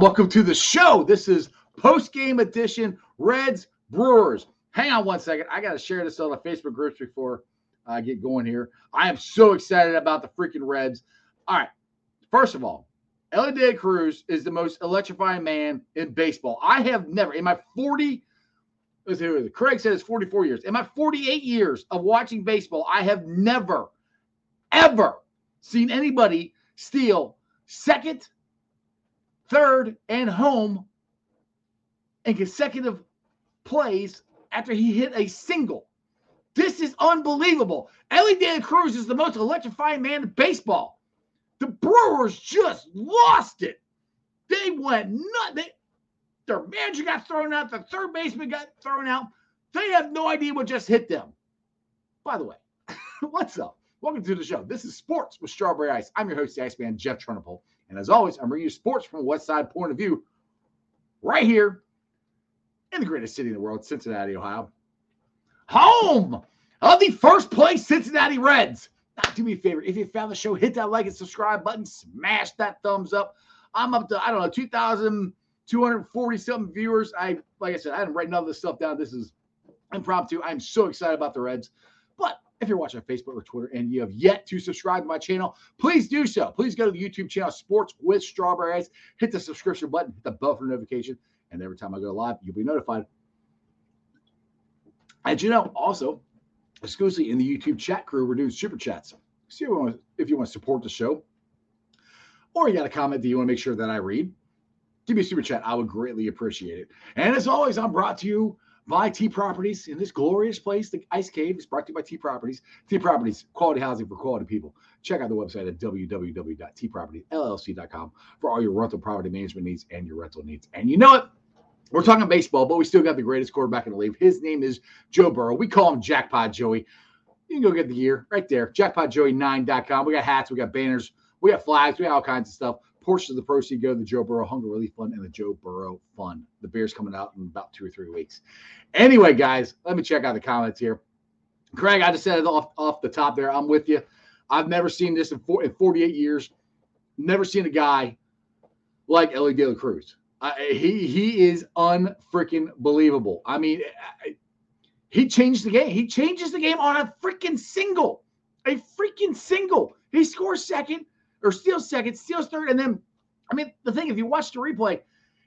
Welcome to the show. This is post game edition Reds Brewers. Hang on one second. I got to share this on the Facebook groups before I get going here. I am so excited about the freaking Reds. All right. First of all, Elly De Cruz is the most electrifying man in baseball. I have never, in my 40, let's see, Craig said it's 44 years. In my 48 years of watching baseball, I have never, ever seen anybody steal second, third, and home in consecutive plays after he hit a single. This is unbelievable. Elly De Cruz is the most electrifying man in baseball. The Brewers just lost it. They went nuts. They, their manager got thrown out. The third baseman got thrown out. They have no idea what just hit them. By the way, what's up? Welcome to the show. This is Sports with Strawberry Ice. I'm your host, the Iceman, Jeff Trunapole. And as always, I'm bringing you sports from a West Side point of view right here in the greatest city in the world, Cincinnati, Ohio. Home of the first place Cincinnati Reds. Now, do me a favor. If you found the show, hit that like and subscribe button, smash that thumbs up. I'm up to, I don't know, 2,240 something viewers. I, like I said, I didn't write none of this stuff down. This is impromptu. I'm so excited about the Reds. If you're watching on Facebook or Twitter and you have yet to subscribe to my channel, please do so. Please go to the YouTube channel Sports with Strawberry Ice. Hit the subscription button, hit the bell for notification, and every time I go live, you'll be notified. And you know, also, exclusively in the YouTube chat crew, we're doing super chats. See if you want, if you want to support the show, or you got a comment that you want to make sure that I read, give me a super chat. I would greatly appreciate it. And as always, I'm brought to you by T Properties in this glorious place. The Ice Cave is brought to you by T Properties. T Properties, quality housing for quality people. Check out the website at www.tpropertyllc.com for all your rental property management needs and your rental needs. And you know it, we're talking baseball, but we still got the greatest quarterback in the league. His name is Joe Burrow. We call him Jackpot Joey. You can go get the gear right there, jackpotjoey9.com. We got hats, we got banners, we got flags, we got all kinds of stuff. Portions of the proceeds go to the Joe Burrow Hunger Relief Fund and the Joe Burrow Fund. The Bears coming out in about two or three weeks. Anyway, guys, let me check out the comments here. Craig, I just said it off, off the top there. I'm with you. I've never seen this in, four, in 48 years. Never seen a guy like Elly De La Cruz. Uh, he he is unfreaking believable. I mean, he changed the game. He changes the game on a freaking single, a freaking single. He scores second or steals second, steals third, and then, I mean, the thing if you watch the replay,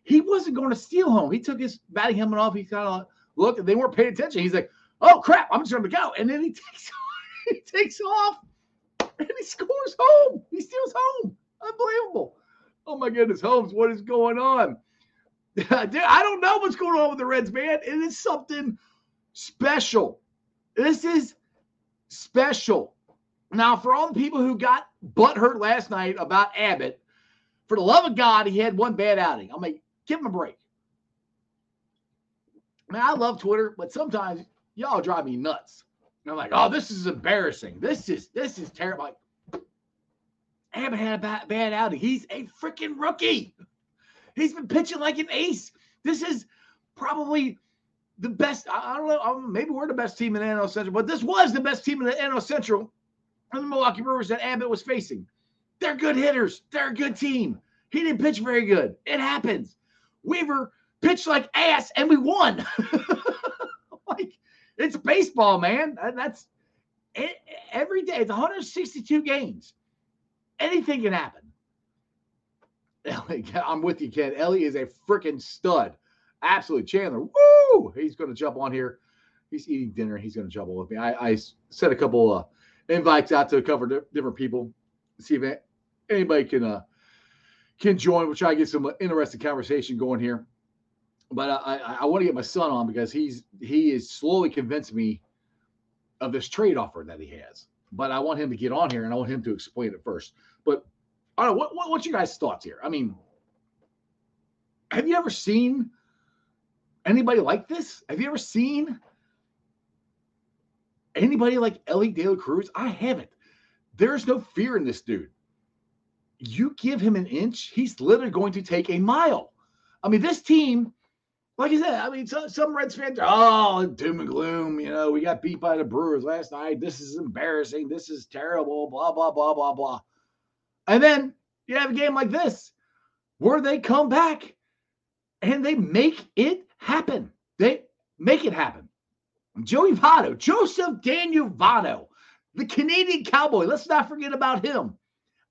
he wasn't going to steal home. He took his batting helmet off. He kind of looked. They weren't paying attention. He's like, "Oh crap, I'm just going to go," and then he takes he takes off and he scores home. He steals home. Unbelievable. Oh my goodness, Holmes, what is going on? Dude, I don't know what's going on with the Reds, man. It is something special. This is special. Now, for all the people who got butt hurt last night about Abbott, for the love of God, he had one bad outing. I'm like, give him a break. Man, I love Twitter, but sometimes y'all drive me nuts. And I'm like, oh, this is embarrassing. This is this is terrible. Like, Abbott had a bad, bad outing. He's a freaking rookie. He's been pitching like an ace. This is probably the best. I don't know. Um, maybe we're the best team in the NL Central, but this was the best team in the NL Central. And the Milwaukee Brewers that Abbott was facing. They're good hitters. They're a good team. He didn't pitch very good. It happens. Weaver pitched like ass, and we won. like it's baseball, man. That's it, every day. It's 162 games. Anything can happen. Elly, I'm with you, Ken. Ellie is a freaking stud. Absolutely. Chandler, woo! He's going to jump on here. He's eating dinner. He's going to jump on with me. I, I sent a couple uh, invites out to a couple different people. See if anybody can uh, can join. We'll try to get some interesting conversation going here. But I, I, I want to get my son on because he's he is slowly convinced me of this trade offer that he has. But I want him to get on here and I want him to explain it first. But I don't know what, what what's your guys' thoughts here? I mean, have you ever seen anybody like this? Have you ever seen anybody like Elly De La Cruz? I haven't. There's no fear in this dude. You give him an inch, he's literally going to take a mile. I mean, this team, like I said, I mean, so, some Reds fans oh, doom and gloom. You know, we got beat by the Brewers last night. This is embarrassing. This is terrible. Blah, blah, blah, blah, blah. And then you have a game like this. where they come back and they make it happen. They make it happen. Joey Votto, Joseph Daniel Votto, the Canadian cowboy. Let's not forget about him.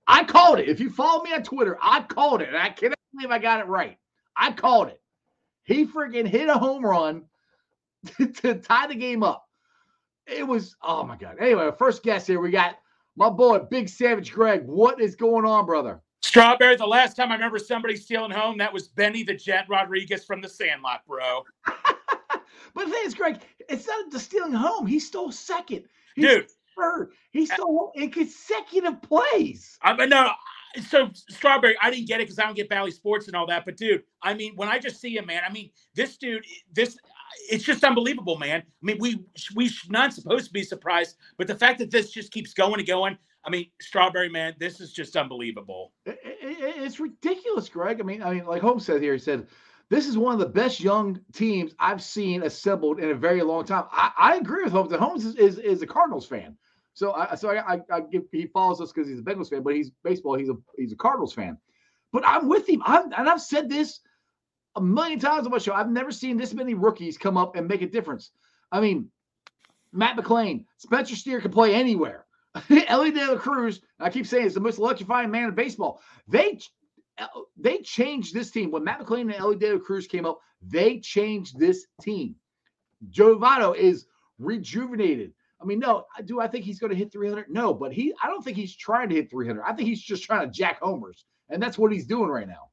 I called it. If you follow me on Twitter, I called it. I cannot believe I got it right. I called it. He freaking hit a home run to, to tie the game up. It was, oh my God. Anyway, first guest here, we got my boy, Big Savage Greg. What is going on, brother? Strawberry, the last time I remember somebody stealing home, that was Benny the Jet Rodriguez from the Sandlot, bro. But the thing is, Greg, it's not the stealing home. He stole second. He Dude. Third. He stole in consecutive plays. I mean, no, so Strawberry, I didn't get it because I don't get Bally Sports and all that. But dude, I mean, when I just see him, man, I mean, this dude, this it's just unbelievable, man. I mean, we we not supposed to be surprised, but the fact that this just keeps going and going. I mean, Strawberry, man, this is just unbelievable. It, it, it's ridiculous, Greg. I mean, I mean, like Holmes said here, he said this is one of the best young teams I've seen assembled in a very long time. I, I agree with Holmes. That Holmes is, is, is a Cardinals fan. So I so I, I, I give he follows us because he's a Bengals fan, but he's baseball. He's a he's a Cardinals fan. But I'm with him. I'm, and I've said this a million times on my show. I've never seen this many rookies come up and make a difference. I mean, Matt McLain, Spencer Steer can play anywhere. Elly De La Cruz, I keep saying, is the most electrifying man in baseball. They they changed this team when Matt McLain and Elly De La Cruz came up. They changed this team. Joe Votto is rejuvenated. I mean, no, do I think he's going to hit 300? No, but he, I don't think he's trying to hit 300. I think he's just trying to jack homers, and that's what he's doing right now.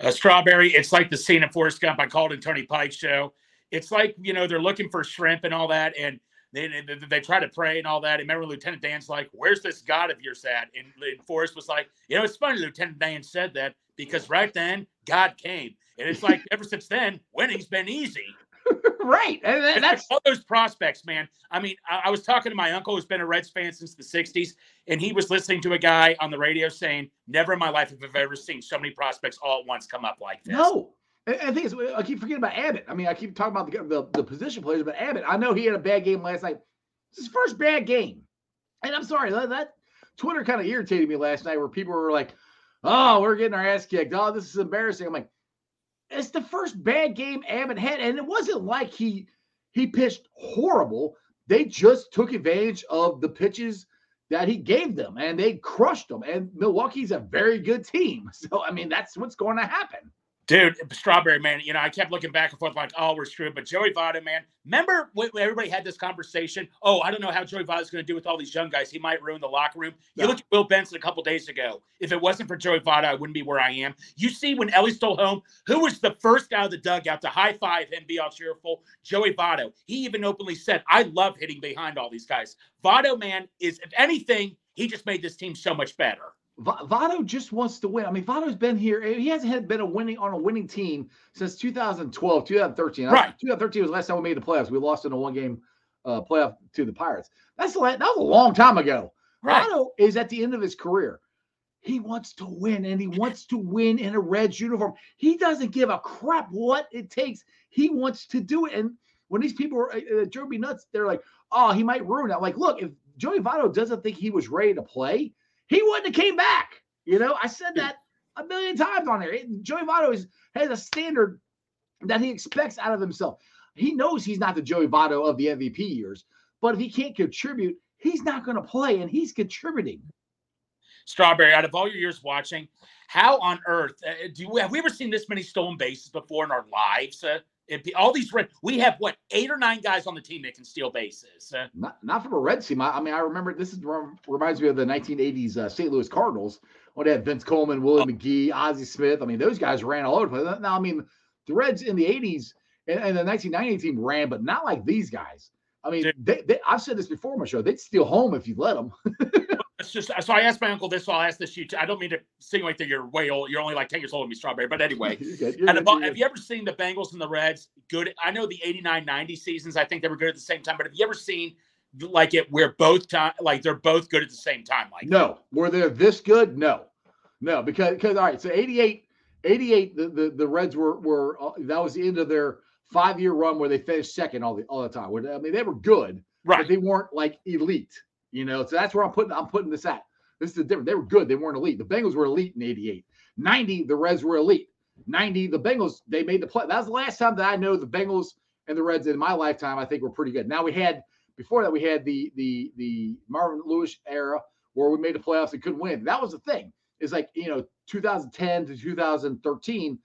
Uh, Strawberry, it's like the scene in Forrest Gump. I called it Tony Pike show. It's like you know they're looking for shrimp and all that, and they, they, they try to pray and all that. And remember, Lieutenant Dan's like, "Where's this God of yours at?" And, and Forrest was like, "You know, it's funny." Lieutenant Dan said that because right then God came, and it's like ever since then, winning's been easy. right. And, and that's all those prospects, man. I mean, I, I, was talking to my uncle who's been a Reds fan since the 60s, and he was listening to a guy on the radio saying, Never in my life have I ever seen so many prospects all at once come up like this. No. I think I keep forgetting about Abbott. I mean, I keep talking about the, the, the position players, but Abbott, I know he had a bad game last night. It's his first bad game. And I'm sorry, that, that Twitter kind of irritated me last night where people were like, oh, we're getting our ass kicked. Oh, this is embarrassing. I'm like, it's the first bad game Abbott had, and it wasn't like he he pitched horrible. They just took advantage of the pitches that he gave them, and they crushed them. And Milwaukee's a very good team, so I mean that's what's going to happen. Dude, Strawberry, man, you know, I kept looking back and forth like, oh, we're screwed. But Joey Votto, man, remember when everybody had this conversation? Oh, I don't know how Joey Votto's going to do with all these young guys. He might ruin the locker room. You look at Will Benson a couple days ago. If it wasn't for Joey Votto, I wouldn't be where I am. You see, when Ellie stole home, who was the first guy of the dugout to high five him, be all cheerful? Joey Votto. He even openly said, I love hitting behind all these guys. Votto, man, is, if anything, he just made this team so much better. Votto just wants to win. I mean, Votto's been here. He hasn't had been a winning on a winning team since 2012, 2013. Right. 2013 was the last time we made the playoffs. We lost in a one game uh, playoff to the Pirates. That's the last, that was a long time ago. Right. Votto is at the end of his career. He wants to win and he wants to win in a Reds uniform. He doesn't give a crap what it takes. He wants to do it. And when these people are uh, drove me nuts, they're like, oh, he might ruin it. like, look, if Joey Votto doesn't think he was ready to play, he wouldn't have came back. You know, I said that a million times on there. Joey Votto is, has a standard that he expects out of himself. He knows he's not the Joey Votto of the MVP years, but if he can't contribute, he's not going to play, and he's contributing. Strawberry, out of all your years watching, how on earth uh, do you, have we ever seen this many stolen bases before in our lives? Uh, all these red, we have what eight or nine guys on the team that can steal bases. Uh, not, not from a red team. I, I, mean, I remember this is reminds me of the 1980s uh, St. Louis Cardinals when they had Vince Coleman, Willie oh. McGee, Ozzie Smith. I mean, those guys ran all over. The now, I mean, the Reds in the 80s and, and the 1990 team ran, but not like these guys. I mean, they, they, I've said this before on my show. They'd steal home if you let them. it's just so I asked my uncle this, so I'll ask this you. Too. I don't mean to insinuate that you're way old. You're only like 10 years older than me, Strawberry. But anyway, you're about, have you ever seen the Bengals and the Reds good? I know the 89 90 seasons, I think they were good at the same time. But have you ever seen like it where both time, like they're both good at the same time? Like, no, were they this good? No, no, because, because all right, so 88, 88, the, the, the Reds were, were, uh, that was the end of their five year run where they finished second all the, all the time. I mean, they were good, right? But they weren't like elite. You know, so that's where I'm putting I'm putting this at. This is the difference. They were good. They weren't elite. The Bengals were elite in '88. 90, the Reds were elite. 90, the Bengals, they made the play. That was the last time that I know the Bengals and the Reds in my lifetime, I think were pretty good. Now we had before that, we had the the the Marvin Lewis era where we made the playoffs and couldn't win. That was the thing. It's like, you know, 2010 to 2013,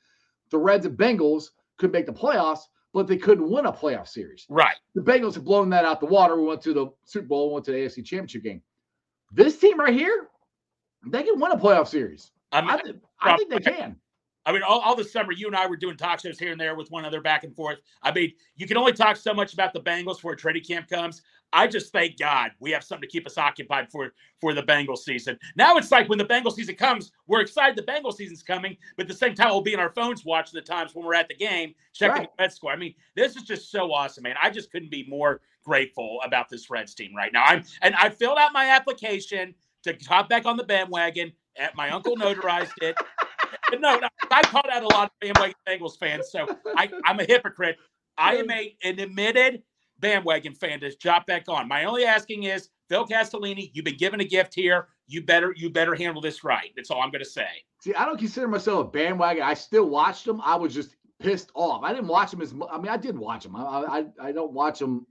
the Reds and Bengals could make the playoffs, but they couldn't win a playoff series. Right. The Bengals have blown that out the water. We went to the Super Bowl, went to the AFC Championship game. This team right here, they can win a playoff series. I, mean, I, th- I think they can. I mean, all, all the summer, you and I were doing talk shows here and there with one other back and forth. I mean, you can only talk so much about the Bengals before training camp comes. I just thank God we have something to keep us occupied for for the Bengals season. Now it's like when the Bengals season comes, we're excited the Bengals season's coming, but at the same time, we'll be in our phones watching the times when we're at the game, checking right. the Red score. I mean, this is just so awesome, man. I just couldn't be more grateful about this Reds team right now. I'm and I filled out my application to hop back on the bandwagon. At my uncle notarized it. no, no, I called out a lot of bandwagon Bengals fans, so I, I'm a hypocrite. I am a, an admitted bandwagon fan to jump back on. My only asking is, Phil Castellini, you've been given a gift here. You better you better handle this right. That's all I'm going to say. See, I don't consider myself a bandwagon. I still watched them. I was just pissed off. I didn't watch them as much. I mean, I did watch them. I I, I don't watch them.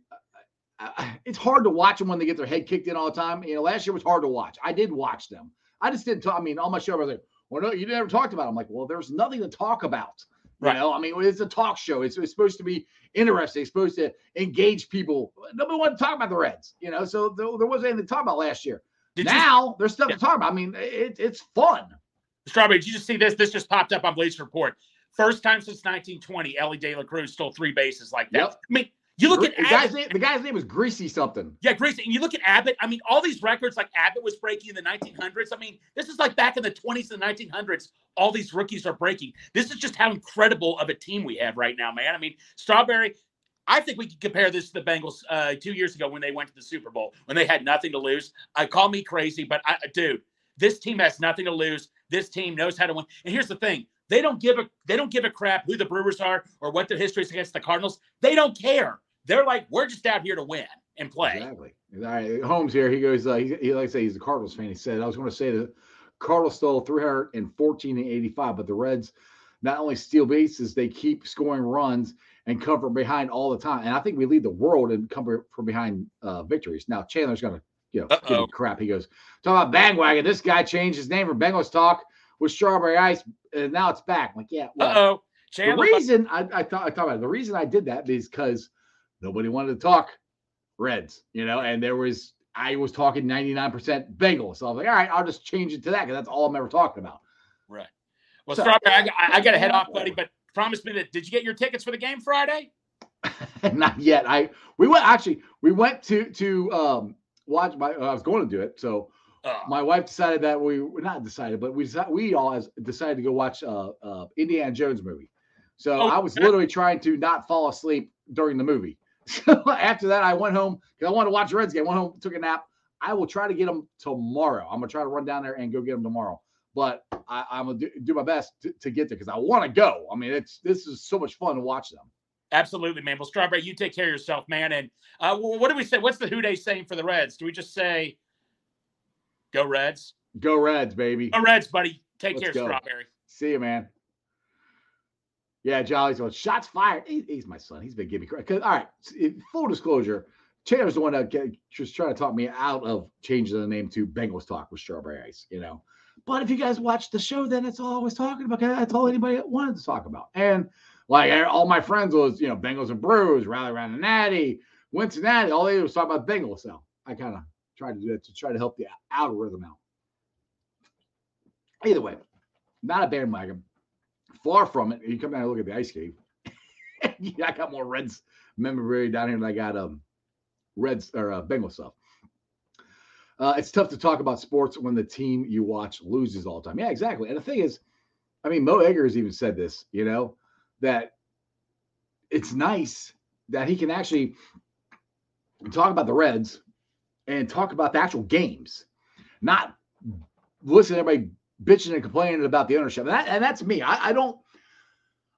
It's hard to watch them when they get their head kicked in all the time. You know, last year was hard to watch. I did watch them. I just didn't. I mean, on my show, I was like, well, no, you never talked about. It. I'm like, well, there's nothing to talk about. You right. know, I mean, it's a talk show. It's, it's supposed to be interesting. It's supposed to engage people. Nobody wanted to talk about the Reds. You know, so there, there wasn't anything to talk about last year. Did now you, there's stuff yeah. to talk about. I mean, it, it's fun. Strawberry, did you just see this? This just popped up on Bleacher Report. First time since 1920, Elly De La Cruz stole three bases like that. Yep. I mean, you look at the guy's name. The guy's name was Greasy something. Yeah, Greasy. And you look at Abbott. I mean, all these records like Abbott was breaking in the 1900s. I mean, this is like back in the 20s and 1900s. All these rookies are breaking. This is just how incredible of a team we have right now, man. I mean, Strawberry. I think we can compare this to the Bengals uh, two years ago when they went to the Super Bowl when they had nothing to lose. I call me crazy, but I, dude, this team has nothing to lose. This team knows how to win. And here's the thing: they don't give a they don't give a crap who the Brewers are or what their history is against the Cardinals. They don't care they're like, we're just out here to win and play. Exactly. All right. Holmes here. He goes, uh, he, he likes to say he's a Cardinals fan. He said, I was going to say that Cardinals stole 314 and 85, but the Reds not only steal bases, they keep scoring runs and cover behind all the time. And I think we lead the world in cover from behind uh, victories. Now Chandler's going to, you know, give me crap. He goes, talk about bandwagon. This guy changed his name from Bengals talk with strawberry ice, and now it's back. I'm like, yeah. Well, oh. The reason I, I thought I thought about it, the reason I did that is because nobody wanted to talk Reds, you know, and there was I was talking 99% Bengals. So I was like, all right, I'll just change it to that because that's all I'm ever talking about. Right. Well, so, Strawberry, I, I got to head off, buddy, but promise me that did you get your tickets for the game Friday? Not yet. I we went actually we went to to um watch my I was going to do it. So oh. my wife decided that we were not decided, but we decided, we all has decided to go watch uh, uh Indiana Jones movie. So oh, I was literally trying to not fall asleep during the movie. So after that, I went home because I wanted to watch the Reds game. Went home, took a nap. I will try to get them tomorrow. I'm gonna try to run down there and go get them tomorrow. But I, am gonna do, do, my best to, to get there because I want to go. I mean, it's this is so much fun to watch them. Absolutely, man. Well, Strawberry, you take care of yourself, man. And uh, what do we say? What's the Who Dey saying for the Reds? Do we just say, "Go Reds"? Go Reds, baby. Go Reds, buddy. Take Let's care, go. Strawberry. See you, man. Yeah, Jolly's going, shots fired. He, he's my son. He's been giving me credit. All right, full disclosure, Chandler's the one that get, just trying to talk me out of changing the name to Bengals Talk with Strawberry Ice, you know. But if you guys watch the show, then that's all I was talking about. That's all anybody wanted to talk about. And like eh, all my friends was, you know, Bengals and Brews, rally around the Natty, Cincinnati. All they was talk about Bengals. So I kind of tried to do that to try to help the algorithm out. Either way, not a bandwagon. Far from it. You come down and look at the ice cave. yeah, I got more Reds memorabilia down here than I got um Reds or uh, Bengal stuff. Uh, it's tough to talk about sports when the team you watch loses all the time. Yeah, exactly. And the thing is, I mean, Mo Eggers even said this, you know, that it's nice that he can actually talk about the Reds and talk about the actual games, not listen to everybody bitching and complaining about the ownership. And, that, and that's me. I, I, don't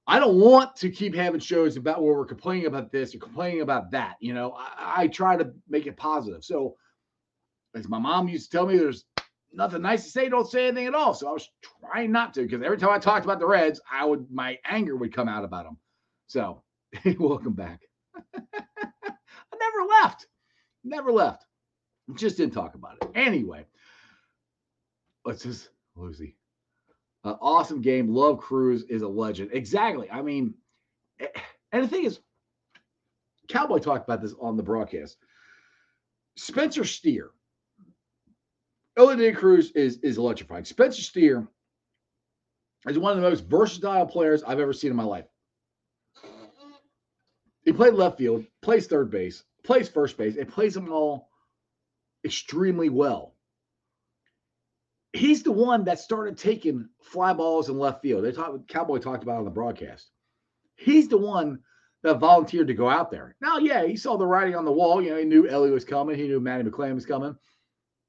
I don't want to keep having shows about where we're complaining about this or complaining about that. You know, I, I try to make it positive. So as my mom used to tell me, there's nothing nice to say, don't say anything at all. So I was trying not to because every time I talked about the Reds, I would my anger would come out about them. So welcome back. I never left. Never left. Just didn't talk about it. Anyway, let's just Lucy. Uh, awesome game. Love Cruz is a legend. Exactly. I mean, eh, and the thing is, Cowboy talked about this on the broadcast. Spencer Steer Elly De Cruz is is electrifying. Spencer Steer is one of the most versatile players I've ever seen in my life. He played left field, plays third base, plays first base, and plays them all extremely well. He's the one that started taking fly balls in left field. They talked Cowboy talked about on the broadcast. He's the one that volunteered to go out there. Now, yeah, he saw the writing on the wall. You know, he knew Ellie was coming. He knew Matty McLain was coming.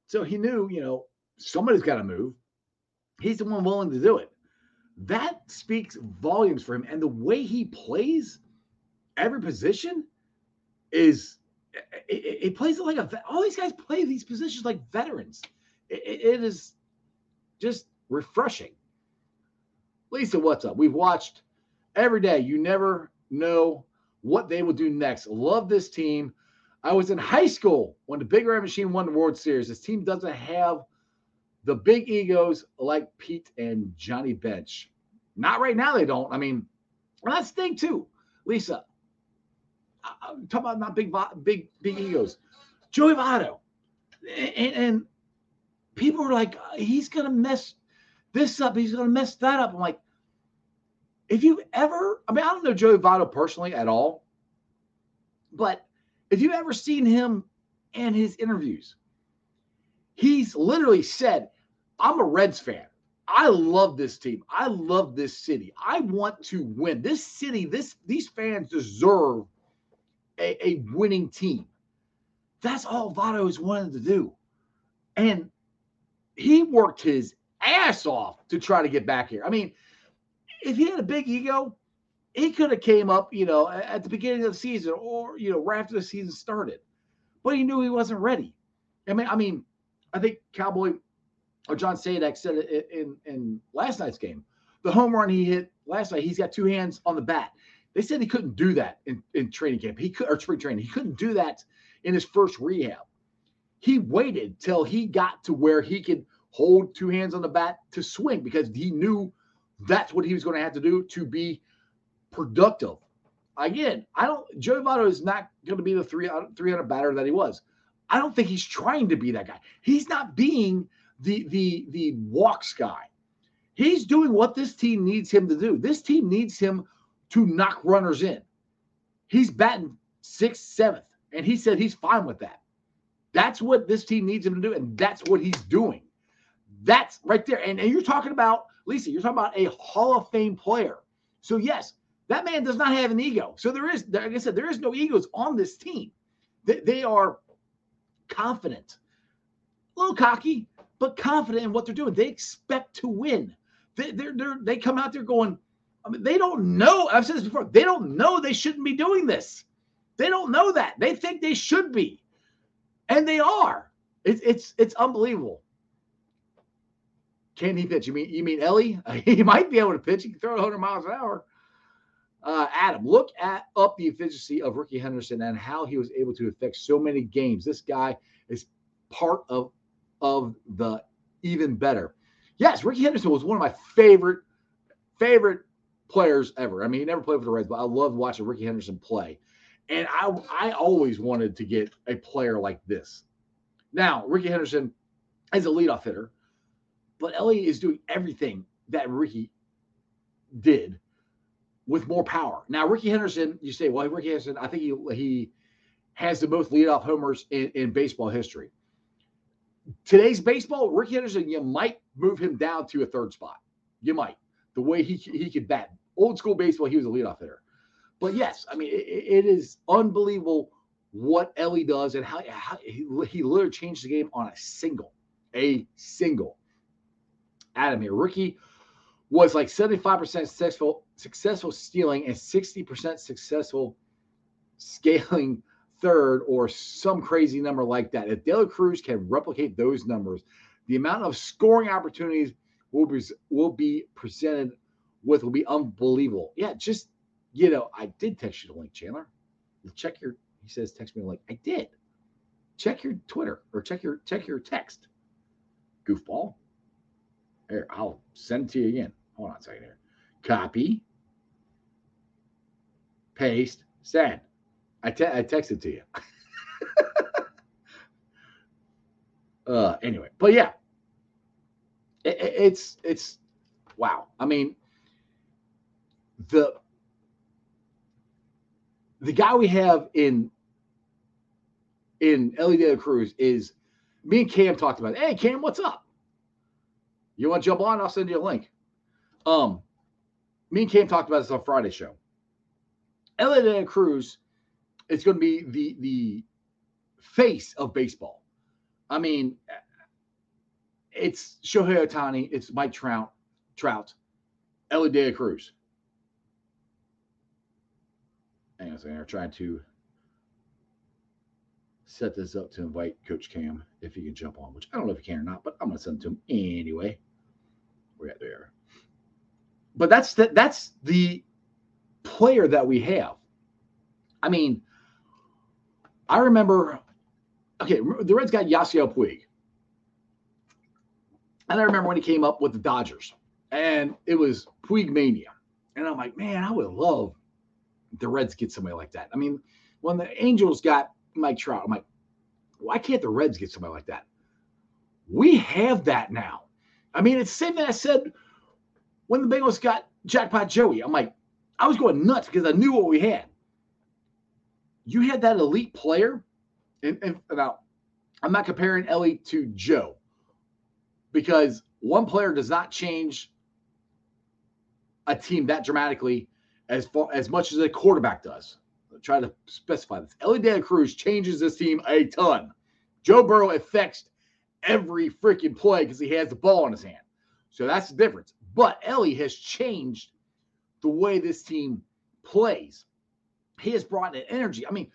So he knew, you know, somebody's got to move. He's the one willing to do it. That speaks volumes for him. And the way he plays every position is it, plays like a all these guys play these positions like veterans. it, it is just refreshing. Lisa, what's up? We've watched every day. You never know what they will do next. Love this team. I was in high school when the Big Red Machine won the World Series. This team doesn't have the big egos like Pete and Johnny Bench. Not right now, they don't. I mean, that's the thing, too. Lisa, I'm talking about not big, big, big egos. Joey Votto. And, and people were like, uh, he's going to mess this up. He's going to mess that up. I'm like, if you ever, I mean, I don't know Joey Votto personally at all, but if you ever seen him and his interviews, he's literally said, I'm a Reds fan. I love this team. I love this city. I want to win. This city, this these fans deserve a, a winning team. That's all Votto has wanted to do. And he worked his ass off to try to get back here. I mean, if he had a big ego, he could have came up, you know, at the beginning of the season or you know right after the season started, but he knew he wasn't ready. I mean, I mean, I think Cowboy or John Sadak said it in in last night's game. The home run he hit last night, he's got two hands on the bat. They said he couldn't do that in, in training camp. He could or spring training. He couldn't do that in his first rehab. He waited till he got to where he could hold two hands on the bat to swing because he knew that's what he was going to have to do to be productive. Again, I don't. Joey Votto is not going to be the 300, uh, 300 batter that he was. I don't think he's trying to be that guy. He's not being the the the walks guy. He's doing what this team needs him to do. This team needs him to knock runners in. He's batting sixth, seventh, and he said he's fine with that. That's what this team needs him to do, and that's what he's doing. That's right there. And, and you're talking about Lisa. You're talking about a Hall of Fame player. So yes, that man does not have an ego. So there is, like I said, there is no egos on this team. They, they are confident, a little cocky, but confident in what they're doing. They expect to win. They, they're, they're, they come out there going, I mean, they don't know. I've said this before. They don't know they shouldn't be doing this. They don't know that. They think they should be, and they are. It's it's it's unbelievable. Can he pitch? You mean you mean Ellie? he might be able to pitch. He can throw 100 miles an hour. Uh, Adam, look at up the efficiency of Rickey Henderson and how he was able to affect so many games. This guy is part of of the even better. Yes, Rickey Henderson was one of my favorite favorite players ever. I mean, he never played for the Reds, but I loved watching Rickey Henderson play. And I I always wanted to get a player like this. Now, Rickey Henderson is a leadoff hitter, but Ellie is doing everything that Rickey did with more power. Now, Rickey Henderson, you say, well, Rickey Henderson, I think he he has the most leadoff homers in, in baseball history. Today's baseball, Rickey Henderson, you might move him down to a third spot. You might. The way he he could bat. Old school baseball, he was a leadoff hitter. But yes, I mean, it, it is unbelievable what Ellie does and how, how he, he literally changed the game on a single, a single. Adam here, Rickey was like 75% successful successful stealing and 60% successful scaling third or some crazy number like that. If De La Cruz can replicate those numbers, The amount of scoring opportunities will be will be presented with will be unbelievable. Yeah, just you know, I did text you the link, Chandler. Check your. He says text me the link. I did. Check your Twitter or check your check your text. Goofball. Here, I'll send it to you again. Hold on a second here. Copy. Paste. Send. I, te- I texted to you. uh, anyway, but yeah, it, it, it's it's wow. I mean, the the guy we have in in Elly De La Cruz is me and Cam talked about. It. Hey, Cam, what's up? You want to jump on? I'll send you a link. Um, me and Cam talked about this on Friday show. Elly De La Cruz is going to be the the face of baseball. I mean, it's Shohei Ohtani, it's Mike Trout, Trout, Elly De La Cruz. Hang on a second, I'm trying to set this up to invite Coach Cam if he can jump on, which I don't know if he can or not, but I'm to send it to him anyway. We're at there. But that's the, that's the player that we have. I mean, I remember, okay, the Reds got Yasiel Puig. And I remember when he came up with the Dodgers, and it was Puig mania. And I'm like, man, I would love the Reds get somebody like that. I mean, when the Angels got Mike Trout, I'm like, why can't the Reds get somebody like that? We have that now. I mean, it's the same thing I said when the Bengals got Jackpot Joey. I'm like, I was going nuts because I knew what we had. You had that elite player, and, and now I'm not comparing Elly to Joe because one player does not change a team that dramatically as far as much as a quarterback does. I'll try to specify this. Elly De La Cruz changes this team a ton. Joe Burrow affects every freaking play because he has the ball in his hand. So that's the difference. But Elly has changed the way this team plays. He has brought an energy. I mean,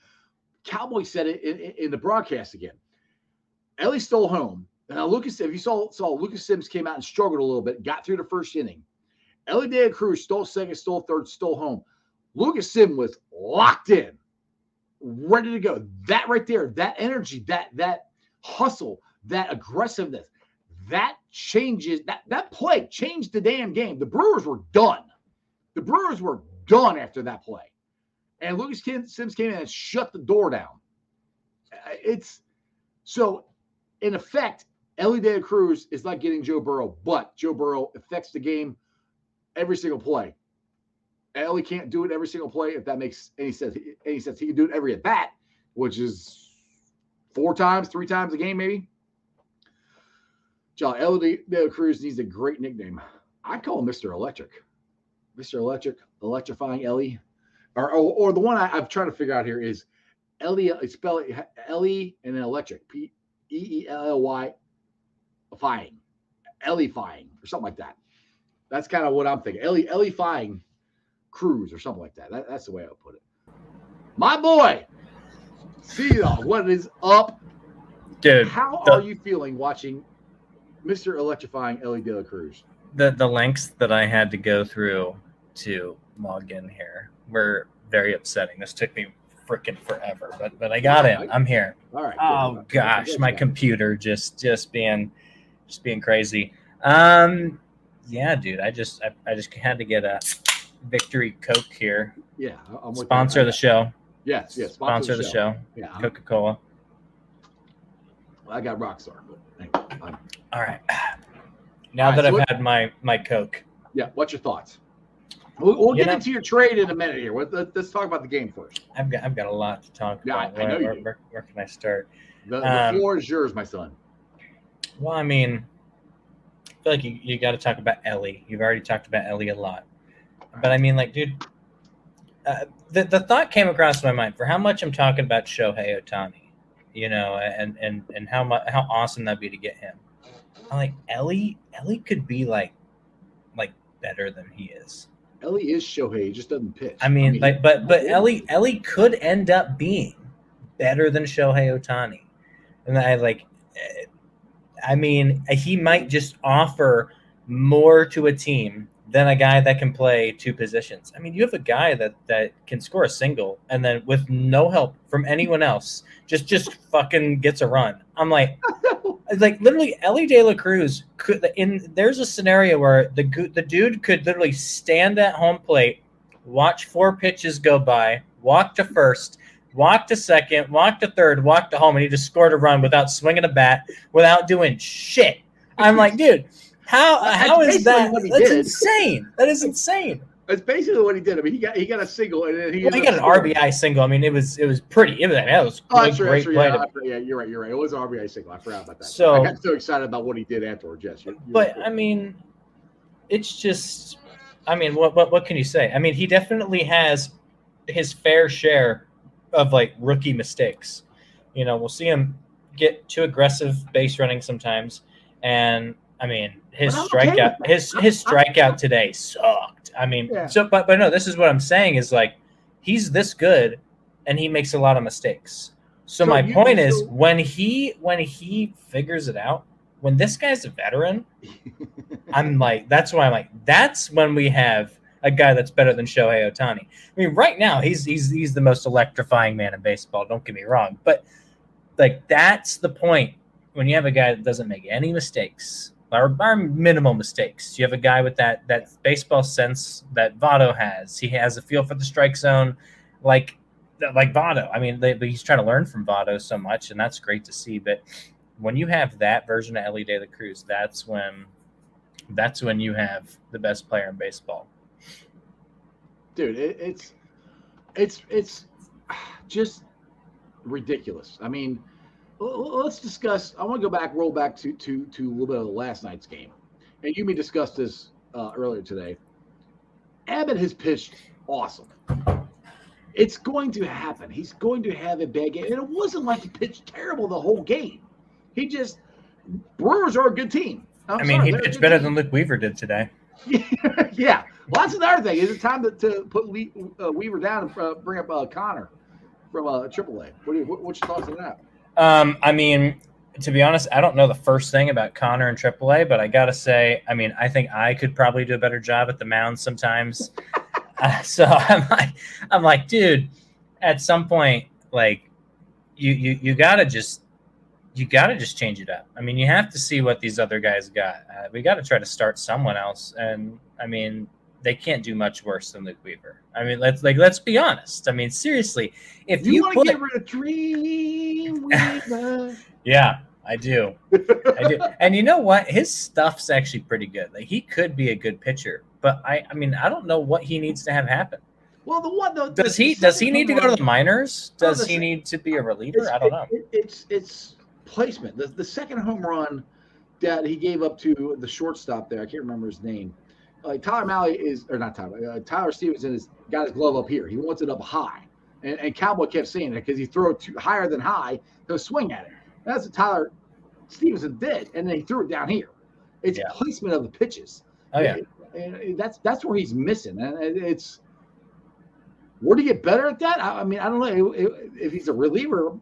Cowboy said it in, in, the broadcast again. Elly stole home. Now, Lucas, if you saw, saw Lucas Sims came out and struggled a little bit, got through the first inning. Elly De Cruz stole second, stole third, stole home. Lucas Sim was locked in, ready to go. That right there, that energy, that that hustle, that aggressiveness, that changes that that play changed the damn game. The Brewers were done. The Brewers were done after that play. And Lucas Sims came in and shut the door down. It's so in effect, Elly De Cruz is not getting Joe Burrow, but Joe Burrow affects the game every single play. Elly can't do it every single play if that makes any sense. Any sense? He can do it every at bat, which is four times, three times a game, maybe. John Elly De La Cruz needs a great nickname. I call him Mr. Electric. Mr. Electric, electrifying Elly. Or, or, or the one I, am trying to figure out here is Elly, spell Elly and then electric. P E E L L Y fying. Elly fying or something like that. That's kind of what I'm thinking. Elly Elly fying Cruz or something like that. that that's the way I would put it. My boy, see y'all. What is up? Dude. How the, are you feeling watching Mr. Electrifying Elly De La Cruz? The the lengths that I had to go through to log in here were very upsetting. This took me freaking forever, but but I got in. I'm here. All right. Oh gosh, my computer just just being just being crazy. Um, yeah, dude. I just I, I just had to get a Victory Coke here. Yeah, I'm sponsor the show. Yes, yes. Sponsor, sponsor the, show. show. Yeah, Coca Cola. Well, I got Rockstar, but all right. Now that so I've had my my Coke. Yeah, what's your thoughts? We'll, we'll get know, into your trade in a minute here. Let's, let's, talk about the game first. I've got I've got a lot to talk yeah, about. I, I know where, you where, where, can I start? The, the um, floor is yours, my son. Well, I mean, feel like you, you got to talk about Ellie. You've already talked about Ellie a lot, but I mean, like, dude, uh, the the thought came across my mind for how much I'm talking about Shohei Ohtani, you know, and and and how much how awesome that'd be to get him. I'm like Ellie. Ellie could be like like better than he is. Ellie is Shohei, he just doesn't pitch. I mean, I mean like, but but Ellie Ellie could end up being better than Shohei Ohtani, and I like. I mean, he might just offer more to a team than a guy that can play two positions. I mean, you have a guy that that can score a single and then with no help from anyone else, just just fucking gets a run. I'm like, like literally, Elly De La Cruz could. In there's a scenario where the the dude could literally stand at home plate, watch four pitches go by, walk to first, walk to second, walked to third, walked to home, and he just scored a run without swinging a bat, without doing shit. I'm like, dude, how That's how is that? That's did. insane. That is insane. That's basically what he did. I mean, he got he got a single and then he, Well, he got an scoring. RBI single. I mean, it was it was pretty. It was, that was Oh, right, great that's play. yeah, yeah, you're right. You're right. It was an RBI single. I forgot about that. So- I got so excited about what he did afterwards. Yes, you're, you're but right. I mean, it's just. I mean, what what what can you say? I mean, he definitely has his fair share of like rookie mistakes. You know, we'll see him get too aggressive base running sometimes, and I mean, his I'm okay strikeout his his strikeout today sucked. I mean, Yeah. so but but no, this is what I'm saying is like he's this good, and he makes a lot of mistakes. So, So my point is when he when he figures it out, when this guy's a veteran, I'm like, that's why I'm like, that's when we have a guy that's better than Shohei Ohtani. I mean, right now he's he's he's the most electrifying man in baseball. Don't get me wrong, but like that's the point when you have a guy that doesn't make any mistakes or, or minimal mistakes. You have a guy with that that baseball sense that Votto has. He has a feel for the strike zone, like like Votto. I mean, they, he's trying to learn from Votto so much, and that's great to see. But when you have that version of Elly De La Cruz, that's when that's when you have the best player in baseball. Dude, it, it's it's it's just ridiculous. I mean, let's discuss. I want to go back, roll back to to to a little bit of last night's game, and you may discuss this uh, earlier today. Abbott has pitched awesome. It's going to happen. He's going to have a bad game, and it wasn't like he pitched terrible the whole game. He just Brewers are a good team. I'm i mean, sorry, he pitched better team. than Luke Weaver did today. yeah. Well, that's another thing. Is it time to, to put Lee, uh, Weaver down and uh, bring up uh, Connor from uh, AAA? What, do you, what what's your thoughts on that? Um, I mean, to be honest, I don't know the first thing about Connor and AAA, but I gotta say, I mean, I think I could probably do a better job at the mound sometimes. uh, so I'm like, I'm like, dude, at some point, like, you you you gotta just you gotta just change it up. I mean, you have to see what these other guys got. Uh, we got to try to start someone else, and I mean, they can't do much worse than Luke Weaver. I mean, let's like let's be honest. I mean, seriously, if You, you, want to get rid of Dream Weaver? yeah, I do. I do. And you know what? His stuff's actually pretty good. Like he could be a good pitcher, but I I mean, I don't know what he needs to have happen. well, the one though. Does he does he need to go to the minors? Does he need to be a reliever? I don't know. it- it's it's placement. The, the second home run that he gave up to the shortstop there, I can't remember his name. Like Tyler Mahle is, or not Tyler, uh, Tyler Stephenson has got his glove up here. He wants it up high, and, and Cowboy kept saying it because he threw it too, higher than high. He'll swing at it. That's what Tyler Stephenson did, and then he threw it down here. It's Yeah. placement of the pitches. Oh yeah. And- that's that's where he's missing, and it's where do you get better at that. I, I mean, I don't know if he's a reliever.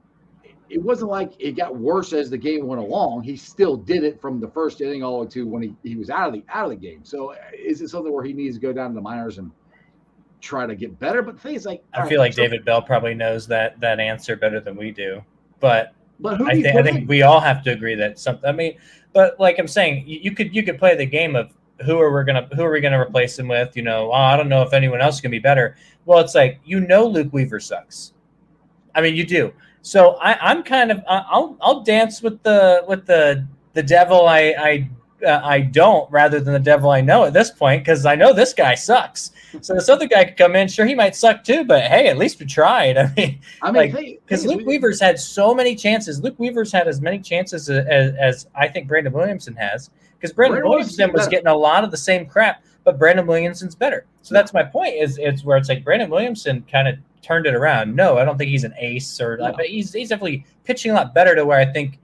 It wasn't like it got worse as the game went along. He still did it from the first inning all the way to when he, he was out of the out of the game. So uh, is it something where he needs to go down to the minors and try to get better? But the thing is, like, I feel right, like so- David Bell probably knows that that answer better than we do. But But who I, think I think we all have to agree that something. I mean, but like I'm saying, you, you could you could play the game of who are we gonna who are we gonna replace him with? You know, oh, I don't know if anyone else can be better. Well, it's like you know Luke Weaver sucks. I mean, you do. So I, I'm kind of I'll I'll dance with the with the the devil I I uh, I don't rather than the devil I know at this point because I know this guy sucks. So this other guy could come in. Sure, he might suck too, but hey, at least we tried. I mean, I mean, like, because thing is, Luke we- Weaver's had so many chances. Luke Weaver's had as many chances as, as, as I think Brandon Williamson has. Because Brandon, Brandon Williamson was getting a lot of the same crap, but Brandon Williamson's better. So that's my point. Is it's where it's like Brandon Williamson kind of turned it around. No, I don't think he's an ace or, No. but he's he's definitely pitching a lot better to where I think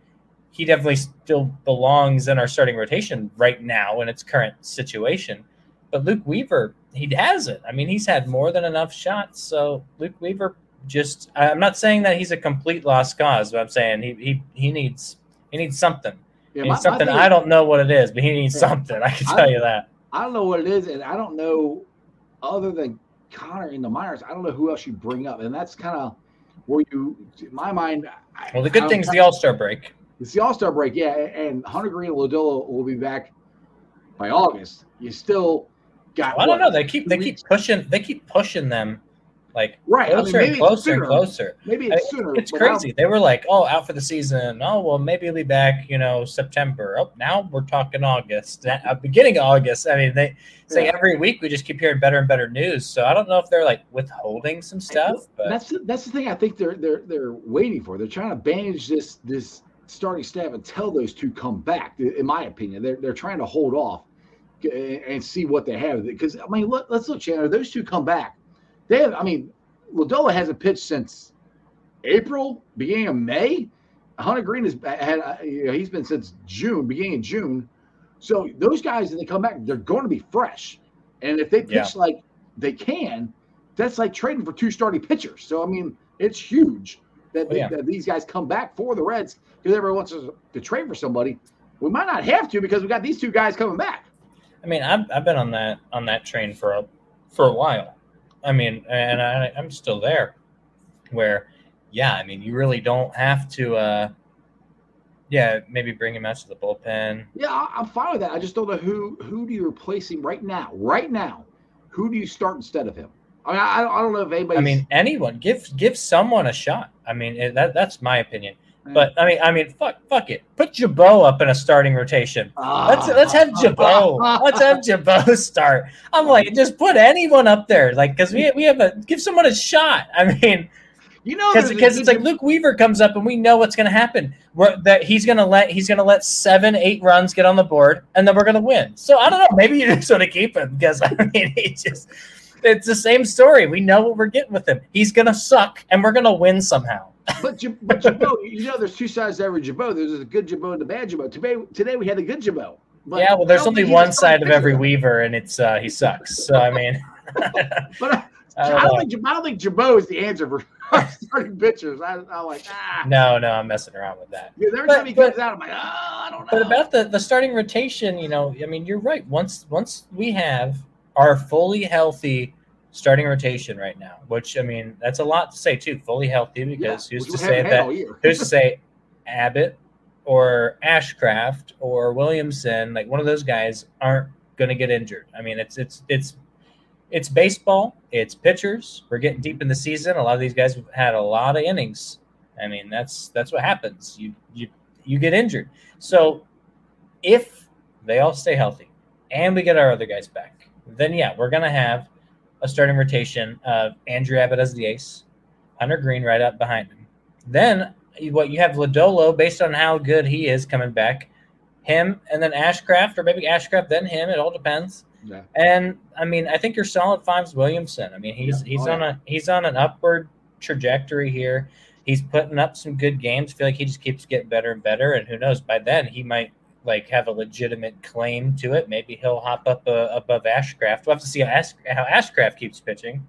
he definitely still belongs in our starting rotation right now in its current situation. But Luke Weaver, he hasn't. I mean, he's had more than enough shots. So Luke Weaver just I'm not saying that he's a complete lost cause, but I'm saying he he, he needs he needs something. Yeah, my, something I don't know what it is, but he needs yeah, something. I can tell I, you that. I don't know what it is, and I don't know other than Connor in the minors. I don't know who else you bring up, and that's kind of where you, in my mind. Well, the good thing is the All Star break. It's the All Star break, yeah, and Hunter Greene and Lodolo will be back by August. You still got. Well, I don't know. They keep they weeks? keep pushing. They keep pushing them like right closer I mean, and closer and closer. Maybe it's sooner. It's crazy. They were like, "Oh, out for the season. Oh, well, maybe he'll be back. You know, September. Oh, now we're talking August, uh, beginning of August. I mean, they say yeah. every week we just keep hearing better and better news. So I don't know if they're like withholding some stuff. But that's the, that's the thing. I think they're they're they're waiting for. They're trying to bandage this this starting staff until those two come back. In my opinion, they're they're trying to hold off and see what they have. Because I mean, let, us look, Chandler. Those two come back they have, I mean, Lodolo hasn't pitched since April, beginning of May. Hunter Greene has had, uh, he's been since June, beginning of June. So those guys, when they come back, they're going to be fresh. And if they pitch yeah. like they can, that's like trading for two starting pitchers. So I mean, it's huge that, oh, yeah. that these guys come back for the Reds because everyone wants to, to trade for somebody. We might not have to because we got these two guys coming back. I mean, I've, I've been on that on that train for a for a while. I mean, and I, I'm still there. Where, yeah, I mean, you really don't have to. uh yeah, maybe bring him out to the bullpen. Yeah, I'm fine with that. I just don't know who who do you replace him right now. Right now, who do you start instead of him? I mean, I, I don't know if anybody. I mean, anyone. Give give someone a shot. I mean, that that's my opinion. But I mean, I mean, fuck, fuck it. Put Gibaut up in a starting rotation. let's ah. let's have Gibaut. let's have Gibaut start. I'm like, just put anyone up there, like, because we we have a give someone a shot. I mean, you know, because it's like Luke Weaver comes up and we know what's going to happen. We're, that he's going to let he's going to let seven eight runs get on the board and then we're going to win. So I don't know. Maybe you just want to keep him because I mean he just it's the same story. We know what we're getting with him. He's going to suck and we're going to win somehow but but Gibaut, you know, there's two sides to every Gibaut. There's a good Gibaut and a bad Gibaut. Today, today we had a good Gibaut. yeah, well, there's only one side of every Weaver, and it's uh, he sucks. So I mean, but uh, I, don't, I don't think I don't think Gibaut is the answer for starting pitchers. I, am like, ah. No, no, I'm messing around with that. Yeah, every but, time he but, comes out, I'm like, oh, I don't know. But about the the starting rotation, you know, I mean, you're right. Once once we have our fully healthy starting rotation right now, which I mean, that's a lot to say too. Fully healthy because yeah, who's to say that? who's to say Abbott or Ashcraft or Williamson, like one of those guys, aren't going to get injured. I mean, it's it's it's it's baseball. It's pitchers. We're getting deep in the season. A lot of these guys have had a lot of innings. I mean, that's that's what happens. You you you get injured. So if they all stay healthy and we get our other guys back, then yeah, we're gonna have a starting rotation of Andrew Abbott as the ace, Hunter Greene right up behind him. Then what you have Lodolo based on how good he is coming back, him and then Ashcraft or maybe Ashcraft then him. It all depends. Yeah. And I mean, I think your solid five's Williamson. I mean, he's yeah. he's oh, on yeah. a he's on an upward trajectory here. He's putting up some good games. I feel like he just keeps getting better and better. And who knows? By then, he might like have a legitimate claim to it. Maybe he'll hop up uh, above Ashcraft. We'll have to see how, Ash, how Ashcraft keeps pitching.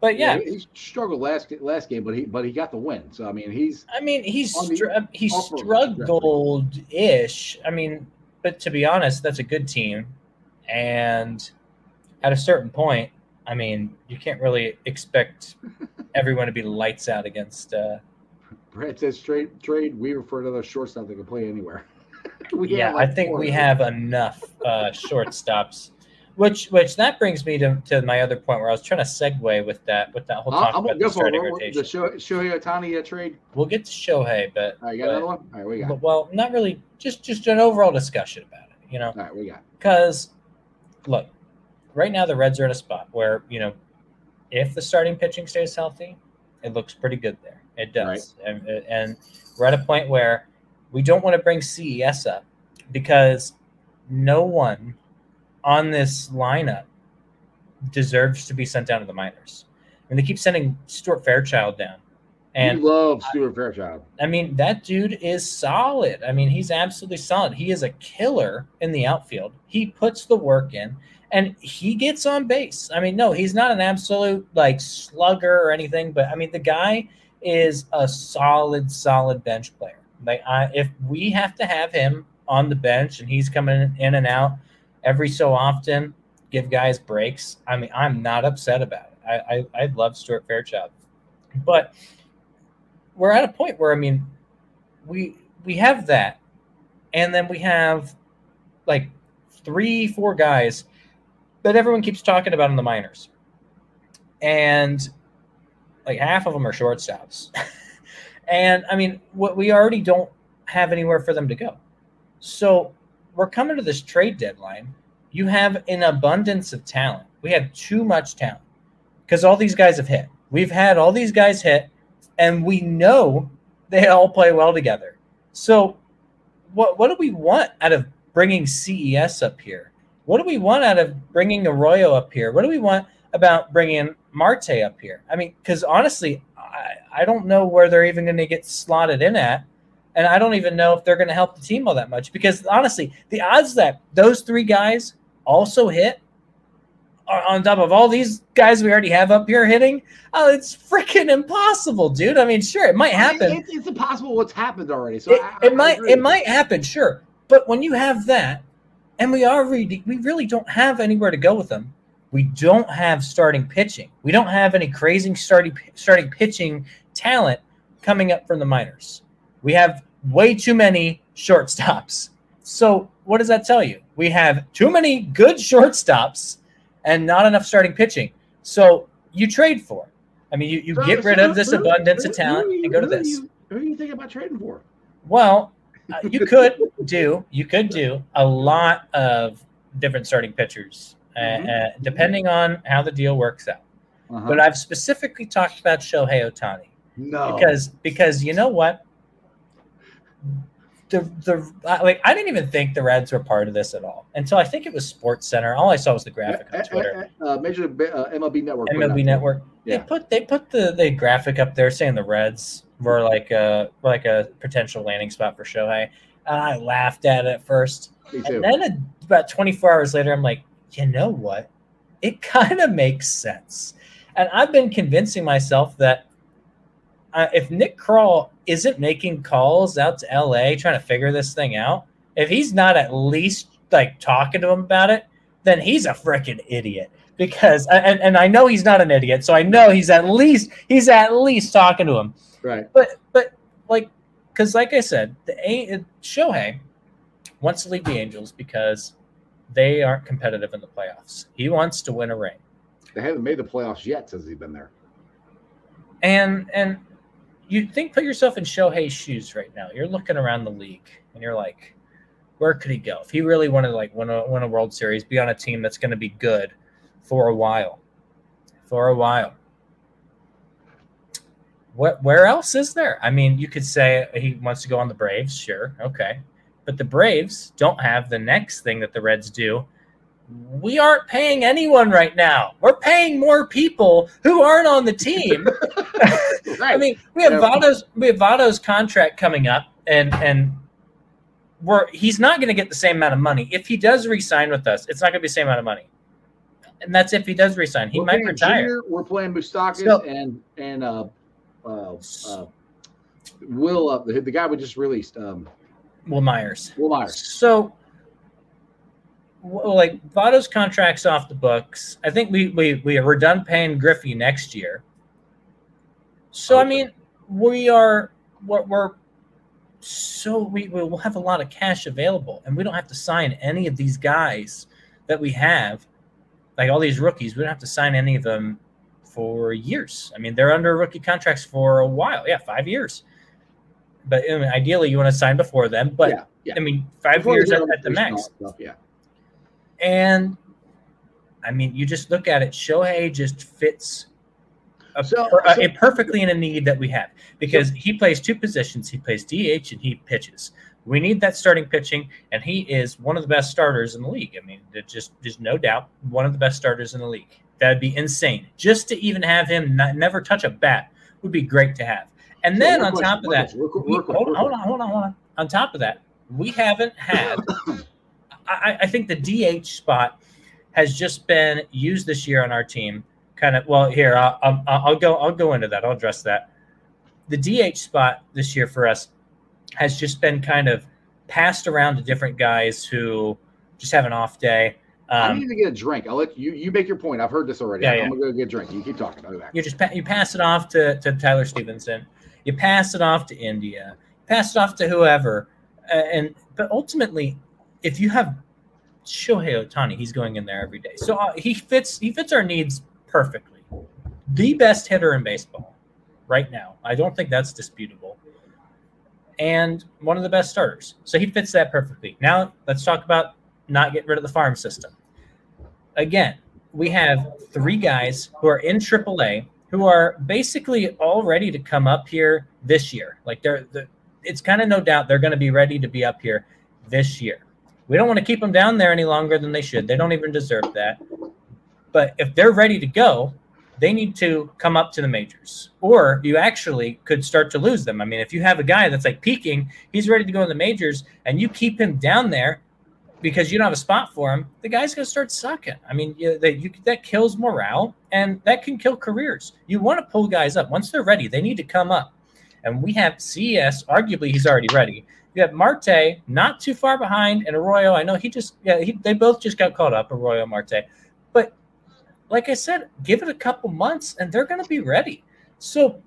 But yeah, yeah, he struggled last last game, but he but he got the win. So I mean, he's I mean he's str- he struggled ish. I mean, but to be honest, that's a good team, and at a certain point, I mean, you can't really expect everyone to be lights out against. uh Brad says trade trade Weaver for another shortstop that can play anywhere. yeah, like I think we have enough uh, shortstops. Which, which that brings me to, to my other point where I was trying to segue with that with that whole talk I'm about the starting rotation. The Shohei, Shohei Ohtani uh, trade. We'll get to Shohei, but all right, got but, another one. All right, we got. Well, not really. Just just an overall discussion about it. You know. All right, we got. Because, look, right now the Reds are in a spot where you know, if the starting pitching stays healthy, it looks pretty good there. It does, right. and, and we're at a point where we don't want to bring CES up because no one on this lineup deserves to be sent down to the minors. I mean, they keep sending Stuart Fairchild down. And we love Stuart Fairchild. I mean, that dude is solid. I mean, he's absolutely solid. He is a killer in the outfield. He puts the work in and he gets on base. I mean, no, he's not an absolute like slugger or anything, but I mean, the guy is a solid, solid bench player. Like, I, if we have to have him on the bench and he's coming in and out every so often, give guys breaks. I mean, I'm not upset about it. I I, I love Stuart Fairchild, but we're at a point where I mean, we we have that, and then we have like three, four guys that everyone keeps talking about in the minors, and like half of them are shortstops. and I mean, what we already don't have anywhere for them to go. So we're coming to this trade deadline. You have an abundance of talent. We have too much talent because all these guys have hit. We've had all these guys hit, and we know they all play well together. So, what what do we want out of bringing CES up here? What do we want out of bringing Arroyo up here? What do we want about bringing Marte up here? I mean, because honestly, I, I don't know where they're even going to get slotted in at. And I don't even know if they're going to help the team all that much because honestly, the odds that those three guys also hit on top of all these guys we already have up here hitting, oh, it's freaking impossible, dude. I mean, sure, it might happen. It's, it's, impossible what's happened already. So it, I, it I might it might happen, sure. But when you have that, and we already we really don't have anywhere to go with them. We don't have starting pitching. We don't have any crazy starting starting pitching talent coming up from the minors. We have way too many shortstops. So what does that tell you? We have too many good shortstops and not enough starting pitching. So you trade for. I mean, you, you so, get rid of this who, abundance who, of talent you, and go to this. You, who are you thinking about trading for? Well, uh, you could do you could do a lot of different starting pitchers, mm-hmm. uh, depending on how the deal works out. Uh-huh. But I've specifically talked about Shohei Ohtani. No, because because you know what, the the like I didn't even think the Reds were part of this at all until I think it was Sports Center. All I saw was the graphic on Twitter. Uh, Major uh, MLB Network. MLB Network. Yeah. They put they put the the graphic up there saying the Reds were like a like a potential landing spot for Shohei. And I laughed at it at first. And then about 24 hours later, I'm like, you know what? It kind of makes sense. And I've been convincing myself that uh, if Nick Krall isn't making calls out to LA trying to figure this thing out, if he's not at least like talking to him about it, then he's a freaking idiot. Because and, and I know he's not an idiot, so I know he's at least he's at least talking to him. Right. But but like because like I said, the A Shohei wants to leave the Angels because they aren't competitive in the playoffs. He wants to win a ring. They haven't made the playoffs yet since he's been there. And and you think put yourself in Shohei's shoes right now. You're looking around the league and you're like, where could he go? If he really wanted to like win a win a World Series, be on a team that's going to be good for a while. For a while. What where else is there? I mean, you could say he wants to go on the Braves, sure, okay. But the Braves don't have the next thing that the Reds do, we aren't paying anyone right now. We're paying more people who aren't on the team. right. I mean, we have yeah. Votto's we have Votto's contract coming up, and and we're he's not going to get the same amount of money. If he does resign with us, it's not going to be the same amount of money. And that's if he does resign. He we're might retire. Junior, we're playing Moustakas so, and and uh, uh, uh, Will uh, the, the guy we just released. Um, Wil Myers. Wil Myers. So like Votto's contract's off the books. I think we we we are done paying Griffey next year. So okay. I mean, we are we're, we're so we will have a lot of cash available, and we don't have to sign any of these guys that we have, like all these rookies. We don't have to sign any of them for years. I mean, they're under rookie contracts for a while. Yeah, five years. But I mean, ideally, you want to sign before then. But yeah, yeah. I mean, five before years at, at the max. Stuff, yeah. And I mean, you just look at it. Shohei just fits a, so, per, so, a perfectly in a need that we have because so, he plays two positions. He plays DH and he pitches. We need that starting pitching, and he is one of the best starters in the league. I mean, just there's no doubt one of the best starters in the league. That'd be insane. Just to even have him not, never touch a bat would be great to have. And then on top of that, hold, on, hold on, hold on. On top of that, we haven't had I, I think the DH spot has just been used this year on our team. Kind of well, here I'll, I'll, I'll go I'll go into that. I'll address that. The DH spot this year for us has just been kind of passed around to different guys who just have an off day. I Um, need to get a drink. I'll let you. You make your point. I've heard this already. Yeah, I'm yeah. gonna go get a drink. You keep talking. I'll be back. you just pa- you pass it off to, to Tyler Stephenson, you pass it off to India, pass it off to whoever, uh, and but ultimately, if you have Shohei Ohtani, he's going in there every day, so uh, he fits he fits our needs perfectly. The best hitter in baseball right now. I don't think that's disputable. And one of the best starters. So he fits that perfectly. Now let's talk about not getting rid of the farm system. Again, we have three guys who are in AAA who are basically all ready to come up here this year. Like they're, the it's kind of no doubt they're going to be ready to be up here this year. We don't want to keep them down there any longer than they should. They don't even deserve that. But if they're ready to go, they need to come up to the majors. Or you actually could start to lose them. I mean, if you have a guy that's like peaking, he's ready to go in the majors, and you keep him down there because you don't have a spot for him, the guy's going to start sucking. I mean, you, that you that kills morale and that can kill careers. You want to pull guys up once they're ready. They need to come up. And we have CES. Arguably, he's already ready. You have Marte, not too far behind, and Arroyo. I know he just yeah, he, they both just got caught up, Arroyo, Marte. But like I said, give it a couple months, and they're going to be ready. So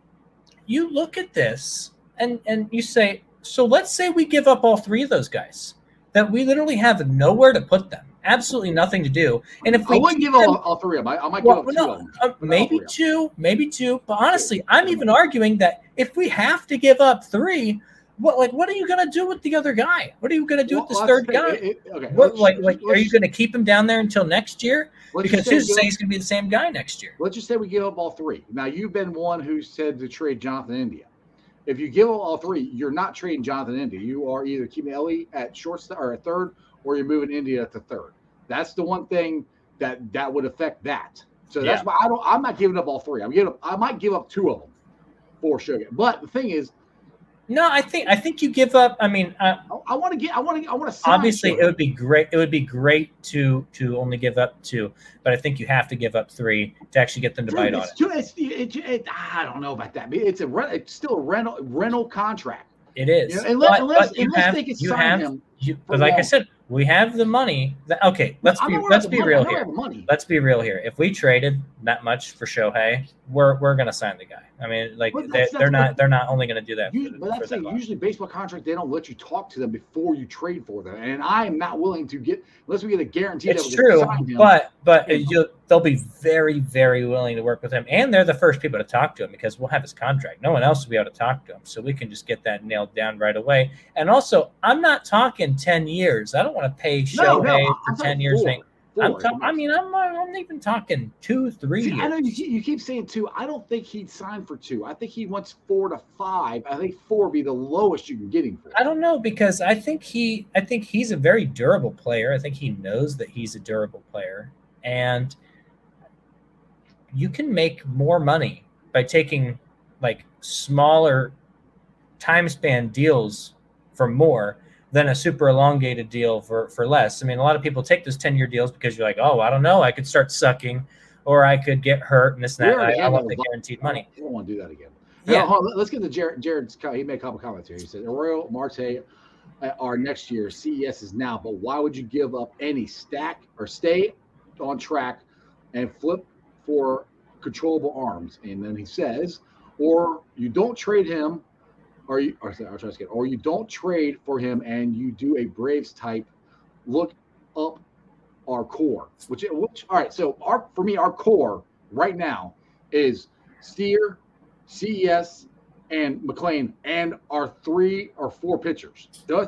you look at this, and and you say, so let's say we give up all three of those guys that we literally have nowhere to put them, absolutely nothing to do. And if I we wouldn't give them- all, all three of them. I, I might well, give up two no, of them. uh, maybe two, maybe two. But honestly, I'm even arguing that if we have to give up three, what like what are you gonna do with the other guy? What are you gonna do with this third the guy? It- it- okay, What, like, like, are you going to keep him down there until next year? Because say who's to say he's going to be the same guy next year? Let's just say we give up all three. Now you've been one who said to trade Jonathan India. If you give up all three, you're not trading Jonathan India. You are either keeping Elly at shortstop or at third, or you're moving India to third. That's the one thing that that would affect that. So that's Yeah. why I don't. I'm not giving up all three. I'm giving up. I might give up two of them for Sugar. But the thing is, No, I think I think you give up. I mean, uh, I, want to get. I want to. I want to. obviously, it would be great. It would be great to to only give up two, but I think you have to give up three to actually get them to bite on it. too, it's, it, it, I don't know about that. It's a rent, it's still a rental rental contract. It is. You know, unless, but, unless, but you unless have, they can sign have, him. you, but like I said, we have the money. That, okay, let's be let's be money. real here. Let's be real here. If we traded that much for Shohei, we're we're gonna sign the guy. I mean, like Well, they, that's- they're not they're not only gonna do that. You, for, but that's that Usually, baseball contract they don't let you talk to them before you trade for them, and I am not willing to get unless we get a guarantee. It's that true, but but you know. They'll be very very willing to work with him, and they're the first people to talk to him because we'll have his contract. No one else will be able to talk to him, so we can just get that nailed down right away. And also, I'm not talking ten years. I don't want to pay no, no, Shohei for ten years. four. I'm ta- I mean, I'm not- I'm even talking two, three See, I know you keep, you keep saying two. I don't think he'd sign for two. I think he wants four to five. I think four would be the lowest you can get him for. I don't know because I think he I think he's a very durable player. I think he knows that he's a durable player and you can make more money by taking like smaller time span deals for more than a super elongated deal for for less. I mean, a lot of people take those 10-year deals because you're like, "Oh, I don't know, I could start sucking or I could get hurt and this and that." I, I want the guaranteed money. I don't want to do that again. Yeah. Hold on, let's get to Jared. Jared's. He made a couple comments here. He said, "Arroyo, Marte uh, are next year. CES is now, but why would you give up any stack or stay on track and flip for controllable arms?" And then he says, "Or you don't trade him, or you, or, sorry, to get, or you don't trade for him and you do a Braves type look up our core, which which all right. So our for me, our core right now is Steer, CES, and McLain, and our three or four pitchers.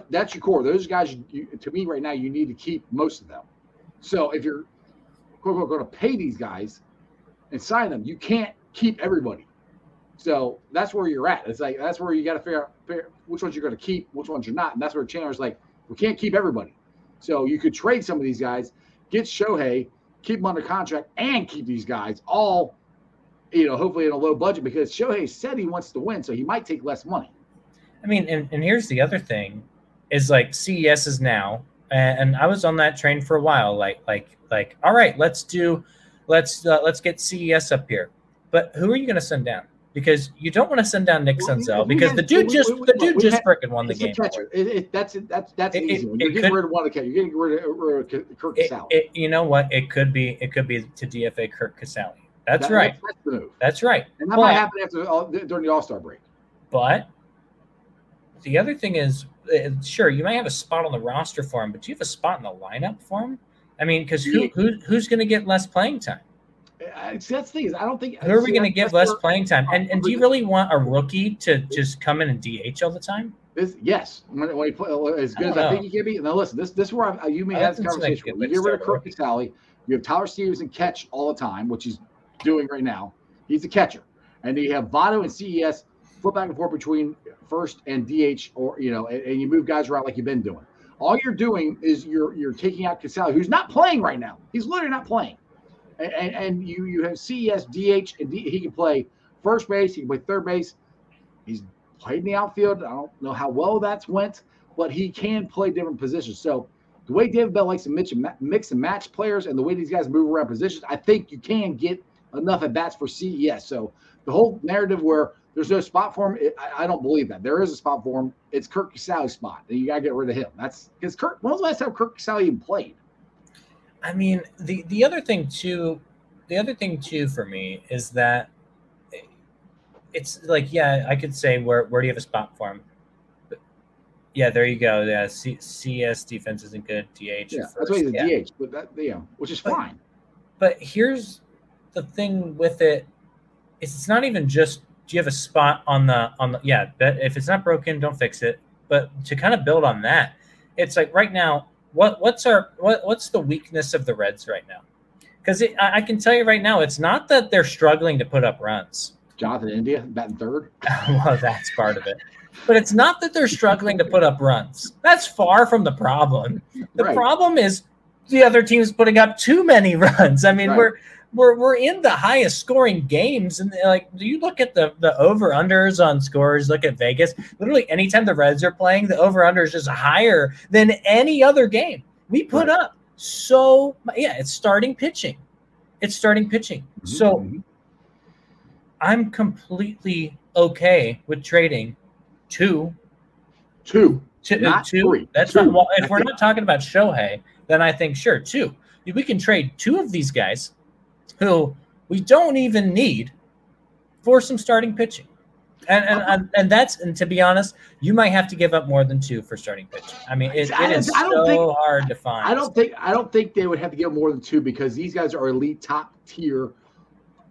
That's your core. Those guys, you, to me, right now, you need to keep most of them. So if you're going to pay these guys and sign them, you can't keep everybody. So that's where you're at. It's like that's where you got to figure out which ones you're going to keep, which ones you're not, and that's where Chandler's like, we can't keep everybody. So you could trade some of these guys, get Shohei, keep him under contract, and keep these guys all, you know, hopefully in a low budget because Shohei said he wants to win, so he might take less money. I mean, and, and here's the other thing is like CES is now, and, and I was on that train for a while. Like, like, like, all right, let's do, let's uh, let's get CES up here. But who are you going to send down? because you don't want to send down Nick Well, Senzel because had- the dude we- just we- we- the dude just freaking won the game. catcher. It, it, that's that's that's It- easy. it- you're getting could- rid of one of the catcher, you're getting rid of, rid of Kirk It, Casale. you know what? It could be it could be to DFA Curt Casali. That's That- right. That's, the move. That's right. And that But- might happen after all, during the All Star break. But the other thing is, uh, sure, you might have a spot on the roster for him, but do you have a spot in the lineup for him? I mean, because who, who who's going to get less playing time? Uh, see, that's the thing is, I don't think. Who are we going to give less playing time? And and do you really want a rookie to just come in and DH all the time? This, yes, when, when he play as good I as don't I think know. he can be. Now listen, this this is where I, you may I have this it's like conversation. You get rid of Curt with. You have Tyler Stephenson catch all the time, which he's doing right now. He's a catcher, and you have Votto and CES flip back and forth between first and DH, or you know, and, and you move guys around like you've been doing. All you're doing is you're you're taking out Casali, who's not playing right now. He's literally not playing, and, and, and you you have CES, DH, and D, he can play first base. He can play third base. He's played in the outfield. I don't know how well that's went, but he can play different positions. So the way David Bell likes to mix and, mix and match players, and the way these guys move around positions, I think you can get enough at bats for CES. So the whole narrative where there's no spot for him, it, I, I don't believe that. There is a spot for him. It's Curt Casali's spot, and you got to get rid of him. That's because Curt. When was the last time Curt Casali even played? I mean, the the other thing too, the other thing too for me is that it's like, yeah, I could say where where do you have a spot for him? But yeah, there you go. Yeah, C, CS defense isn't good. DH. Yeah, that's why he's a yeah. DH, but that you know, which is But- fine. But here's the thing with it is it's not even just do you have a spot on the on the yeah, but if it's not broken, don't fix it. But to kind of build on that, it's like right now, what what's our what what's the weakness of the Reds right now? Because I, I can tell you right now, it's not that they're struggling to put up runs. Jonathan India batting third. well, that's part of it. But it's not that they're struggling to put up runs. That's far from the problem. The Right. problem is the other team's putting up too many runs. I mean, Right. we're we're we're in the highest scoring games, and like, do you look at the the over unders on scores? Look at Vegas. Literally, anytime the Reds are playing, the over under is just higher than any other game. We put Right. up so yeah, it's starting pitching. It's starting pitching. So Mhm. I'm completely okay with trading two two. Two, Not two. three. That's Two. not. Well, if we're not talking about Shohei, then I think sure two. We can trade two of these guys, who we don't even need, for some starting pitching, and and and, and that's and to be honest, you might have to give up more than two for starting pitching. I mean, it, it is so think- hard to find. I don't think I don't think they would have to get more than two because these guys are elite top tier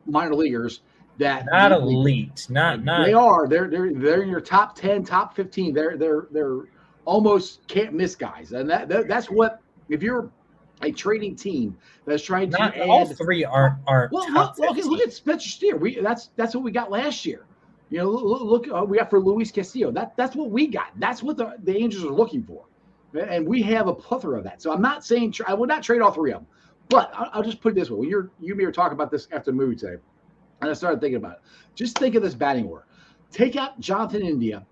minor leaguers that not they- elite, not not. They are. They're they're they're in your top ten, top fifteen. They're they're they're almost can't miss guys, and that, that that's what if you're a trading team that's trying to Not add. all three aren't aren't well, look, look, 15. look at Spencer Steer. We that's that's what we got last year. You know, look, look uh, we got for Luis Castillo. That that's what we got. That's what the, the Angels are looking for, and we have a plethora of that. So I'm not saying tra- I would not trade all three of them, but I'll, I'll just put it this way: when you're you and me were talking about this after the movie today, and I started thinking about it. Just think of this batting order: take out Jonathan India,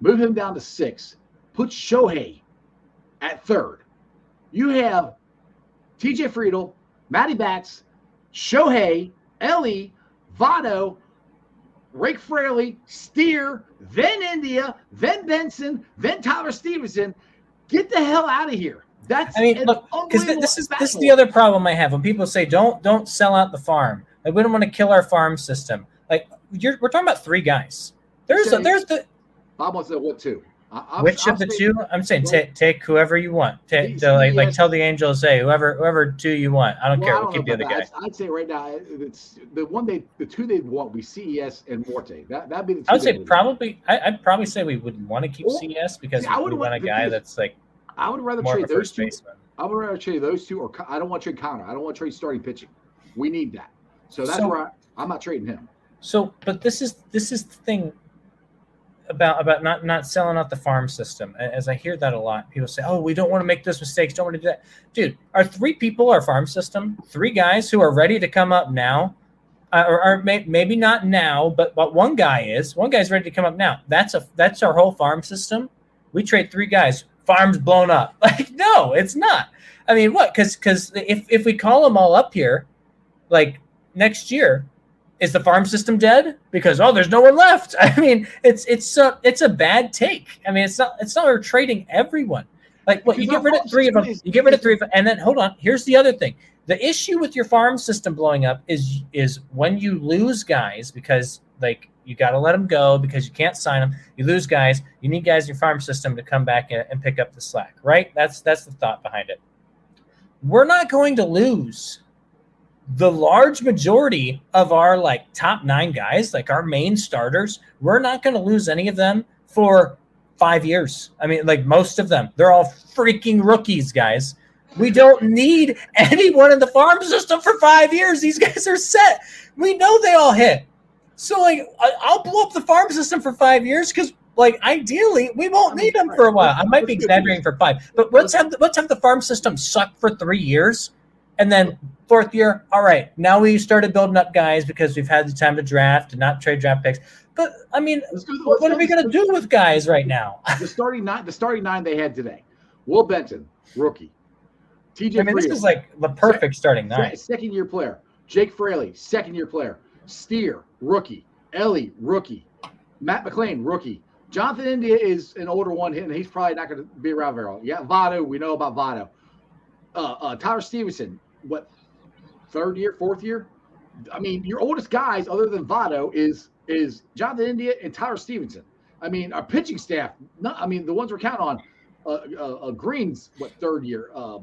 move him down to six, put Shohei at third. You have T.J. Friedl, Matty Bats, Shohei, Elly, Votto, Rick Fraley, Steer, then India, then Benson, then Tyler Stephenson. Get the hell out of here. That's I mean, an look, because this is this is the other problem I have when people say don't don't sell out the farm. Like we don't want to kill our farm system. Like you're, we're talking about three guys. There's a, there's the Bob wants to what two. I- which I'm of the saying- two? I'm saying Well, take take whoever you want. Take like like tell the angels say whoever whoever two you want. I don't Well, care. I We'll keep the other about guy. I'd, I'd say right now it's the one they the two they want be CES and Marte. That that'd be the two I would say probably I, I'd probably say we would want to keep Well, CS because see, I we would want a guy that's like I would rather trade those two. baseman. I would rather trade those two, or I don't want to trade Connor. I don't want to trade starting pitching. We need that. So that's So- where I, I'm not trading him. So, but this is this is the thing about about not not selling out the farm system. As I hear that a lot, people say, "Oh, we don't want to make those mistakes. Don't want to do that." Dude, are three people our farm system? Three guys who are ready to come up now, uh, or, or may, maybe not now, but but one guy is. One guy's ready to come up now. That's a that's our whole farm system. We trade three guys. Farm's blown up. Like no, it's not. I mean, what? Because because if if we call them all up here, like next year, is the farm system dead? Because oh there's no one left. I mean it's it's a it's a bad take. I mean it's not it's not we're trading everyone. Like what you get rid of three of them you get rid of three of them and then hold on here's the other thing. The issue with your farm system blowing up is is when you lose guys because like you got to let them go because you can't sign them. You lose guys you need guys in your farm system to come back and, and pick up the slack right? That's that's the thought behind it. We're not going to lose the large majority of our like top nine guys, like our main starters, we're not going to lose any of them for five years. I mean, like most of them, they're all freaking rookies, guys. We don't need anyone in the farm system for five years. These guys are set. We know they all hit. So, like, I'll blow up the farm system for five years because, like, ideally, we won't need them for a while. I might be exaggerating for five, but let's have the, let's have the farm system suck for three years, and then fourth year, all right, now we started building up guys because we've had the time to draft and not trade draft picks. But I mean, let's go, let's what are we going to do with guys right now? the starting nine, the starting nine they had today: Will Benson, rookie. TJ. I mean, this is like the perfect starting nine. Second year player. Jake Fraley, second year player. Steer, rookie. Elly, rookie. Matt McLain, rookie. Jonathan India is an older one, and he's probably not going to be around very long. Yeah, Votto, we know about Votto. Uh, uh, Tyler Stephenson, what third year, fourth year. I mean, your oldest guys, other than Votto, is is Jonathan India and Tyler Stephenson. I mean, our pitching staff. Not, I mean, the ones we're counting on. Uh, uh, uh, Greene's what third year? Uh,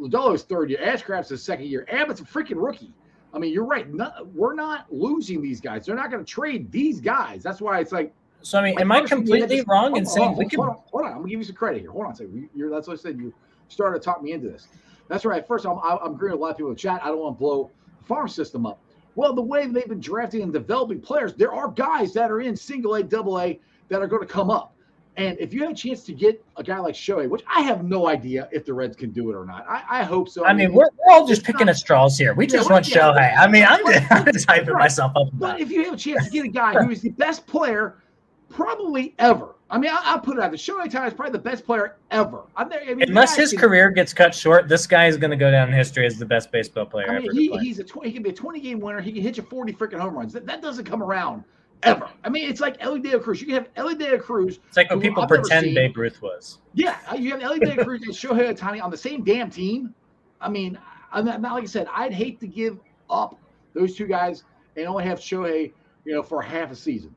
Lodolo's third year. Ashcraft's his second year. Abbott's a freaking rookie. I mean, you're right. Not, we're not losing these guys. They're not going to trade these guys. That's why it's like. So I mean, am I completely wrong in saying we can? Hold on, hold on, I'm gonna give you some credit here. Hold on a second. You're, that's what I said. You started to talk me into this. That's right. First, I'm, I'm agreeing with a lot of people in chat. I don't want to blow the farm system up. Well, the way they've been drafting and developing players, there are guys that are in single A, double A that are going to come up. And if you have a chance to get a guy like Shohei, which I have no idea if the Reds can do it or not, I, I hope so. I, I mean, we're, we're all just picking at straws here. We yeah, just want yeah, Shohei. I mean, I'm, I'm just hyping myself up. But if you have a chance to get a guy who is the best player probably ever, I mean, I, will put it out. The Shohei Ohtani is probably the best player ever. I mean, Unless his can, career gets cut short, this guy is going to go down in history as the best baseball player ever. I mean, he, he's a tw- he can be a 20 game winner. He can hit you 40 freaking home runs. That, that doesn't come around ever. I mean, it's like Elly De La Cruz. You can have Elly De La Cruz. It's like when people I've pretend Babe Ruth was. Yeah, uh, you have Elly De La Cruz and Shohei Ohtani on the same damn team. I mean, I'm not, like I said, I'd hate to give up those two guys and only have Shohei, you know, for half a season.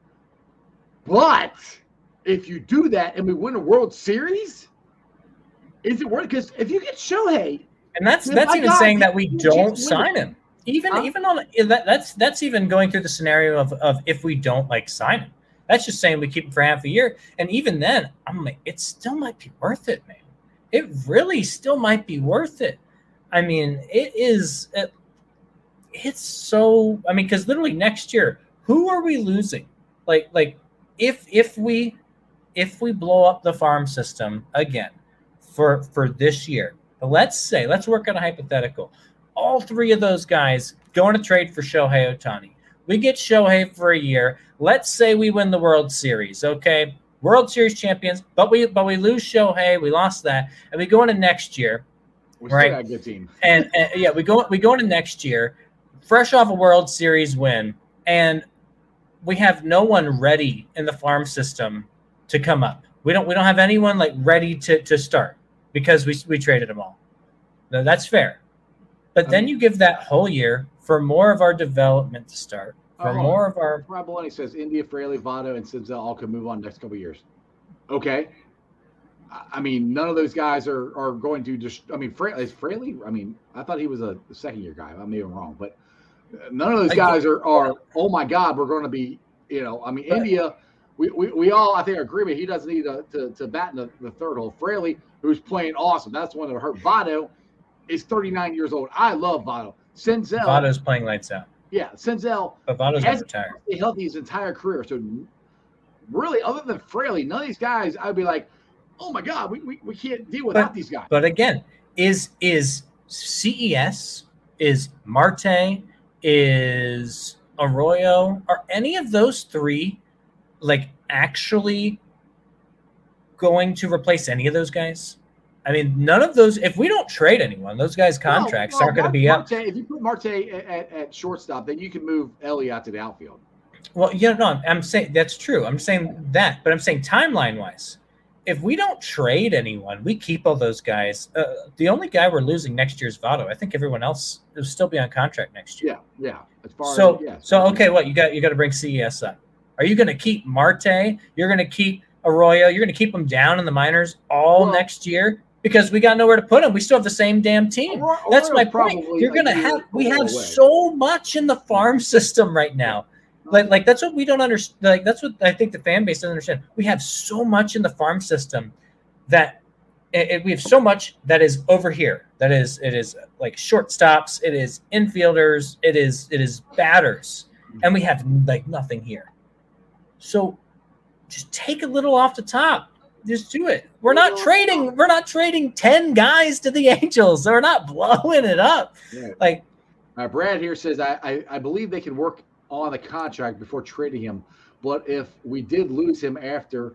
But if you do that and we win a World Series, is it worth? Because if you get Shohei, and that's that's even God, saying that we don't sign him. Even huh? even on eh, that, that's that's even going through the scenario of of if we don't like sign him. That's just saying we keep him for half a year, and even then, I'm like, it still might be worth it, man. It really still might be worth it. I mean, it is. It, it's so. I mean, because literally next year, who are we losing? Like like if if we if we blow up the farm system again for for this year, let's say, let's work on a hypothetical. All three of those guys go on a trade for Shohei Ohtani. We get Shohei for a year. Let's say we win the World Series, okay? World Series champions, but we but we lose Shohei, we lost that, and we go into next year. we right? got a good team. And, and yeah, we go we go into next year, fresh off a World Series win, and we have no one ready in the farm system to come up. We don't we don't have anyone like ready to to start because we we traded them all. No, that's fair. But then you give that whole year for more of our development to start, for oh, more of our. Rob Maloney says India, Fraley, Votto, and Senzel all can move on next couple years. Okay. I mean, none of those guys are are going to just. I mean, Fraley, is Fraley. I mean, I thought he was a second year guy. I may be wrong, but uh, none of those guys are are. Oh my God, we're going to be. You know, I mean, India we, we, we all, I think, agree with he doesn't need to, to, to bat in the, the third hole. Fraley, who's playing awesome, that's one that hurt. Votto is 39 years old. I love Votto. Senzel. Votto's playing lights out. Yeah, Senzel. But Votto's has retired. healthy his entire career. So, really, other than Fraley, none of these guys, I'd be like, oh my God, we, we, we can't deal without but, these guys. But again, is is CES, is Marte, is Arroyo, are any of those three like actually going to replace any of those guys? I mean, none of those. If we don't trade anyone, those guys' contracts Well, well, aren't going to be Marte, up. If you put Marte at, at, at shortstop, then you can move Elly out to the outfield. Well, yeah, no, I'm- I'm saying that's true. I'm saying that, but I'm saying timeline wise, if we don't trade anyone, we keep all those guys. Uh, the only guy we're losing next year is Votto. I think everyone else will still be on contract next year. Yeah, yeah. So, as, yeah, so okay, what you got? You got to bring CES up. Are you going to keep Marte? You're going to keep Arroyo? You're going to keep them down in the minors all Well- next year because we got nowhere to put them. We still have the same damn team. Arroyo- That's my point. You're gonna have. We away. have so much in the farm system right now. Like, like that's what we don't understand. Like that's what I think the fan base doesn't understand. We have so much in the farm system that it, it- we have so much that is over here. That is, it is like shortstops. It is infielders. It is, it is batters, and we have like nothing here. So, just take a little off the top. Just do it. We're not trading. We're not trading ten guys to the Angels. We're not blowing it up. Yeah. Like Uh, Brad here says, I, I, I believe they can work on the contract before trading him. But if we did lose him after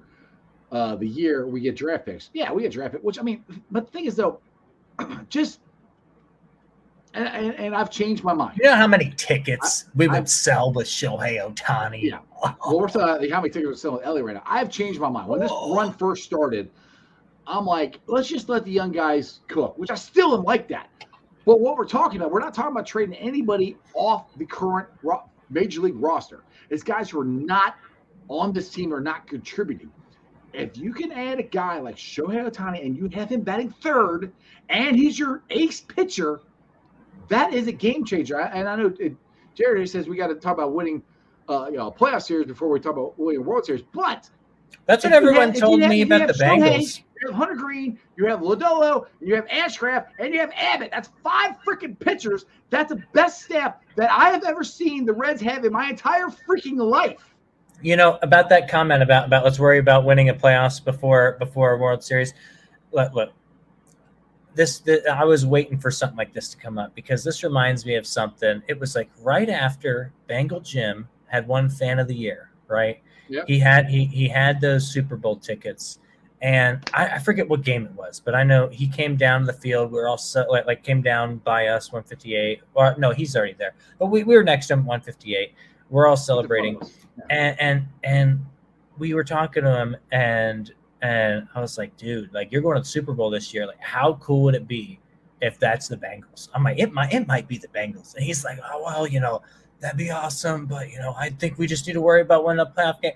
uh, the year, we get draft picks. Yeah, we get draft picks. Which, I mean, but the thing is, though, just, and, and, and I've changed my mind. You know how many tickets we would I- sell with Shohei Ohtani? Yeah. Well, we're talking how many tickets we're selling with Elly right now. I've changed my mind. When this Oh. run first started, I'm like, let's just let the young guys cook, which I still am like that. But what we're talking about, we're not talking about trading anybody off the current ro- major league roster. It's guys who are not on this team or not contributing. If you can add a guy like Shohei Ohtani and you have him batting third, and he's your ace pitcher, that is a game changer. I- And I know it, Jared says we got to talk about winning, uh, you know, a playoff series before we talk about winning a World Series. But That's what everyone have- told have- me about the Shohei, Bengals. you have Hunter Greene, you have Lodolo, you have Ashcraft, and you have Abbott. That's five freaking pitchers. That's the best staff that I have ever seen the Reds have in my entire freaking life. You know about that comment about about let's worry about winning a playoffs before before a World Series. Look, look. This, this I was waiting for something like this to come up because this reminds me of something. It was like right after Bengal Jim had won Fan of the Year, right? Yep. He had he he had those Super Bowl tickets, and I, I forget what game it was, but I know he came down to the field. We are all set, like, like came down by us 158. Or no, he's already there, but we, we were next to him 158. We're all celebrating and and and we were talking to him and and I was like, dude, like you're going to the Super Bowl this year. Like, how cool would it be if that's the Bengals? I'm like, it might it might be the Bengals. And he's like, oh well, you know, that'd be awesome, but you know, I think we just need to worry about winning a playoff game.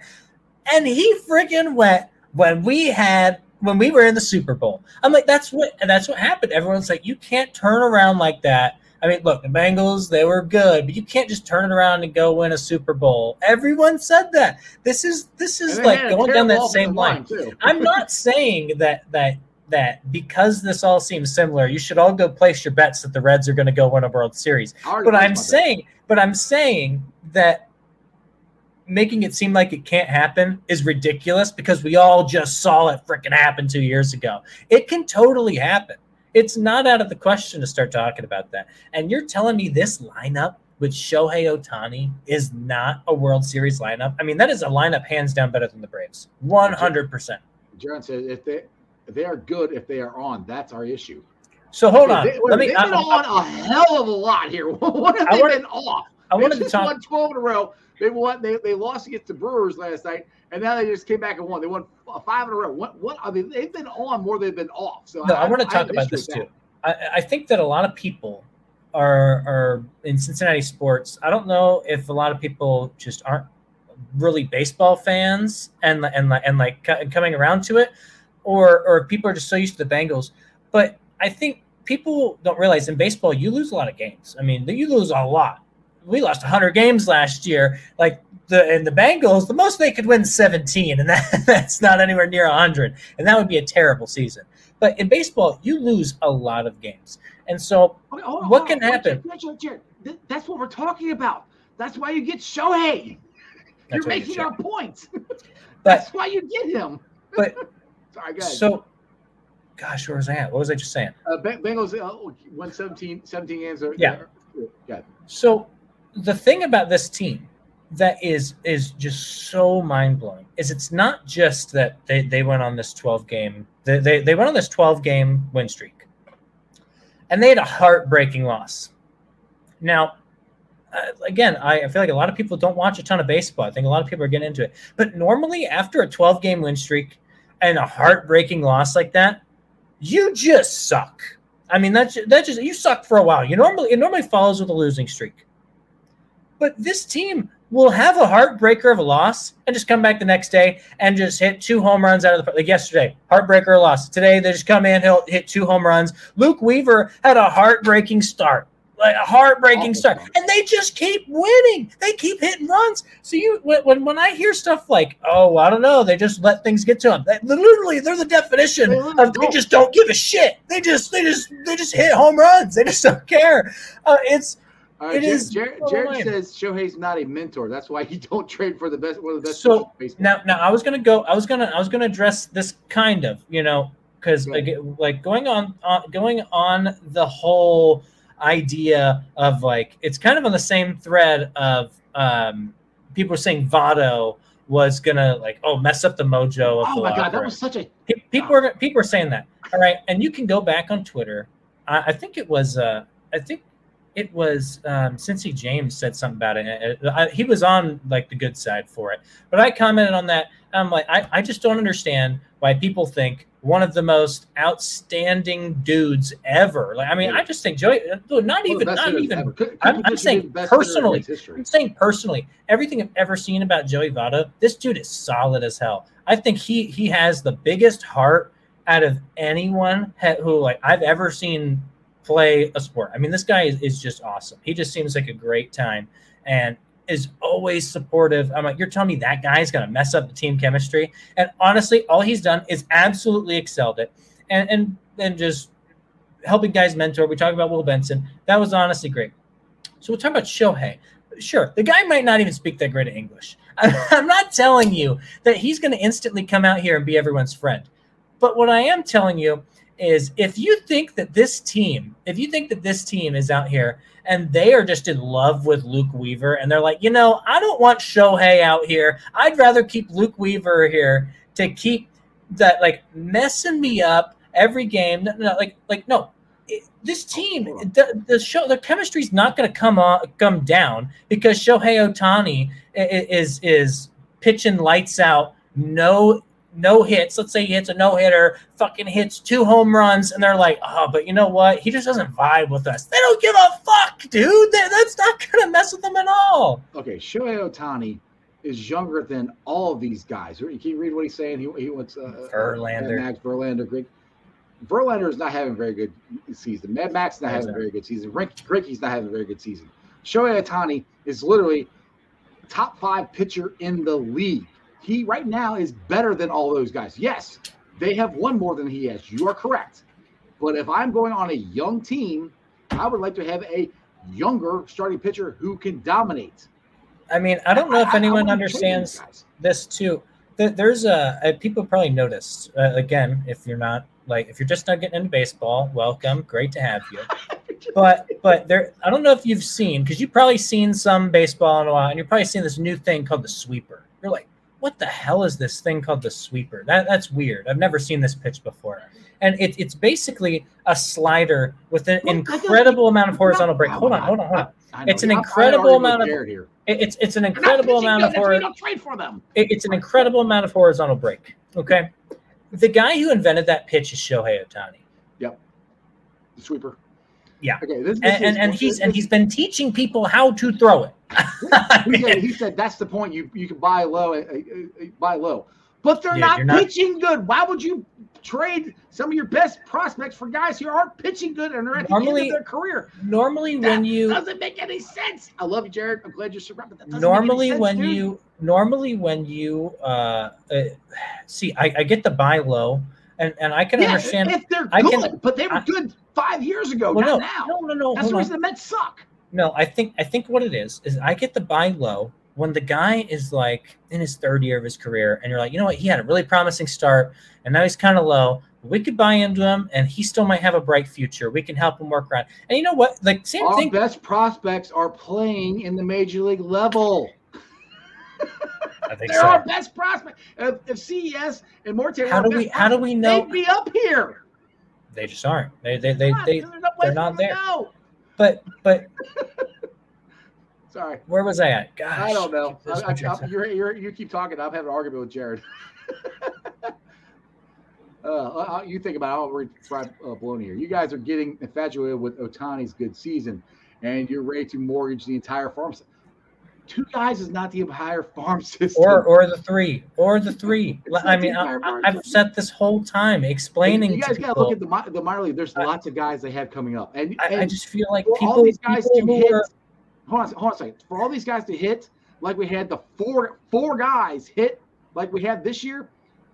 And he freaking went when we had when we were in the Super Bowl. I'm like, that's what that's what happened. Everyone's like, you can't turn around like that. I mean, look, the Bengals, they were good, but you can't just turn it around and go win a Super Bowl. Everyone said that. This is this is like going down that same offensive line. I'm not saying that that that because this all seems similar, you should all go place your bets that the Reds are going to go win a World Series. But I'm saying, but I'm saying that making it seem like it can't happen is ridiculous because we all just saw it freaking happen two years ago. It can totally happen. It's not out of the question to start talking about that. And you're telling me this lineup with Shohei Ohtani is not a World Series lineup? I mean, that is a lineup hands down better than the Braves. 100%. Jaron said if they if they are good if they are on, that's our issue. So hold on. They, Let me. they've I, been on a hell of a lot here. what have I they wanna- been off? I wanted to talk. won 12 in a row. They won. They, they lost against the Brewers last night, and now they just came back and won. They won five in a row. What? What? I mean, they've been on more than they've been off. So No, I, want to talk about this too. I, I think that a lot of people are are in Cincinnati sports. I don't know if a lot of people just aren't really baseball fans and and and like coming around to it, or or people are just so used to the Bengals. But I think people don't realize in baseball you lose a lot of games. I mean, you lose a lot. We lost 100 games last year. Like the and the Bengals, the most they could win 17, and that, that's not anywhere near 100, and that would be a terrible season. But in baseball, you lose a lot of games, and so Okay, on, What can on. happen? Jared, Jared, Jared, th- That's what we're talking about. That's why you get Shohei. That's You're you making get our points. That's why you get him. But- sorry, go so, gosh, where was I at? What was I just saying? uh, Bengals uh, won 17, 17 games. uh, Yeah. Yeah. So the thing about this team that is is just so mind blowing is it's not just that they, they went on this 12 game they, they, they went on this 12 game win streak and they had a heartbreaking loss. Now uh, again I, I feel like a lot of people don't watch a ton of baseball. I think a lot of people are getting into it. But normally after a 12 game win streak and a heartbreaking loss like that you just suck. I mean that's that just you suck for a while. You normally it normally follows with a losing streak but this team will have a heartbreaker of a loss and just come back the next day and just hit two home runs out of the like yesterday heartbreaker loss. Today they just come in he'll hit two home runs. Luke weaver had a heartbreaking start like a heartbreaking start. and they just keep winning. They keep hitting runs. So you when, when when i hear stuff like oh i don't know they just let things get to them that, literally they're the definition They of they just don't give a shit. They just they just they just hit home runs. They just don't care. Uh, it's Right, It Jared, is Jared, Jared says Shohei's not a mentor. That's why he don't trade for the best one of the best So, pitchers in baseball. now now i was gonna go i was gonna i was gonna address this kind of you know because like, like going on uh, going on the whole idea of like it's kind of on the same thread of um people were saying Votto was gonna like oh mess up the mojo of oh the my god, that was such a people are people are saying that. All right and you can go back on twitter. I, I think it was uh i think it was um cincy james said something about it uh, I, he was on like the good side for it but i commented on that i'm like i, I just don't understand why people think one of the most outstanding dudes ever like i mean i just think joey uh, not even not even. Could- I'm- I'm saying be the best hitter in personally. I'm saying personally, everything I've ever seen about Joey Votto, this dude is solid as hell. I think he he has the biggest heart out of anyone who like I've ever seen play a sport. I mean, this guy is, is just awesome. He just seems like a great time and is always supportive. I'm like, you're telling me that guy's gonna mess up the team chemistry? And honestly, all he's done is absolutely excelled it, and and and just helping guys mentor. We talked about Will Benson. That was honestly great. So we'll talk about Shohei. Sure, the guy might not even speak that great of English. I'm not telling you that he's going to instantly come out here and be everyone's friend. But what I am telling you is if you think that this team, if you think that this team is out here and they are just in love with Luke Weaver and they're like, you know, I don't want Shohei out here. I'd rather keep Luke Weaver here to keep that like messing me up every game. No, no, like, like no, it- this team, the, the show, the chemistry's not going to come on, come down because Shohei Ohtani is is pitching lights out, no no hits. Let's say he hits a no hitter, fucking hits two home runs, and they're like, oh, but you know what? He just doesn't vibe with us. They don't give a fuck, dude. That- that's not gonna mess with them at all. Okay, Shohei Ohtani is younger than all of these guys. Can you read what he's saying? He, he wants uh, Verlander. Mad Max Verlander. Greg. Verlander is not having a very good season. Mad Max is not having a very good season. Rick Ricky's not having a very good season. Shohei Ohtani is literally top five pitcher in the league. He right now is better than all those guys. Yes, they have won more than he has. You are correct. But if I'm going on a young team, I would like to have a younger starting pitcher who can dominate. I mean, I don't know if anyone wouldn't trade these understands this too. There's a, a people probably noticed uh, again if you're not like if you're just not getting into baseball, welcome, great to have you. But but there, I don't know if you've seen because you've probably seen some baseball in a while, and you're probably seen this new thing called the sweeper. You're like, what the hell is this thing called the sweeper? That that's weird. I've never seen this pitch before, and it, it's basically a slider with an Well, incredible amount of horizontal break. Hold on, hold on, hold on. I. It's an incredible amount of-. It- It's it's an incredible amount of that's why you hor- trade for them. it- it's an incredible amount of horizontal break. Okay, the guy who invented that pitch is Shohei Ohtani, Yep. The sweeper. Yeah. Okay. This, this and and, is- and he's this- and he's been teaching people how to throw it. I he said, he said that's the point. You you can buy low, uh, uh, uh, buy low, but they're Dude, not you're not- pitching good. Why would you trade some of your best prospects for guys who aren't pitching good and are at the end of their career? normally That when you doesn't make any sense. I love you, Jared. I'm glad you're surrounded. But that doesn't normally any when dude. you normally when you uh, uh see I, I get the buy low and and I can yeah, understand. if they're I good, can- but they were I- good five years ago, well, not no, now. no, no, no, That's the on. reason the Mets suck. No, I think I think what it is is I get the buy low when the guy is like in his third year of his career, and you're like, you know what, he had a really promising start, and now he's kind of low. We could buy into him, and he still might have a bright future. We can help him work around. And you know what? Like same Our thing. best prospects are playing in the major league level. I think They're so. our best prospect. If, if CES and Marte How do we how do we know They'd be up here. they just aren't? They they they, they there's no place they're not them to there. go. but but Sorry. where was I at? Gosh, I don't know. I, I, you're, you're, you keep talking. I'm having an argument with Jared. uh, uh, you think about it. I'll read uh, bologna here. You guys are getting infatuated with Ohtani's good season, and you're ready to mortgage the entire farm. Two guys is not the entire farm system. or or the three or the three. It's I mean, I, entire I, farm I've system. said this whole time explaining you guys got to look at the, the minor league. There's I- lots of guys they have coming up, and, I, I just feel like people, all these guys to hit. are- Hold on, hold on a second. For all these guys to hit, like we had the four four guys hit, like we had this year,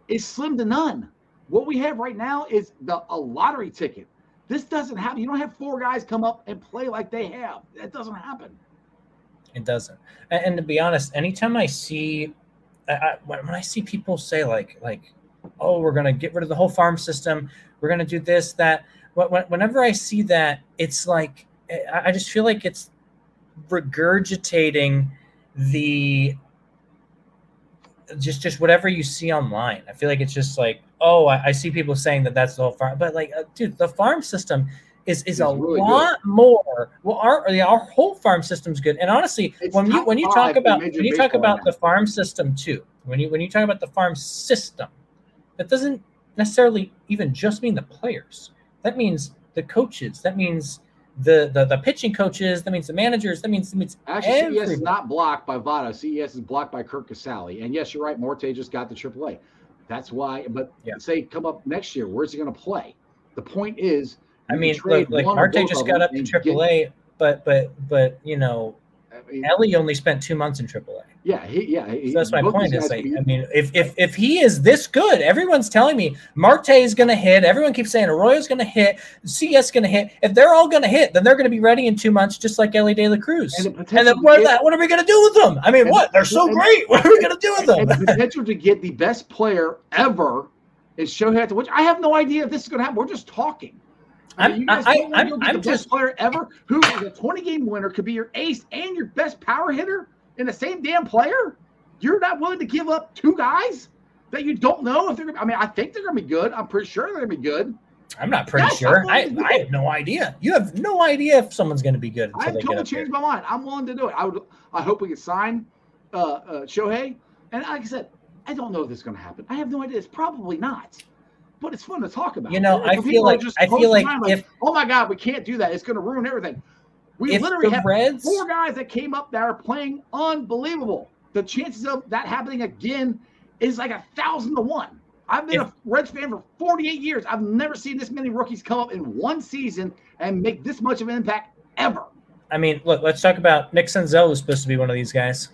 is slim to none. What we have right now is the a lottery ticket. This doesn't happen. You don't have four guys come up and play like they have. That doesn't happen. It doesn't. And, and to be honest, anytime I see, I, when, I see people say like like, oh, we're gonna get rid of the whole farm system, we're gonna do this that. When, when- whenever I see that, it's like I, I just feel like it's regurgitating the just just whatever you see online. I feel like it's just like, oh, I, I see people saying that that's the whole farm, but like, uh, dude, the farm system is is It's a really good. lot more. Well, our our whole farm system's good, and honestly, It's when you when you talk about when you talk about right the farm system too, when you when you talk about the farm system, that doesn't necessarily even just mean the players. That means the coaches. That means the the, the pitching coaches. That means the managers. That means, that means Actually, CES is not blocked by Votto. CES is blocked by Curt Casali. And yes, you're right. Marte just got the AAA. That's why. But Yeah. say come up next year, where's he going to play? The point is, I mean, look, like Marte just got up to AAA, but but but you know, I mean, Elly only spent two months in AAA. yeah, he, yeah. he- So that's my point. Is like, I mean, if if if he is this good, everyone's telling me Marte is going to hit. Everyone keeps saying Arroyo's going to hit, CS is going to hit. If they're all going to hit, then they're going to be ready in two months, just like Elly De La Cruz. and And, then what, get- that, what are we going to do with them? I mean, what? They're so and- great. What are we going to do with and the them? potential to get the best player ever is Shohei which I have no idea if this is going to happen. We're just talking. I I'm- I- don't want I'm- to I'm the best just- player ever, who is a 20 game winner, could be your ace and your best power hitter in the same damn player. You're not willing to give up two guys that you don't know if they're. gonna I mean, I think they're going to be good. I'm pretty sure they're going to be good. I'm not pretty Yes, sure. I, willing to do I have no idea. You have no idea if someone's going to be good until I've they get totally changed my mind. I'm willing to do it. I would. I hope we can sign uh, uh, Shohei. And like I said, I don't know if this is going to happen. I have no idea. It's probably not. But it's fun to talk about. You know, I feel like- just I feel like if- oh my god, we can't do that. It's going to ruin everything. We literally have Reds, four guys that came up that are playing unbelievable. The chances of that happening again is like a thousand to one. I've been If- a Reds fan for 48 years. I've never seen this many rookies come up in one season and make this much of an impact ever. I mean, look, let's talk about Nick Senzel was supposed to be one of these guys.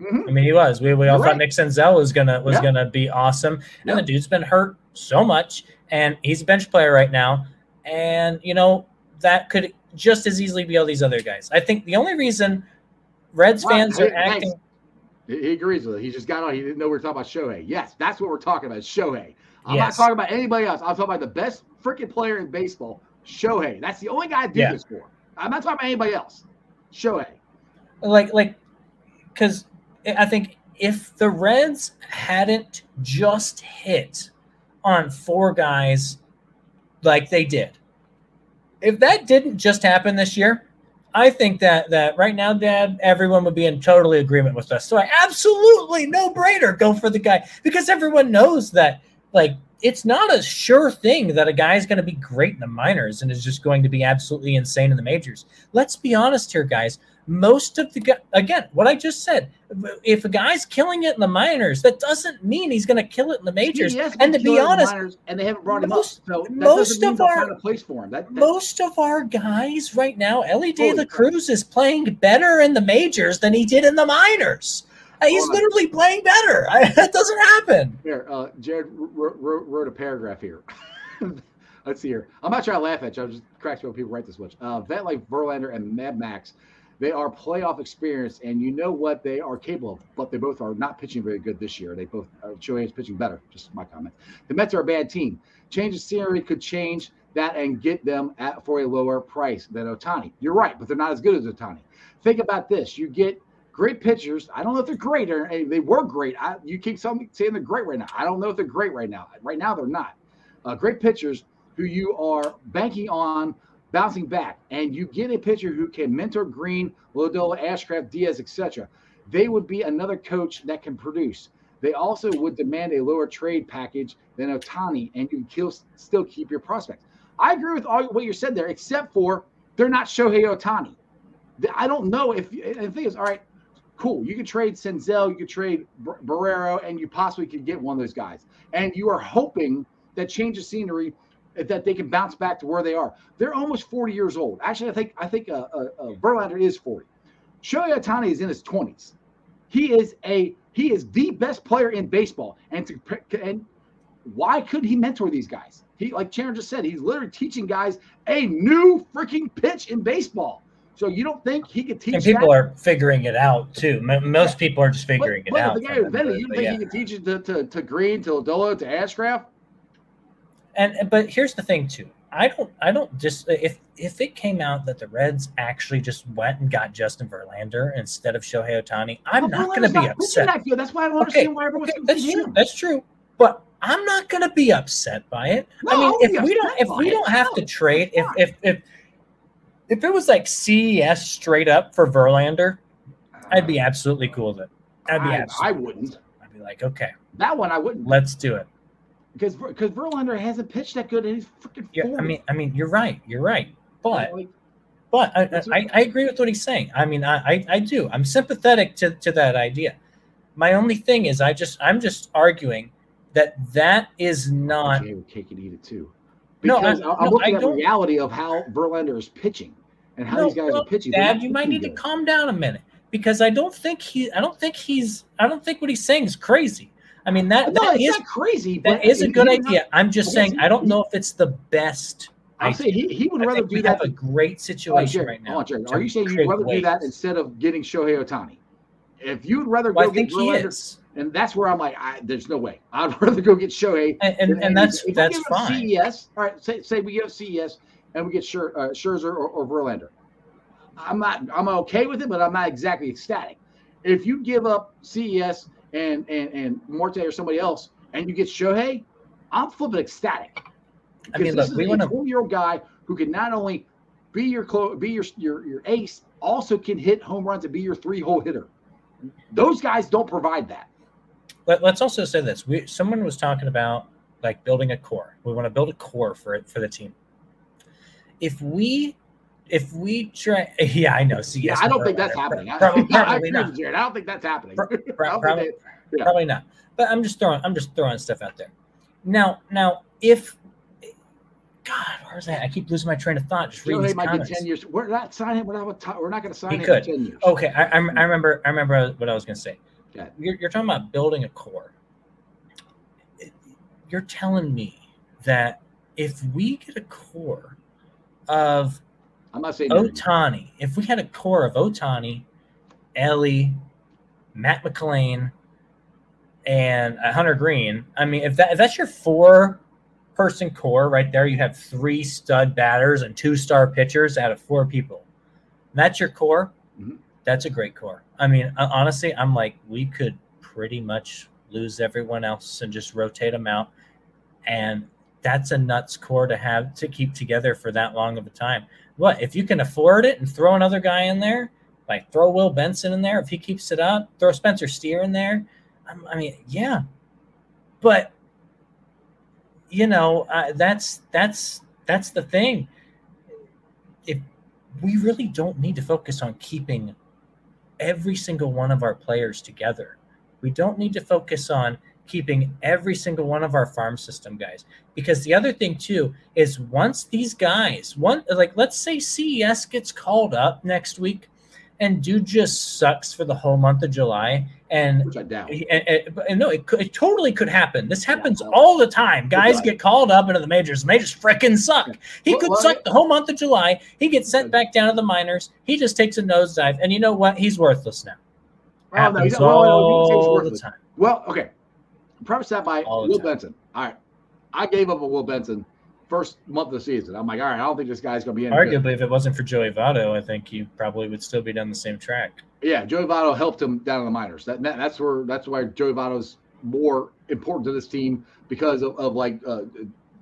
Mhm. I mean, he was. We, we all You're thought right. Nick Senzel was gonna was Yeah. gonna be awesome, and Yeah. the dude's been hurt so much, and he's a bench player right now, and you know that could just as easily be all these other guys. I think the only reason Reds Right. fans are acting. he agrees with it. He just got on. He didn't know we were talking about Shohei. Yes, that's what we're talking about. Shohei. I'm Yes. not talking about anybody else. I'm talking about the best freaking player in baseball, Shohei. That's the only guy I do Yeah. this for. I'm not talking about anybody else. Shohei. like like because i think if the reds hadn't just hit on four guys like they did if that didn't just happen this year i think that that right now dad everyone would be in totally agreement with us. So i absolutely no brainer go for the guy because everyone knows that like it's not a sure thing that a guy is going to be great in the minors and is just going to be absolutely insane in the majors. Let's be honest here guys most of the guy again what i just said if a guy's killing it in the minors that doesn't mean he's going to kill it in the majors and to be honest minors, and they haven't brought him most- up. So that most of our- a place for him. That, that- most of our guys right now Elly de la cruz is playing better in the majors than he did in the minors Uh, he's literally playing better that doesn't happen Here, uh, Jared wrote, wrote, a paragraph here. Let's see here. I'm not trying to laugh at you. I'm just when people write this much. Uh, vet like Verlander and Mad Max, they are playoff experience, and you know what they are capable of. But they both are not pitching very good this year. They both uh, Shohei is pitching better. Just my comment. The Mets are a bad team. Change of scenery could change that and get them at for a lower price than Ohtani. You're right, but they're not as good as Ohtani. Think about this: you get great pitchers. I don't know if they're great or they were great. I, you keep saying they're great right now. I don't know if they're great right now. Right now, they're not. Uh, great pitchers who you are banking on bouncing back, and you get a pitcher who can mentor Greene, Lodolo, Ashcraft, Diaz, etc. They would be another coach that can produce. They also would demand a lower trade package than Ohtani, and you can still keep your prospects. I agree with all what you said there, except for they're not Shohei Ohtani. I don't know if the thing is, all right, cool. You could trade Senzel, you could trade Barrero, and you possibly could get one of those guys. And you are hoping that change of scenery that they can bounce back to where they are. They're almost 40 years old. Actually, I think I think uh, uh, uh, Verlander is 40. Shohei Ohtani is in his 20s. He is a he is the best player in baseball. And to and why couldn't he mentor these guys? He like Sharon just said, he's literally teaching guys a new freaking pitch in baseball. So you don't think he could teach? And people that? are figuring it out too. Most people are just figuring but, it out. The guy who invented, you don't think yeah. he could teach it to, to, to Greene, to Lodolo, to Ashcraft? And but here's the thing too. I don't I don't just if if it came out that the Reds actually just went and got Justin Verlander instead of Shohei Ohtani, I'm well, not going to be upset. That's why I don't okay. understand why everyone's okay, that's true. That's true. But I'm not going to be upset by it. No, I mean, if we don't if we don't have to trade, if if if if it was like CES straight up for Verlander, I'd be absolutely cool with it. I'd be I, I wouldn't. I'd be like, okay, that one I wouldn't. Let's do it because because Verlander hasn't pitched that good, and he's freaking. Yeah, I mean, I mean, you're right. You're right, but. but I, I, I, agree with what he's saying. I mean, I, I, I do. I'm sympathetic to, to that idea. My only thing is, I just I'm just arguing that that is not. Okay, cake and eat it too. Because no, I, am no, looking at the reality of how Verlander is pitching and how no, these guys are pitching. Dad, you might need good. to calm down a minute because I don't think he. I don't think he's. I don't think what he's saying is crazy. I mean that, no, that is crazy. That is a good idea. Not, I'm just saying I don't know if it's the best. I say he, he would I rather do that. Have a great situation oh, right now. Oh, are you saying you'd rather do that instead of getting Shohei Ohtani? If you'd rather well, go get Verlander, and that's where I'm like, I, there's no way. I'd rather go get Shohei. And, and, and that's if that's fine. CES, all right. Say say we get CES and we get Scher, uh, Scherzer or, or Verlander. I'm not. I'm okay with it, but I'm not exactly ecstatic. If you give up CES and and and Marte or somebody else, and you get Shohei, I'm flipping ecstatic. I mean, look, we want a 20 year old guy who can not only be your clo- be your, your your ace, also can hit home runs and be your three hole hitter. Those guys don't provide that. Let, us also say this: we someone was talking about like building a core. We want to build a core for it for the team. If we if we try, yeah, I know. See, yeah, I don't think that's happening. Probably, probably not. Jared. I don't think that's happening. probably, yeah. probably not. But I'm just throwing, I'm just throwing stuff out there. Now, now, if God, where's that? I keep losing my train of thought. Just reading these comments. Ten years. We're not signing. We're not. We're not going to sign he could. ten years. Okay, I, I, I remember. I remember what I was going to say. Yeah. You're, you're talking about building a core. You're telling me that if we get a core of I'm not saying Ohtani. If we had a core of Ohtani, Elly, Matt McLain, and Hunter Greene, I mean, if that if that's your four person core right there, you have three stud batters and two star pitchers out of four people. that's your core. Mm-hmm. That's a great core. I mean, honestly, I'm like, we could pretty much lose everyone else and just rotate them out. And that's a nuts core to have to keep together for that long of a time what if you can afford it and throw another guy in there, like throw Will Benson in there if he keeps it up, throw Spencer Steer in there. I mean, yeah, but you know uh, that's that's that's the thing. If we really don't need to focus on keeping every single one of our players together, we don't need to focus on keeping every single one of our farm system guys. Because the other thing too is once these guys, one like let's say CES gets called up next week, and dude just sucks for the whole month of July. And, Which I doubt. And, and, and no, it, it totally could happen. This happens yeah, all the time. Guys get called up into the majors. The majors freaking suck. He well, could well, suck the whole month of July. He gets sent back down to the minors. He just takes a nosedive, and you know what? He's worthless now. Well, no, he's, well, all the time. Well, okay. Preface that by All Will Benson. All right. I gave up a Will Benson first month of the season. I'm like, all right, I don't think this guy's going to be in. Arguably, good. if it wasn't for Joey Votto, I think he probably would still be down the same track. Yeah, Joey Votto helped him down in the minors. That, that that's where that's why Joey Votto's more important to this team because of, of like uh,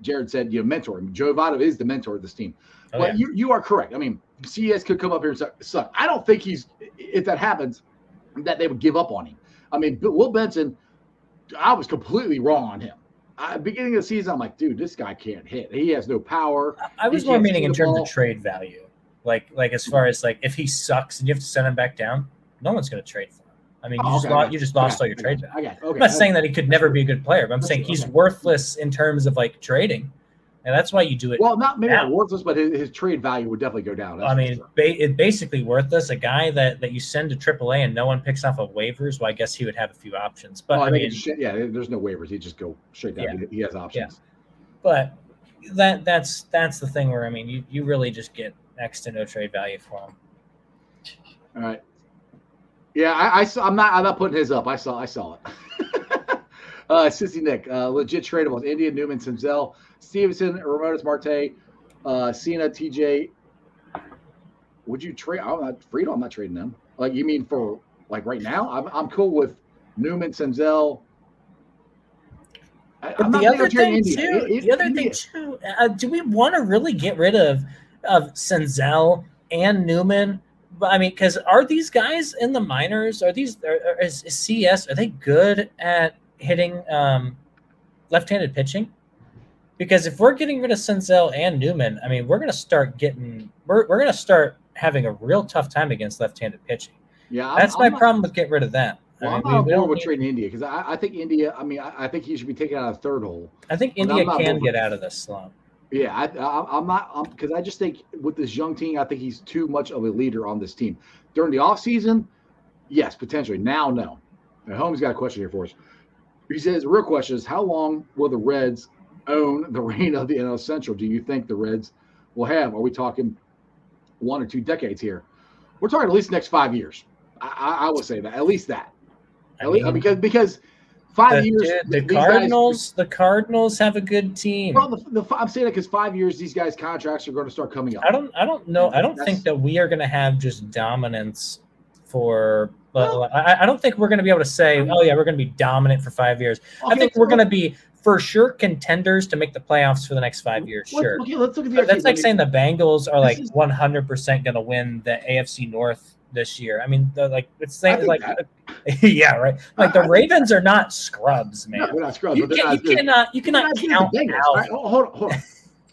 Jared said, you know, mentoring. Joey Votto is the mentor of this team. Oh, but yeah. you you are correct. I mean, CES could come up here and suck- suck. I don't think he's if that happens, that they would give up on him. I mean, Will Benson, I was completely wrong on him. I, beginning of the season, I'm like, dude, this guy can't hit. He has no power. I was more meaning in terms ball. of trade value. Like like as far as like if he sucks and you have to send him back down, no one's going to trade for him. I mean, you Oh, just okay, lost, you just lost all your you, trade value. Okay. I'm not saying that he could never be a good player, but I'm saying he's worthless in terms of like trading, and that's why you do it. Well, not maybe not now. worthless, but his, his trade value would definitely go down. I mean, sure. ba- it basically worthless. A guy that that you send to AAA and no one picks off of waivers. Well, I guess he would have a few options, but Oh, I I mean, shit. yeah, there's no waivers. He just go straight down. Yeah. He, he has options. but that that's that's the thing where I mean, you you really just get next to no trade value for him. All right. Yeah, I, I saw. I'm not. I'm not putting his up. I saw. I saw it. uh, Cincy Nick, uh, legit tradables. Indian Newman, Senzel, Stephenson, Ramones, Marte, uh, Cena, TJ. Would you trade? I'm not Friedl. I'm not trading them. Like you mean for like right now? I'm, I'm cool with Newman, Senzel. I, I'm the other thing India. too, It- it- the other India- thing too, uh, do we want to really get rid of of Senzel and Newman? But I mean, because are these guys in the minors? Are these are, are- is, is CS? Are they good at hitting um, left-handed pitching? Because if we're getting rid of Senzel and Newman, I mean, we're going to start getting we're we're going to start having a real tough time against left-handed pitching. Yeah, I'm- That's I'm my not- problem with getting rid of them. Well, I I'm mean, not we- with need- trading India because I, I think India. I mean, I, I think he should be taken out of third hole. I think India can get out of this slump. Yeah, I, I, I'm not because I just think with this young team, I think he's too much of a leader on this team. During the offseason, yes, potentially. Now, no. Now, Holmes got a question here for us. He says, the real question is, how long will the Reds own the reign of the NL Central? Do you think the Reds will have? Are we talking one or two decades here? We're talking at least next five years. I, I, I would say that at least that. I At least, mean, because because five the, years. the these guys- Cardinals, the Cardinals have a good team. well, the, the, I'm saying that because five years, these guys' contracts are going to start coming up. I don't, I don't know. I don't That's- think that we are going to have just dominance for. Well- I, I don't think we're going to be able to say, oh yeah, we're going to be dominant for five years. I think we're going to be for sure contenders to make the playoffs for the next five years. let's- Sure. Okay, let's look at the. That's like saying the Bengals are like 100% going to win the AFC North this year. I mean, the, like it's saying like, yeah, right. Like the I- I Ravens are not scrubs, man. No, they're not scrubs, You, but can, not you cannot you cannot not as good count Bengals. out. Right, oh, hold on, hold on,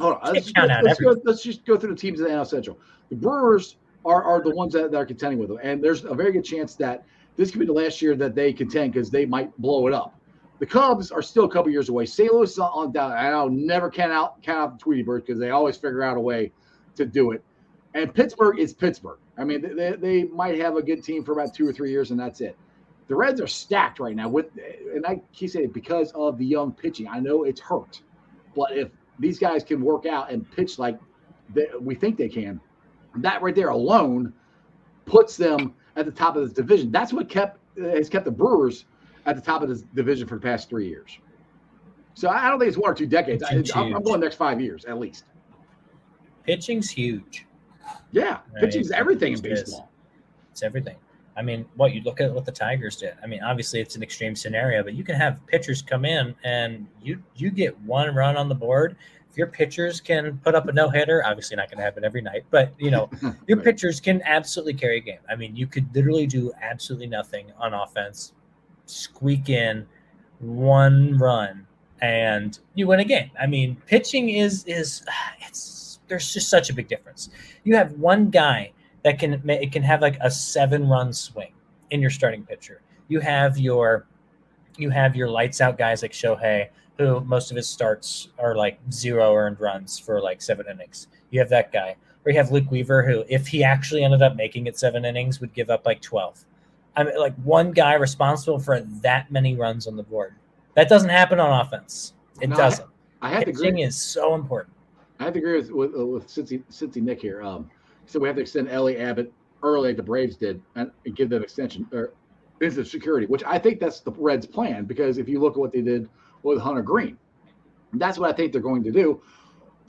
hold on. Let's, count let's, out let's go, let's just go through the teams in the NL Central. The Brewers are, are the ones that, that are contending with them, and there's a very good chance that this could be the last year that they contend because they might blow it up. The Cubs are still a couple years away. St. Louis is on, down. I'll never count out count out the Tweety Birds because they always figure out a way to do it. And Pittsburgh is Pittsburgh. I mean, they, they might have a good team for about two or three years, and that's it. The Reds are stacked right now with, and I keep saying because of the young pitching. I know it's hurt, but if these guys can work out and pitch like they, we think they can, that right there alone puts them at the top of this division. That's what kept has kept the Brewers at the top of the division for the past three years. So I don't think it's one or two decades. I, Pitching's I'm going next five years at least. Pitching's huge. Yeah, Right. pitching's everything in is. baseball. It's everything. I mean, what you look at what the Tigers did. I mean, obviously it's an extreme scenario, but you can have pitchers come in and you you get one run on the board. If your pitchers can put up a no hitter, obviously not going to happen every night, but you know your pitchers can absolutely carry a game. I mean, you could literally do absolutely nothing on offense, squeak in one run, and you win a game. I mean, pitching is is it's there's just such a big difference. You have one guy that can it can have like a seven run swing in your starting pitcher. You have your you have your lights out guys like Shohei, who most of his starts are like zero earned runs for like seven innings. You have that guy. Or you have Luke Weaver, who, if he actually ended up making it seven innings, would give up like 12. I mean, like one guy responsible for that many runs on the board. That doesn't happen on offense. It No, doesn't. I have to agree. is so important. I have to agree with with, uh, with Cincy, Cincy Nick here. Um, so we have to extend Elly Abbott early, like the Braves did, and, give them extension or instant security, which I think that's the Reds' plan because if you look at what they did with Hunter Greene, that's what I think they're going to do.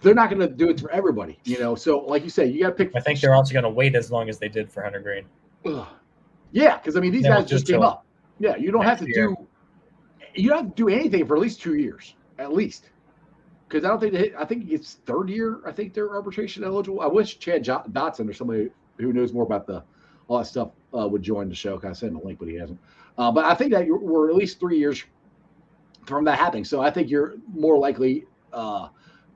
They're not going to do it for everybody, you know. So, like you say, you got to pick. I think they're also going to wait as long as they did for Hunter Greene. Ugh. Yeah, because I mean these guys just came up. Yeah, you don't have to year. do you don't have to do anything for at least two years, at least. Because I don't think they I think it's third year. I think they're arbitration eligible. I wish Chad Dotson or somebody who knows more about the all that stuff uh, would join the show. Can I sent him a link, but he hasn't. Uh, but I think that you're, we're at least three years from that happening. So I think you're more likely uh,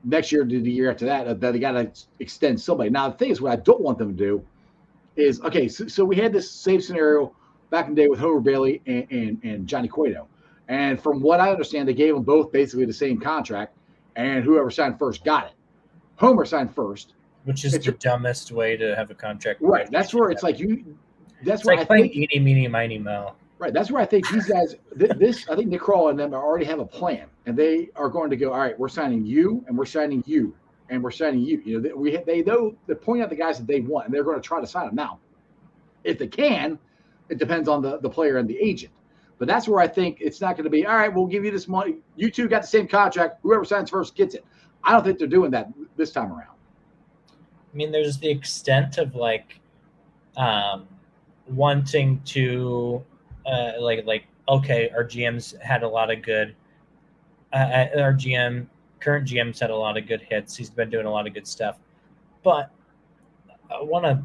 next year to the year after that uh, that they got to extend somebody. Now the thing is, what I don't want them to do is okay. So, so we had this same scenario back in the day with Homer Bailey and, and, and Johnny Cueto. And from what I understand, they gave them both basically the same contract, and whoever signed first got it. Homer signed first, which is It's the a- dumbest way to have a contract. right? That's where it's like you. That's It's where like I playing think eeny, meeny, miny, mo. right. That's where I think these guys. th- This I think Nick Krall and them already have a plan, and they are going to go. All right, we're signing you, and we're signing you, and we're signing you. You know, we they know they point out the guys that they want, and they're going to try to sign them now. If they can, it depends on the the player and the agent. But that's where I think it's not going to be. All right, we'll give you this money. You two got the same contract. Whoever signs first gets it. I don't think they're doing that this time around. I mean, there's the extent of like um, wanting to, uh, like, like okay, our GMs had a lot of good. Uh, uh, our GM, current GM's had a lot of good hits. He's been doing a lot of good stuff, but I want to,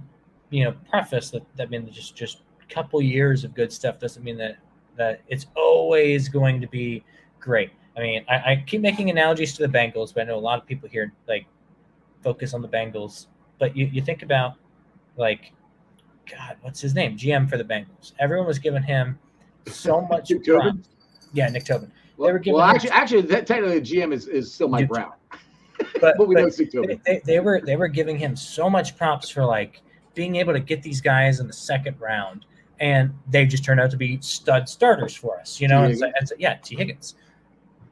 you know, preface that. that I mean, just just a couple years of good stuff doesn't mean that that it's always going to be great. I mean, I, I keep making analogies to the Bengals, but I know a lot of people here like focus on the Bengals. But you, you think about like, God, what's his name? GM for the Bengals. Everyone was giving him so much. Yeah, Nick Tobin. Well, well him- actually, actually, that, technically, the GM is, is still Mike Brown, But, but we but know it's Nick they, they, they were they were giving him so much props for like being able to get these guys in the second round, and they just turned out to be stud starters for us. You know, it's, it's, yeah, Tee Higgins.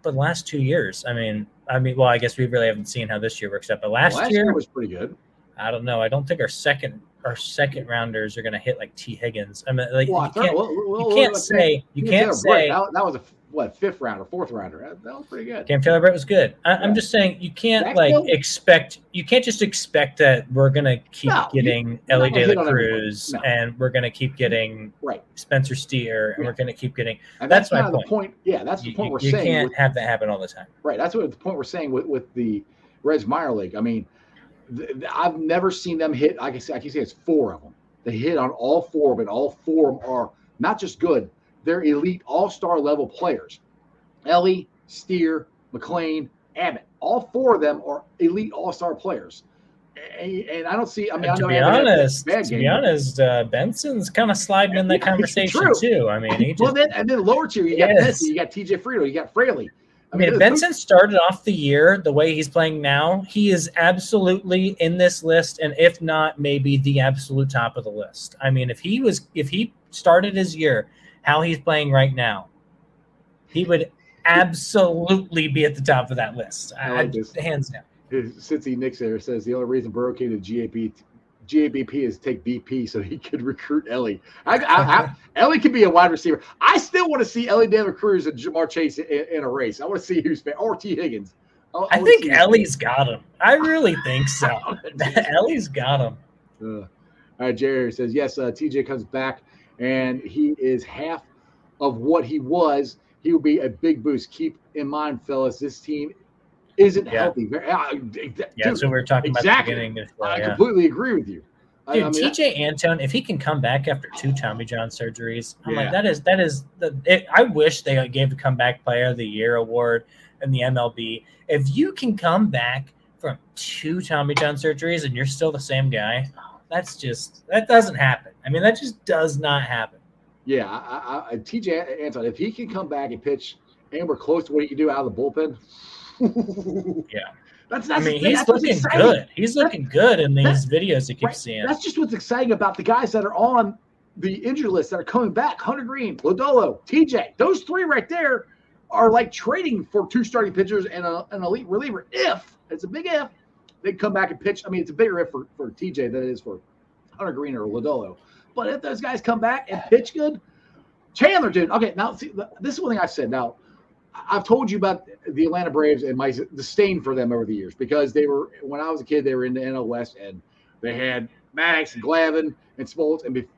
But the last two years, I mean, I mean, well, I guess we really haven't seen how this year works out. But last, Last year, year was pretty good. I don't know. I don't think our second our second rounders are going to hit like Tee Higgins. I mean, like Well, you can't, well, well, you can't say you can't say that, that was a what fifth rounder, fourth rounder. That, that was pretty good. Cam Taylor Britt was good. I, Yeah. I'm just saying you can't like expect you can't just expect that we're gonna keep No, getting you're Elly De La. Cruz No. and we're gonna keep getting Right, Spencer Steer and Yeah. we're gonna keep getting and That's that's, my the point. Yeah, that's the you, point we're you saying. You can't with- have that happen all the time. right, that's what the point we're saying with with the Reds minor league. I mean, th- th- I've never seen them hit. Like I can say, I can say it's four of them. They hit on all four, but all four of them are not just good; they're elite, all-star level players. Elly, Steer, McLain, Abbott. All four of them are elite all-star players. And, and I don't see. I mean, I to be Abbott had a honest, to game, be honest, uh, Benson's kind of sliding in that conversation too. I mean, he just well, then and then lower tier, you got Yes. Benson, you got TJ Friedl, you got Fraley. I mean, if Benson started off the year the way he's playing now, he is absolutely in this list, and if not, maybe the absolute top of the list. I mean, if he was, if he started his year how he's playing right now, he would absolutely be at the top of that list. I like this. hands down. Since he Nix there says the only reason Burrow came to GAB, GABP is take BP so he could recruit Elly. I, I, I, Elly could be a wide receiver. I still want to see Elly David Cruz and Ja'Marr Chase in, in a race. I want to see who's fa- or Tee Higgins. I, I think Elly's got him. I really think so. Elly's got him. Uh, all right, Jerry says yes. Uh, TJ comes back, and he is half of what he was. He will be a big boost. Keep in mind, fellas, this team isn't Yeah. healthy. Uh, Yeah, dude, that's what we were talking about exactly. at the beginning. The show, I yeah. completely agree with you. Dude, I mean, Tejay Antone, if he can come back after two Tommy John surgeries, I'm Yeah. like, that is that is the. It, I wish they gave a comeback player of the year award in the MLB. If you can come back from two Tommy John surgeries and you're still the same guy, that's just that doesn't happen. I mean, that just does not happen. Yeah, I, I, I, Tejay Antone, if he can come back and pitch anywhere close to what he can do out of the bullpen, Yeah. that's, that's I mean, he's That's looking good. He's looking good in these videos you keep Right. seeing. That's just what's exciting about the guys that are on the injury list that are coming back. Hunter Greene, Lodolo, TJ, those three right there are like trading for two starting pitchers and a, an elite reliever. If it's a big if they come back and pitch. I mean, it's a bigger if for, TJ than it is for Hunter Greene or Lodolo. But if those guys come back and pitch good, Chandler dude. Okay, now see, this is one thing I've said. Now, I've told you about the Atlanta Braves and my disdain for them over the years because they were when I was a kid they were in the NL West and they had Maddux and Glavine and Smoltz and before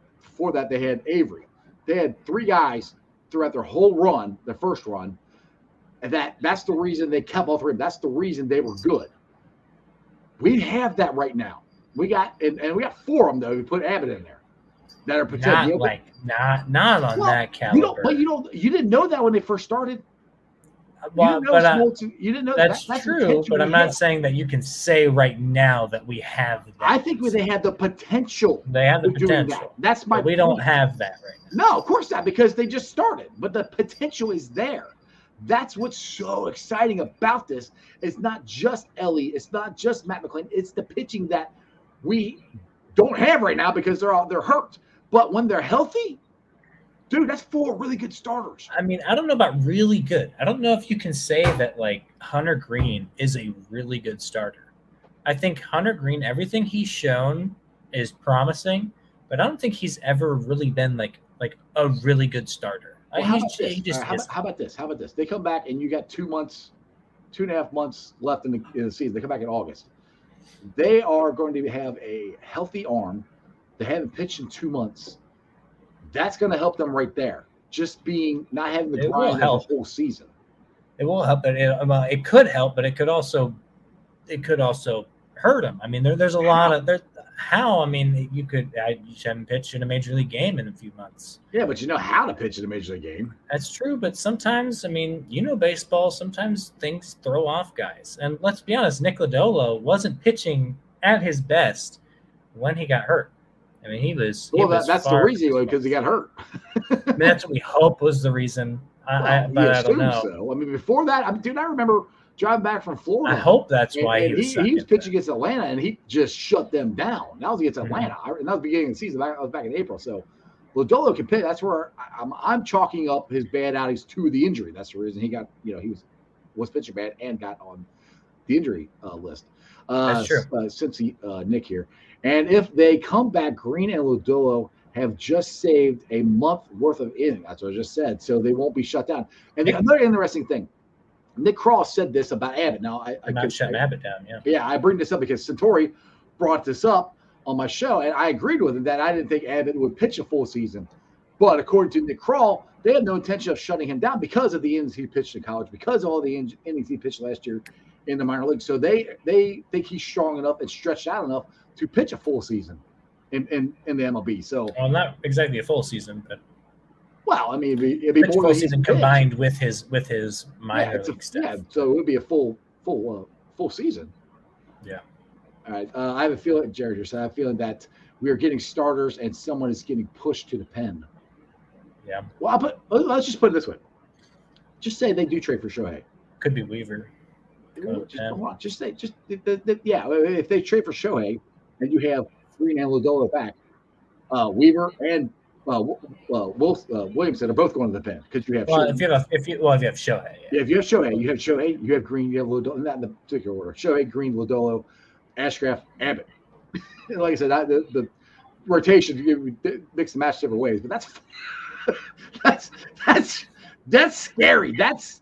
before that, they had Avery. They had three guys throughout their whole run, their first run, and that that's the reason they kept all three. That's the reason they were good. We have that right now. We got and, and we got four of them though. We put Abbott in there that are Not potential. like not not on Well, that caliber. you don't, but you don't. You didn't know that when they first started. You Well, didn't know, but, uh, to- you didn't know that's, that, true. But I'm not saying that you can say right now that we have that. I think they had the potential. they have the potential. that. That's my. We don't have that right now. No, of course not, because they just started. But the potential is there. That's what's so exciting about this. It's not just Elly. It's not just Matt McLain, It's the pitching that we don't have right now because they're all they're hurt. But when they're healthy, dude, that's four really good starters. I mean, I don't know about really good. I don't know if you can say that like Hunter Greene is a really good starter. I think Hunter Greene, everything he's shown is promising, but I don't think he's ever really been like like a really good starter. I- Well, how, about ju- this? just All right, how, is. about, how about this? How about this? They come back and you got two months, two and a half months left in the, in the season. They come back in August. They are going to have a healthy arm. They haven't pitched in two months. That's going to help them right there. Just being not having the It grind of help. the whole season. It will help, but it, well, it could help, but it could also it could also hurt them. I mean, there, there's a lot of there. How? I mean, you could I you haven't pitched in a major league game in a few months. Yeah, but you know how to pitch in a major league game. That's true, but sometimes, I mean, you know, baseball. Sometimes things throw off guys, and let's be honest, Nick Lodolo wasn't pitching at his best when he got hurt. I mean, he was. he Well, that, was that's the reason because he got hurt. I mean, that's what we hope was the reason. I, I, but I don't know. so. I mean, before that, I mean, dude, I remember driving back from Florida. I hope that's And- why and he was. he, he was pitching against Atlanta, and he just shut them down. That was against Mhm. Atlanta, I- and that was the beginning of the season. That was back in April. So, Lodolo can pitch. That's where I- I'm, I'm chalking up his bad outings to the injury. That's the reason he got, you know, he was was pitching bad and got on the injury uh, list. Uh, That's true. Uh, since he, uh, Nick here, and if they come back, Greene and Lodolo have just saved a month worth of innings. That's what I just said. So they won't be shut down. And the, another interesting thing, Nick Krall said this about Abbott. Now I, I could- shutting I- Abbott down. Yeah. yeah, I bring this up because Satori brought this up on my show, and I agreed with him that I didn't think Abbott would pitch a full season. But according to Nick Krall, they had no intention of shutting him down because of the innings he pitched in college, because of all the innings he pitched last year in the minor league. So they they think he's strong enough and stretched out enough to pitch a full season in, in, in the MLB. So, Well, not exactly a full season, but well, I mean, it'd be, it'd be more full season combined with his with his Yeah, minor it's a- stuff. yeah, so it would be a full full uh, full season. Yeah. All right. Uh, I have a feeling, Jared, you're saying, I have a feeling that we are getting starters and someone is getting pushed to the pen. Yeah. Well, I'll put, let- let's just put it this way. Just say they do trade for Shohei. Could be Weaver. Just, pen. come on, just say, just the, the, the- yeah. If they trade for Shohei and you have Greene and Lodolo back, uh, Weaver and uh, Wi- uh, Wil- uh, Williamson are both going to the pen because you have. Well, Shohei. if you have if you well if you have Shohei, yeah. Yeah, if you have Shohei, you have Shohei, you have Greene, you have Lodolo, not in the particular order. Shohei, Greene, Lodolo, Ashcraft, Abbott. And like I said, I, the, the rotation you mix and match different ways, but that's that's that's that's scary. That's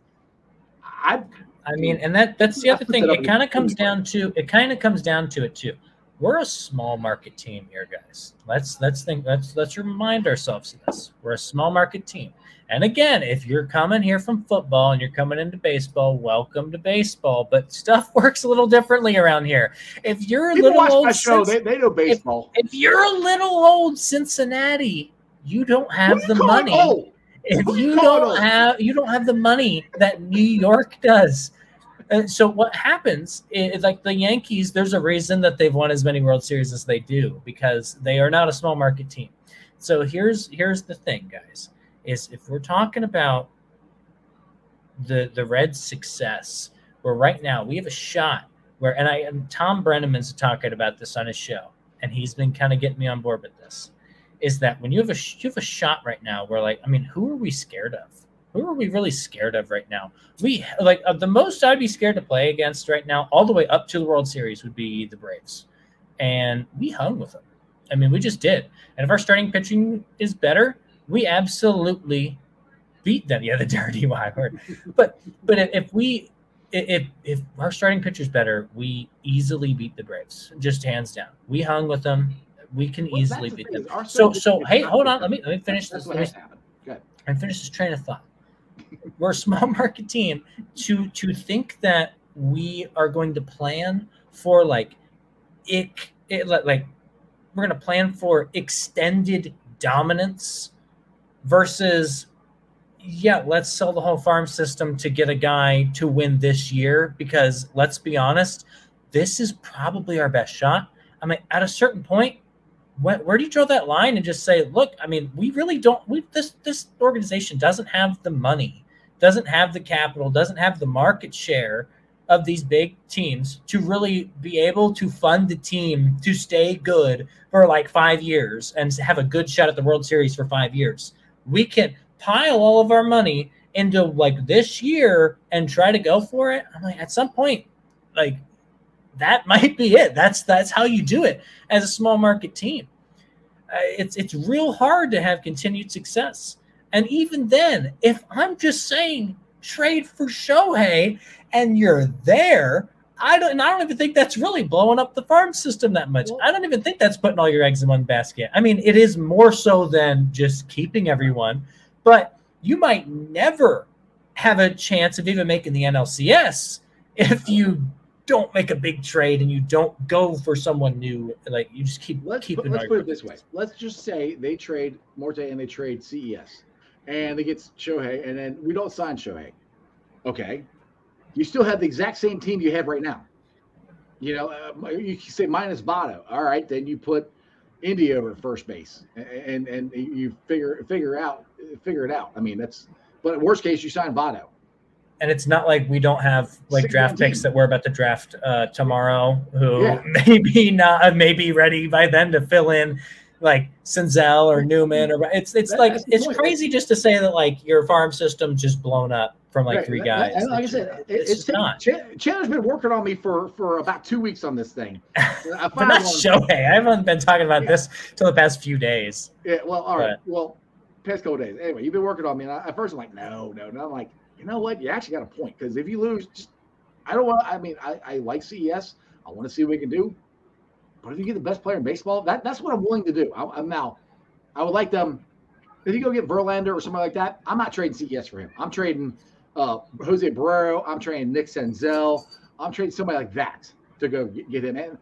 I I mean, and that that's the other thing. It kind of comes down to it. Kind of comes down to it too. We're a small market team here, guys. Let's let's think. Let's let's remind ourselves of this. We're a small market team. And again, if you're coming here from football and you're coming into baseball, welcome to baseball. But stuff works a little differently around here. If you're a people little old, show, they, they know baseball. if you're a little old Cincinnati, you don't have you the money if you you don't old? have you don't have the money that New York does. And so what happens is like the Yankees, there's a reason that they've won as many World Series as they do because they are not a small market team. So here's here's the thing, guys, is if we're talking about the the Reds' success, where right now we have a shot where and I and Thom Brennaman's talking about this on his show, and he's been kind of getting me on board with this is that when you have a you have a shot right now where like I mean who are we scared of? Who are we really scared of right now? We like uh, the most I'd be scared to play against right now, all the way up to the World Series, would be the Braves, and we hung with them. I mean, we just did. And if our starting pitching is better, we absolutely beat them. Yeah, the dirty Y word. But but if- we if if our starting pitcher's better, we easily beat the Braves, just hands down. We hung with them we can Well, easily the beat them. So so hey, hold on. Let me let me finish That's this. what Let me, and finish this train of thought. We're a small market team to to think that we are going to plan for like it, it like we're going to plan for extended dominance versus yeah, let's sell the whole farm system to get a guy to win this year because let's be honest, this is probably our best shot. I mean, at a certain point, where, where do you draw that line and just say, look, I mean, we really don't. We this this organization doesn't have the money, doesn't have the capital, doesn't have the market share of these big teams to really be able to fund the team to stay good for like five years and have a good shot at the World Series for five years. We can pile all of our money into like this year and try to go for it. I'm like, at some point, like that might be it. That's that's how you do it as a small market team. Uh, it's it's real hard to have continued success. And even then, if I'm just saying trade for Shohei and you're there, I don't and I don't even think that's really blowing up the farm system that much. I don't even think that's putting all your eggs in one basket. I mean, it is more so than just keeping everyone, but you might never have a chance of even making the NLCS if you don't make a big trade and you don't go for someone new. Like you just keep Let's keeping. put, let's put it this way. Let's just say they trade Marte and they trade CES, and they get Shohei, and then we don't sign Shohei. Okay, you still have the exact same team you have right now. You know, uh, you can say minus Votto. All right, then you put India over first base, and and you figure figure out figure it out. I mean, that's. But worst case, you sign Votto. And it's not like we don't have like draft picks that we're about to draft uh, tomorrow, who Yeah. maybe not uh, may be ready by then to fill in like Senzel or Newman or it's it's That- like it's point. crazy just to say that like your farm system just blown up from like Right, three guys. And like I It's- said, it, it's, it's not. Ch- Chandler's been working on me for for about two weeks on this thing. I But not Shohei. I haven't been talking about Yeah. this till the past few days. Yeah, well, all right. Well, past couple days. Anyway, you've been working on me, and I, at first I'm like, no, no, no. I'm like, you know what? You actually got a point because if you lose, just I don't want. I mean, I, I like CES. I want to see what we can do. But if you get the best player in baseball, that, that's what I'm willing to do. I, I'm now. I would like them. If you go get Verlander or somebody like that, I'm not trading CES for him. I'm trading uh, Jose Barrero. I'm trading Nick Senzel. I'm trading somebody like that to go get, get him. And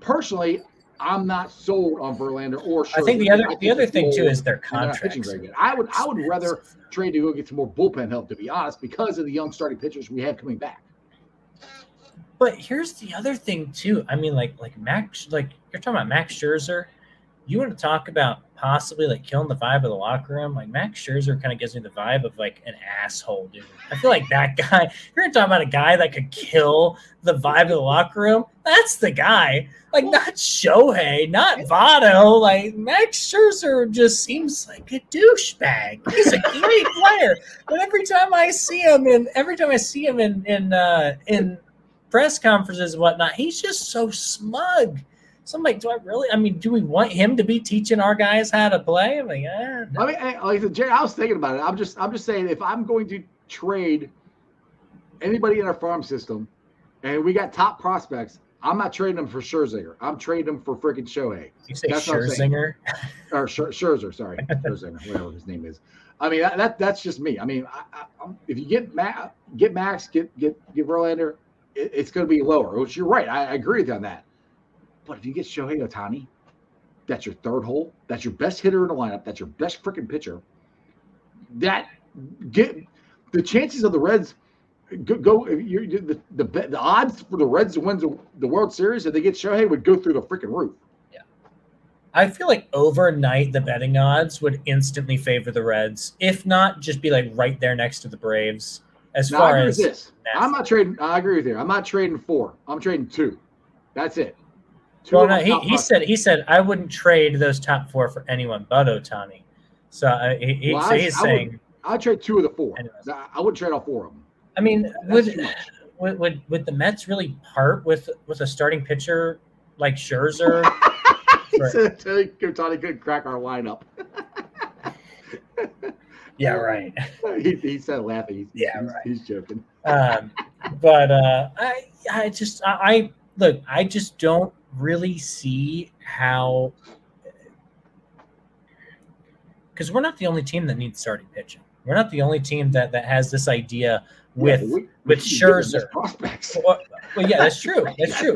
personally, I'm not sold on Verlander or. I think the other think the other thing too is their they're not pitching contracts. very good. I would I would rather trade to go get some more bullpen help, to be honest, because of the young starting pitchers we have coming back. But here's the other thing too. I mean, like like Max, like you're talking about Max Scherzer. You want to talk about possibly like killing the vibe of the locker room? Like Max Scherzer kind of gives me the vibe of like an asshole, dude. I feel like that guy. You're gonna about a guy that could kill the vibe of the locker room. That's the guy. Like not Shohei, not Votto. Like Max Scherzer just seems like a douchebag. He's a great player, but every time I see him and every time I see him in in uh, in press conferences and whatnot, he's just so smug. So I'm like, do I really? I mean, do we want him to be teaching our guys how to play? I'm like, eh, no. I mean, eh, like I said, Jerry, I was thinking about it. I'm just I'm just saying if I'm going to trade anybody in our farm system, and we got top prospects, I'm not trading them for Scherzer. I'm trading them for freaking Shohei you say That's what I'm saying. Scherzinger. or Scher- Scherzer. Sorry, Scherzer, whatever his name is. I mean, that, that that's just me. I mean, I, I, if you get Ma- get Max, get get get Verlander, it, it's going to be lower. Which you're right. I, I agree with you on that. But if you get Shohei Ohtani, that's your third hole. That's your best hitter in the lineup. That's your best freaking pitcher. That get the chances of the Reds go. go you the, the the odds for the Reds to win the, the World Series if they get Shohei would go through the freaking roof. Yeah, I feel like overnight the betting odds would instantly favor the Reds, if not just be like right there next to the Braves. As Now, far I agree as with this. I'm not trading. I agree with you. I'm not trading four. I'm trading two. That's it. Two well, no, he, he said he said I wouldn't trade those top four for anyone but Ohtani. So uh, he, he- Well, so I- he's I would- saying. I'd trade two of the four. Anyways. I I wouldn't trade all four of them. I mean, That's would, would would would the Mets really part with with a starting pitcher like Scherzer? He said Tony couldn't crack our lineup. yeah, right. he, he said laughing. He's, Yeah, he's, right. he's joking. Um, but uh, I I just I, I look I just don't really see how because we're not the only team that needs starting pitching. We're not the only team that that has this idea with Yeah, we- with we Scherzer. prospects. well, well, yeah, that's true. That's true.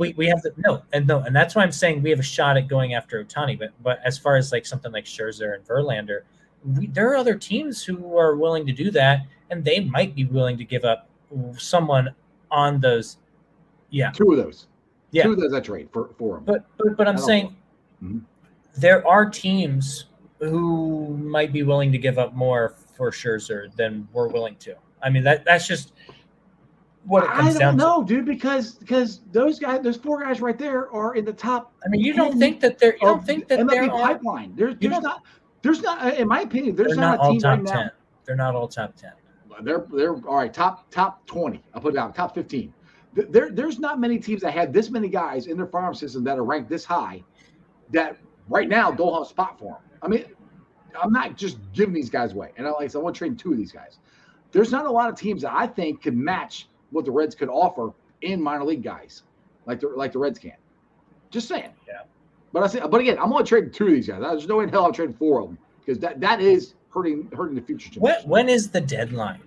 we, we have the no and no, and that's why I'm saying we have a shot at going after Ohtani. But but as far as like something like Scherzer and Verlander, we, there are other teams who are willing to do that, and they might be willing to give up someone on those. Yeah, Two of those. Yeah. Two of those I trade for for him. but but, but I'm I saying Mhm. there are teams who might be willing to give up more for Scherzer than we're willing to. I mean that that's just what it I comes don't down to. know, dude, because because those guys, those four guys right there, are in the top. I mean, you don't think that there you don't think that MLB are pipeline. There's there's don't- there's not in my opinion there's not, not a all team top right ten. now. They're not all top ten. They're they're all right. Top top twenty. I'll put it down. Top fifteen. Th- There there's not many teams that have this many guys in their farm system that are ranked this high. That right now don't have a spot for them. I mean, I'm not just giving these guys away. And I like I said, I want to trade two of these guys. There's not a lot of teams that I think could match what the Reds could offer in minor league guys, like the like the Reds can. Just saying. Yeah. But I say, but again, I'm gonna trading two of these guys. There's no way in hell I'm trading four of them because that that is hurting hurting the future When when is the deadline?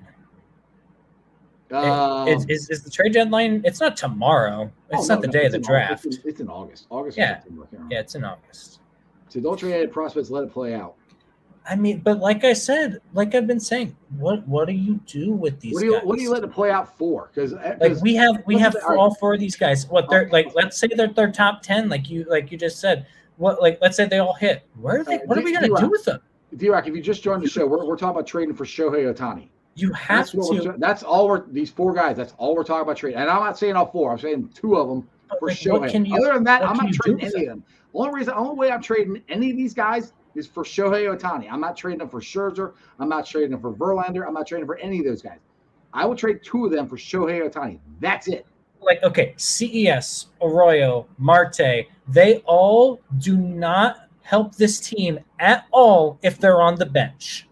Um, is, is is the trade deadline? It's not tomorrow. oh, It's no, not the no, day of the draft. It's in, it's in August. August. Yeah. September, I can't remember. Yeah, it's in August. So don't trade prospects. Let it play out. I mean, but like I said, like I've been saying, what what do you do with these What do you guys? what do you let it play out for? Because like we have we have for all four of these guys. What they're Oh. like? Let's say they're they're top ten, like you like you just said. What like let's say they all hit. Where are they? Uh, What are we gonna do with them? D-Rock, if you just joined the show, we're, we're talking about trading for Shohei Ohtani. You have That's to. that's all we're these four guys. That's all we're talking about trading. And I'm not saying all four. I'm saying two of them but, for like, Shohei. you? Other than that, I'm not trading any of them. Only reason, only way I'm trading any of these guys is for Shohei Ohtani. I'm not trading them for Scherzer. I'm not trading them for Verlander. I'm not trading for any of those guys. I will trade two of them for Shohei Ohtani. That's it. like okay, CES, Arroyo, Marte, they all do not help this team at all if they're on the bench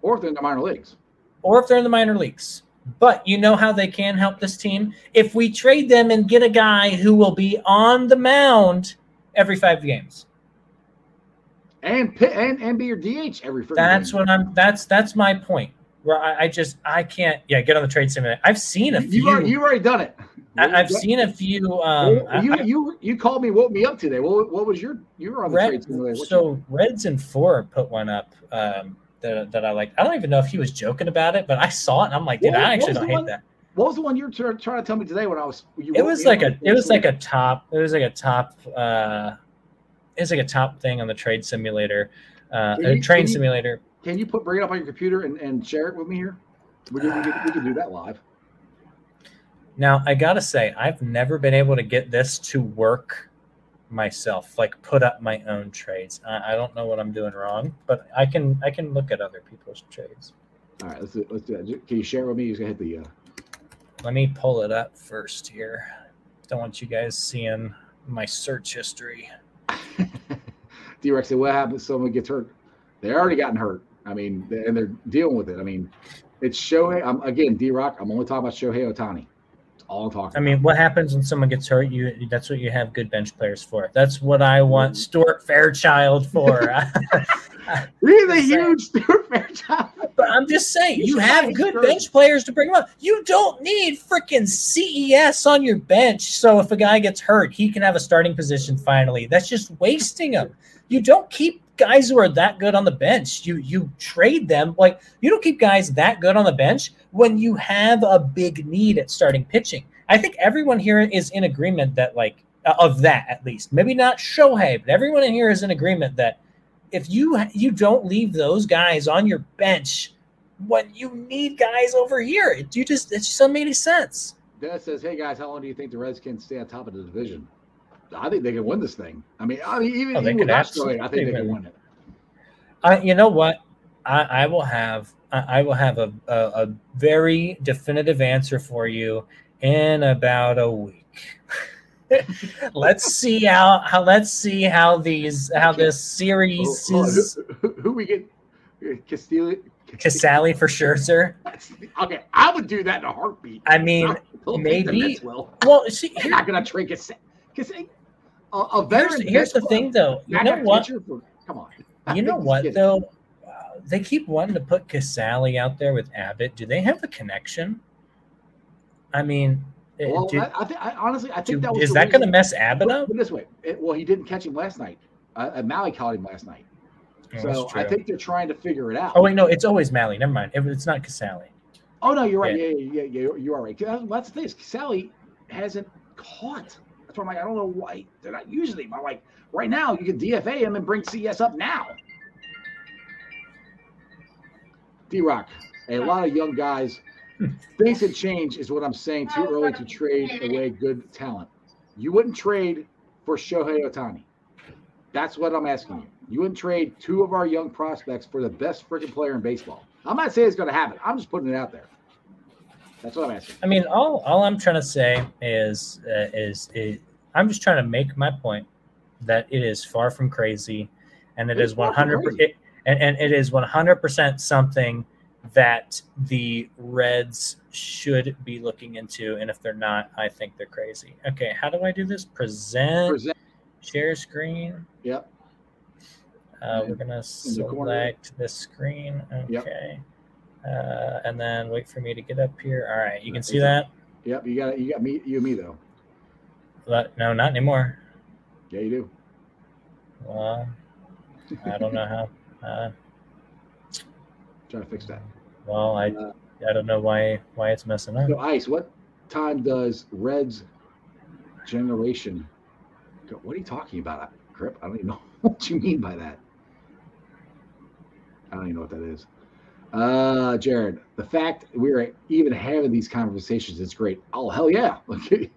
Or if they're in the minor leagues. Or if they're in the minor leagues. But you know how they can help this team if we trade them and get a guy who will be on the mound every five games. And and and be your DH every That's game. what I'm. That's that's my point. Where I, I just I can't. Yeah, get on the trade simulator. I've seen a You, few. you, already, you already done it. I, I've seen a few. Um, I- you, I- you you called me, woke me up today. What, what was your you were on the Red, trade simulator? What you- so Reds and Four put one up um, that, that I like. I don't even know if he was joking about it, but I saw it and I'm like, dude, What- I actually don't hate one- that. what was the one you were try- trying to tell me today when I was? You It was like a it was like a top it was like a top uh it was like a top thing on the trade simulator, uh Can a train can you- simulator. Can you put bring it up on your computer and, and share it with me here? We can, we, can, we can do that live. Now I gotta say, I've never been able to get this to work myself, like put up my own trades. I, I don't know what I'm doing wrong, but I can I can look at other people's trades. All right, let's do, let's do that. Can you share with me? You hit the. Uh, Let me pull it up first here. Don't want you guys seeing my search history. D-Rex said, "What happens if someone gets hurt? They already gotten hurt. I mean, and they're dealing with it. I mean, it's Shohei. I'm again, D-Rock. I'm only talking about Shohei Ohtani. That's all I'm talking. I mean, what happens when someone gets hurt? You that's what you have good bench players for. That's what I want Stuart Fairchild for. He's a Just huge Stuart Fairchild. but I'm just saying, You you have good his bench players to bring them up. You don't need freaking CES on your bench. So if a guy gets hurt, he can have a starting position finally. That's just wasting him. You don't keep guys who are that good on the bench. You you trade them. Like you don't keep guys that good on the bench when you have a big need at starting pitching. I think everyone here is in agreement that like uh, of that at least. Maybe not Shohei, but everyone in here is in agreement that if you you don't leave those guys on your bench when you need guys over here, it, you just it just doesn't make any sense. Dennis says, "Hey guys, how long do you think the Reds can stay on top of the division? I think they can win this thing. I mean, I mean, even, Oh, they even could without Shohei, I think they can win. it. I, you know what? I, I will have I, I will have a, a a very definitive answer for you in about a week. let's see how how let's see how these how this series is. who, who we get? Castillo. Casali for Scherzer. Okay, I would do that in a heartbeat. I mean, I don't think the maybe- will. well, see, here, not to trade Castillo. A, a Here's, veteran. here's the thing, though. You know what? for- come on. You know what though? Uh, they keep wanting to put Casali out there with Abbott. Do they have a connection? I mean, Well, do- I, I think I, honestly, I think do- that was is that going to mess Abbott Put, up? put this way, it, well, he didn't catch him last night. Uh, uh, Maile caught him last night, Oh, so I think they're trying to figure it out. Oh wait, no, it's always Maile. Never mind. It- it's not Casali. Oh no, you're right. Yeah, yeah, yeah, yeah you are right. That's the thing. Sally hasn't caught. That's why I'm like, I don't know why they're not using him. I'm like, right now you can DFA him and bring CS up now. D Rock, a lot of young guys. Things had changed, is what I'm saying. Too early to trade away good talent. You wouldn't trade for Shohei Ohtani. That's what I'm asking you. You wouldn't trade two of our young prospects for the best freaking player in baseball. I'm not saying it's going to happen. I'm just putting it out there. That's what I'm asking. I mean, all all I'm trying to say is uh, is it, I'm just trying to make my point that it is far from crazy, and it It's is 100 it, and, and it is 100 percent something that the Reds should be looking into, and if they're not, I think they're crazy. Okay, how do I do this? Present, Present. share screen. Yep. Uh, we're gonna select this screen. Yep. Uh, and then wait for me to get up here. All right, you can see that. Yep. You got you got me you and me though. But no, not anymore. Yeah, you do. Well, I don't know how. Uh, Trying to fix that. well, I Uh, I don't know why why it's messing up. So Ice, what time does Reds generation go? What are you talking about, Grip? I don't even know what you mean by that. I don't even know what that is. Uh, Jared, the fact we're even having these conversations is great. Oh hell yeah!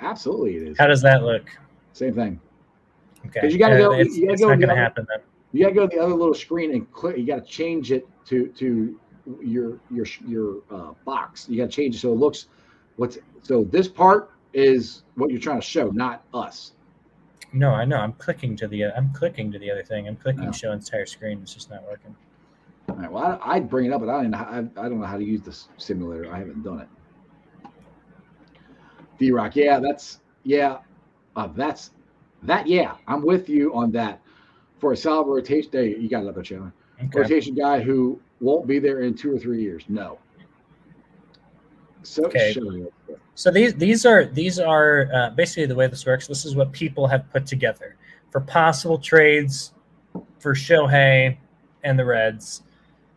Absolutely, it is. How does that look? Same thing. Okay, you gotta Uh, go- It's, you gotta it's go not going to happen then. You gotta go to the other little screen and click. You gotta change it to to your your your uh, box. You gotta change it so it looks what's so this part is what you're trying to show, not us. No, I know. I'm clicking to the I'm clicking to the other thing. I'm clicking Oh. show entire screen. It's just not working. Right. Well, I, I'd bring it up, but I don't know. How, I, I don't know how to use the simulator. I haven't done it. D Rock, yeah, that's yeah, uh, that's that. Yeah, I'm with you on that. For a solid rotation, there you got another channel. Okay. rotation guy who won't be there in two or three years. No. So Okay. sure. So these these are these are uh, basically the way this works. This is what people have put together for possible trades for Shohei and the Reds.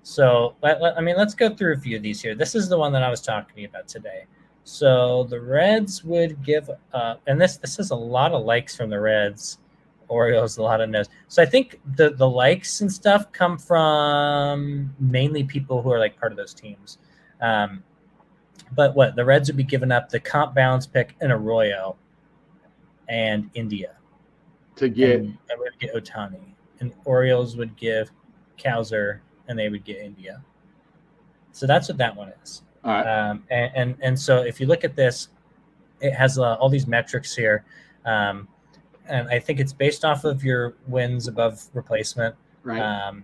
So let, let- I mean, let's go through a few of these here. This is the one that I was talking to you about today. So the Reds would give, uh, and this this is a lot of likes from the Reds. Orioles, a lot of no's. So I think the the likes and stuff come from mainly people who are like part of those teams. Um, but what the Reds would be giving up the comp balance pick in Arroyo and India. To get and, and would get Ohtani. And Orioles would give Cowser and they would get India. So that's what that one is. all right. Um, and, and and so if you look at this, it has uh, all these metrics here, um, and I think it's based off of your wins above replacement. right. Um,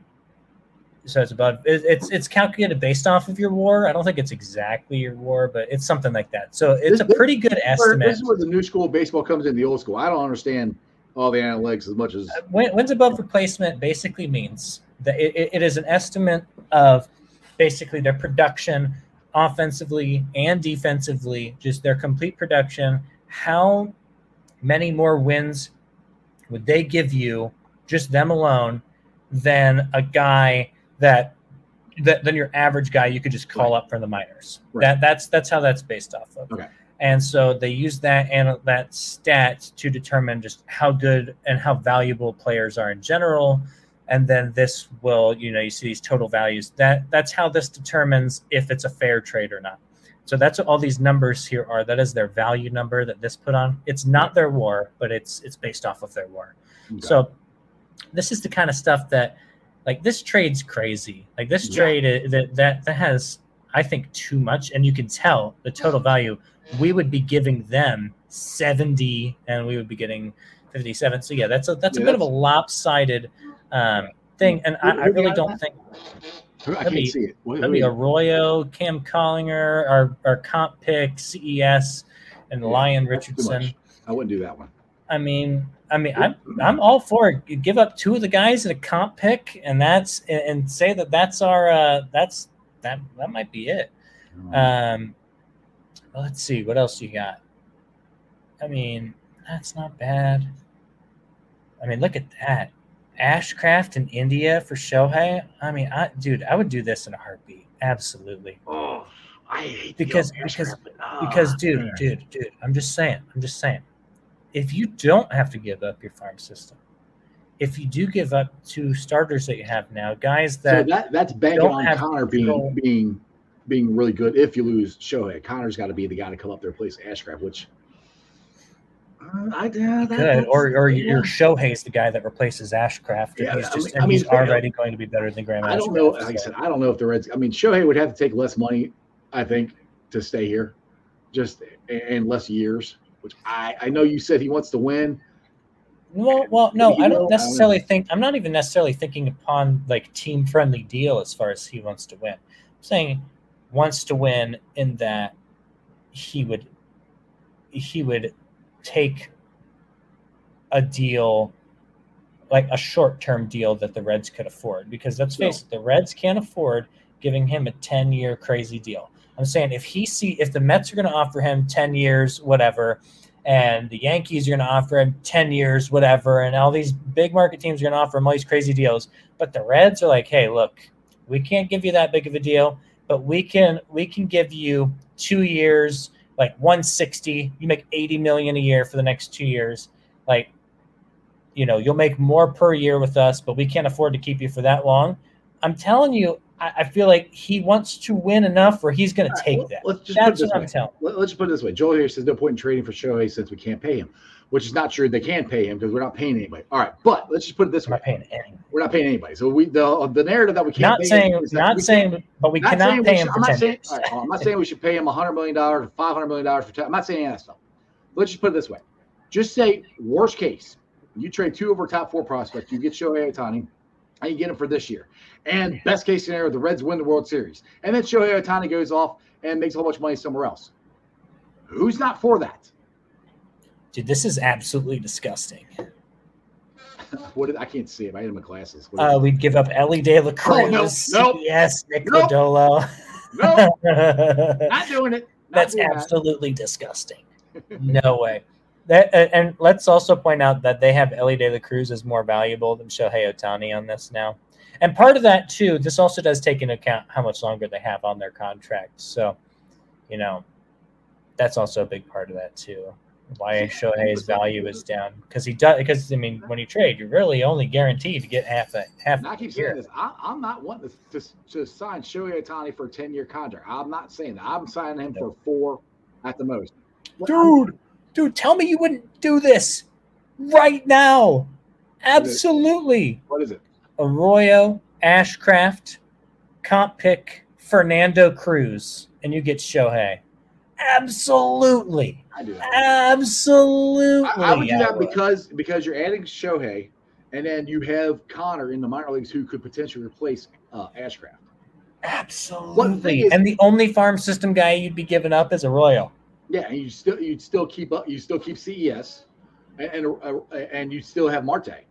so it's about it, it's it's calculated based off of your WAR. I don't think it's exactly your WAR, but it's something like that. So it's This- a pretty good This where- estimate. This is where the new school baseball comes in the old school. I don't understand all the analytics as much as Win- wins above replacement basically means that it, it- is an estimate of basically their production offensively and defensively, just their complete production. How many more wins would they give you, just them alone, than a guy that that than your average guy you could just call up from the minors. Right. That that's that's how that's based off of. Okay. And so they use that and that stat to determine just how good and how valuable players are in general. And then this will, you know, you see these total values. That that's how this determines if it's a fair trade or not. So that's what all these numbers here are. That is their value number that this put on. It's not their war, but it's it's based off of their war. So this is the kind of stuff that like this trade's crazy. Like this Yeah. trade i- that that that has I think too much and you can tell the total value we would be giving them 70 and we would be getting 57. So yeah, that's a that's Yeah, a bit of a lopsided um thing and I, Who- I really don't that? think I that'd can't be- see it. What- That'd be Arroyo, Cam Collier, our, our comp pick, CES, and Yeah, Lyon Richardson. I wouldn't do that one. I mean, I mean, I'm I'm all for it. You give up two of the guys in a comp pick, and that's and, and say that that's our uh, that's that that might be it. Um, let's see what else you got. I mean, that's not bad. I mean, look at that. Ashcraft in India for Shohei. I mean, I dude, I would do this in a heartbeat. Absolutely. oh, I hate Because- the because- Ashcraft, but, ah, Because dude, man. dude, dude, I'm just saying. I'm just saying. If you don't have to give up your farm system, if you do give up two starters that you have now, guys So that that that's banking on have Connor being control. being being really good. If you lose Shohei, Connor's got to be the guy to come up there and replace Ashcraft, which I yeah, that, good, or or yeah. your Shohei's the guy that replaces Ashcraft, and Yeah, he's I just mean- and I mean, he's it's fair. already going to be better than Graham. I don't know. Ashcraft, Like I said, I don't know if the Reds. I mean, Shohei would have to take less money, I think, to stay here, just and less years. Which I I know you said he wants to win. Well, well, no, I know, I don't don't necessarily think. I'm not even necessarily thinking upon like team friendly deal as far as he wants to win. I'm saying wants to win in that he would he would take a deal like a short term deal that the Reds could afford because let's face it, the Reds can't afford giving him a 10 year crazy deal. I'm saying if he see if the Mets are going to offer him 10 years, whatever, and the Yankees are going to offer him 10 years, whatever, and all these big market teams are going to offer him all these crazy deals. But the Reds are like, hey, look, we can't give you that big of a deal, but we can we can give you two years, like 160. You make 80 million a year for the next two years. Like, you know, you'll make more per year with us, but we can't afford to keep you for that long. I'm telling you, I, I feel like he wants to win enough where he's going to take that. Let's just put it That's this what I'm way. telling. Let, us put it this way. Joel here says no point in trading for Shohei since we can't pay him, which is not true. They can't pay him because we're not paying anybody. All right, but let's just put it this I'm way: not paying anyone. we're not paying anybody. So we the the narrative that we can't Not pay saying, him not saying, but we not cannot pay we him should- for I'm not 10 saying, years. all right, I'm not saying we should pay him 100 million dollars or 500 million dollars for. 10, I'm not saying that stuff. Let's just put it this way: just say worst case, you trade two of our top four prospects, you get Shohei Ohtani, and you get him for this year. And best case scenario, the Reds win the World Series, and then Shohei Ohtani goes off and makes a whole bunch of money somewhere else. Who's not for that? Dude, this is absolutely disgusting. What did I can't see it. I had my glasses. Uh, we'd give up Elly De La Cruz. Oh, no, nope. Yes, Nick Nope. Lodolo. no, not doing it. Not That's doing that. absolutely disgusting. No way. That and, and let's also point out that they have Elly De La Cruz as more valuable than Shohei Ohtani on this now. And part of that too, this also does take into account how much longer they have on their contract. So, you know, that's also a big part of that too. Why Shohei's value is down because he does because I mean when you trade, you're really only guaranteed to get half a half. And I keep saying this. I, I'm not wanting to, to, to sign Shohei Ohtani for a 10 year contract. I'm not saying that. I'm signing him for four at the most. Dude, dude, tell me you wouldn't do this right now. Absolutely. what is it? Arroyo, Ashcraft, comp pick Fernando Cruz, and you get Shohei. Absolutely. I do that. Absolutely. I, I would do that would. because because you're adding Shohei, and then you have Connor in the minor leagues who could potentially replace uh, Ashcraft. Absolutely. is- and the only farm system guy you'd be giving up is Arroyo. Yeah, and you still you'd still keep up. You still keep CES, and and, uh, and you still have Marte.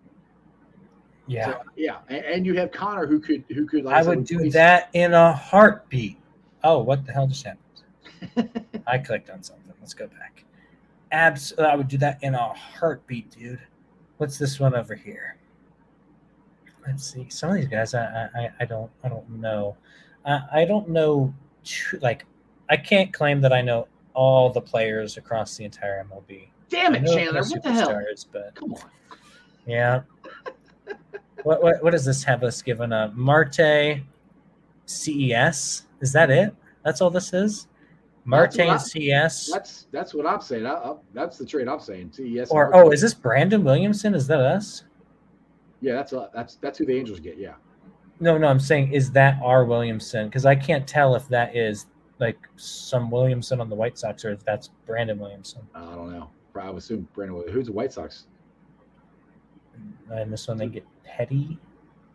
Yeah. So, yeah, and, and you have Connor who could who could. Like I would do that in a heartbeat. Oh, what the hell just happened? I clicked on something. Let's go back. Abs. Oh, I would do that in a heartbeat, dude. What's this one over here? Let's see. Some of these guys, I, I, I don't, I don't know. I, I don't know. Like, I can't claim that I know all the players across the entire MLB. Damn it, Chandler! What the hell? But Come on. yeah. what, what what does this have us given up? Marte CES? Is that it? That's all this is? Marte what I- and CES? That's that's what I'm saying. I, I, that's the trade I'm saying. CES. Or oh, is this Brandon Williamson? Is that us? Yeah, that's uh, that's that's who the Angels get. Yeah. No, no, I'm saying is that our Williamson? Because I can't tell if that is like some Williamson on the White Sox or if that's Brandon Williamson. I don't know. I would assume Brandon. Who's the White Sox? And this one they get Petty,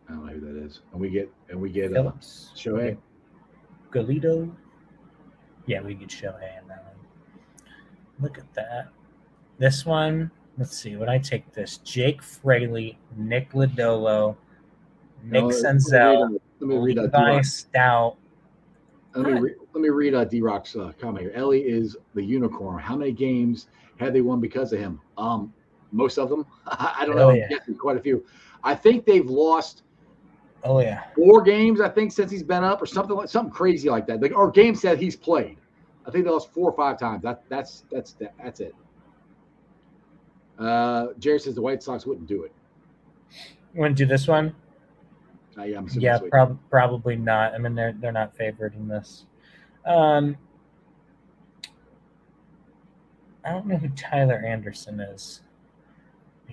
I don't know who that is. And we get and we get uh, Phillips, Shohei. Galito. Yeah, we get Shohei in that one. Look at that. This one, let's see. When I take this, Jake Fraley, Nick Lodolo, Nick No, Senzel, Let me read, uh, let me read Levi D-Rock. Stout. Let me, re- let me read uh, D-Rock's uh, comment here. Elly is the unicorn. How many games have they won because of him? Um, most of them. I don't know. Oh, I'm yeah. quite a few. I think they've lost Oh yeah, four games. I think since he's been up, or something like something crazy like that. Like or games that he's played. I think they lost four or five times. That that's that's that's it. Uh, Jerry says the White Sox wouldn't do it. Wouldn't do this one? Uh, yeah, I'm Yeah, prob- probably not. I mean, they're they're not favored in this. Um, I don't know who Tyler Anderson is.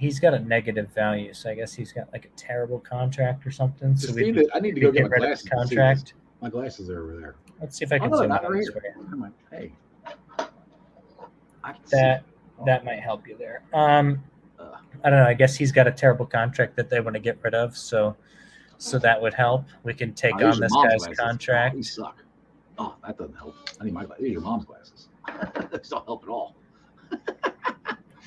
He's got a negative value, so I guess he's got like a terrible contract or something. So we that- I need to go get get, my rid of glasses. his see this. contract. My glasses are over there. Let's see if I Oh, can no, zoom in right this here. for you. Come on. Hey. I can see. That that might help you there. Um, Uh. I don't know. I guess he's got a terrible contract that they want to get rid of. So, so that would help. We can take Oh, on this guy's glasses. Oh, contract. these suck. Oh, that doesn't help. I need my glasses. These are mom's glasses. Those don't help at all.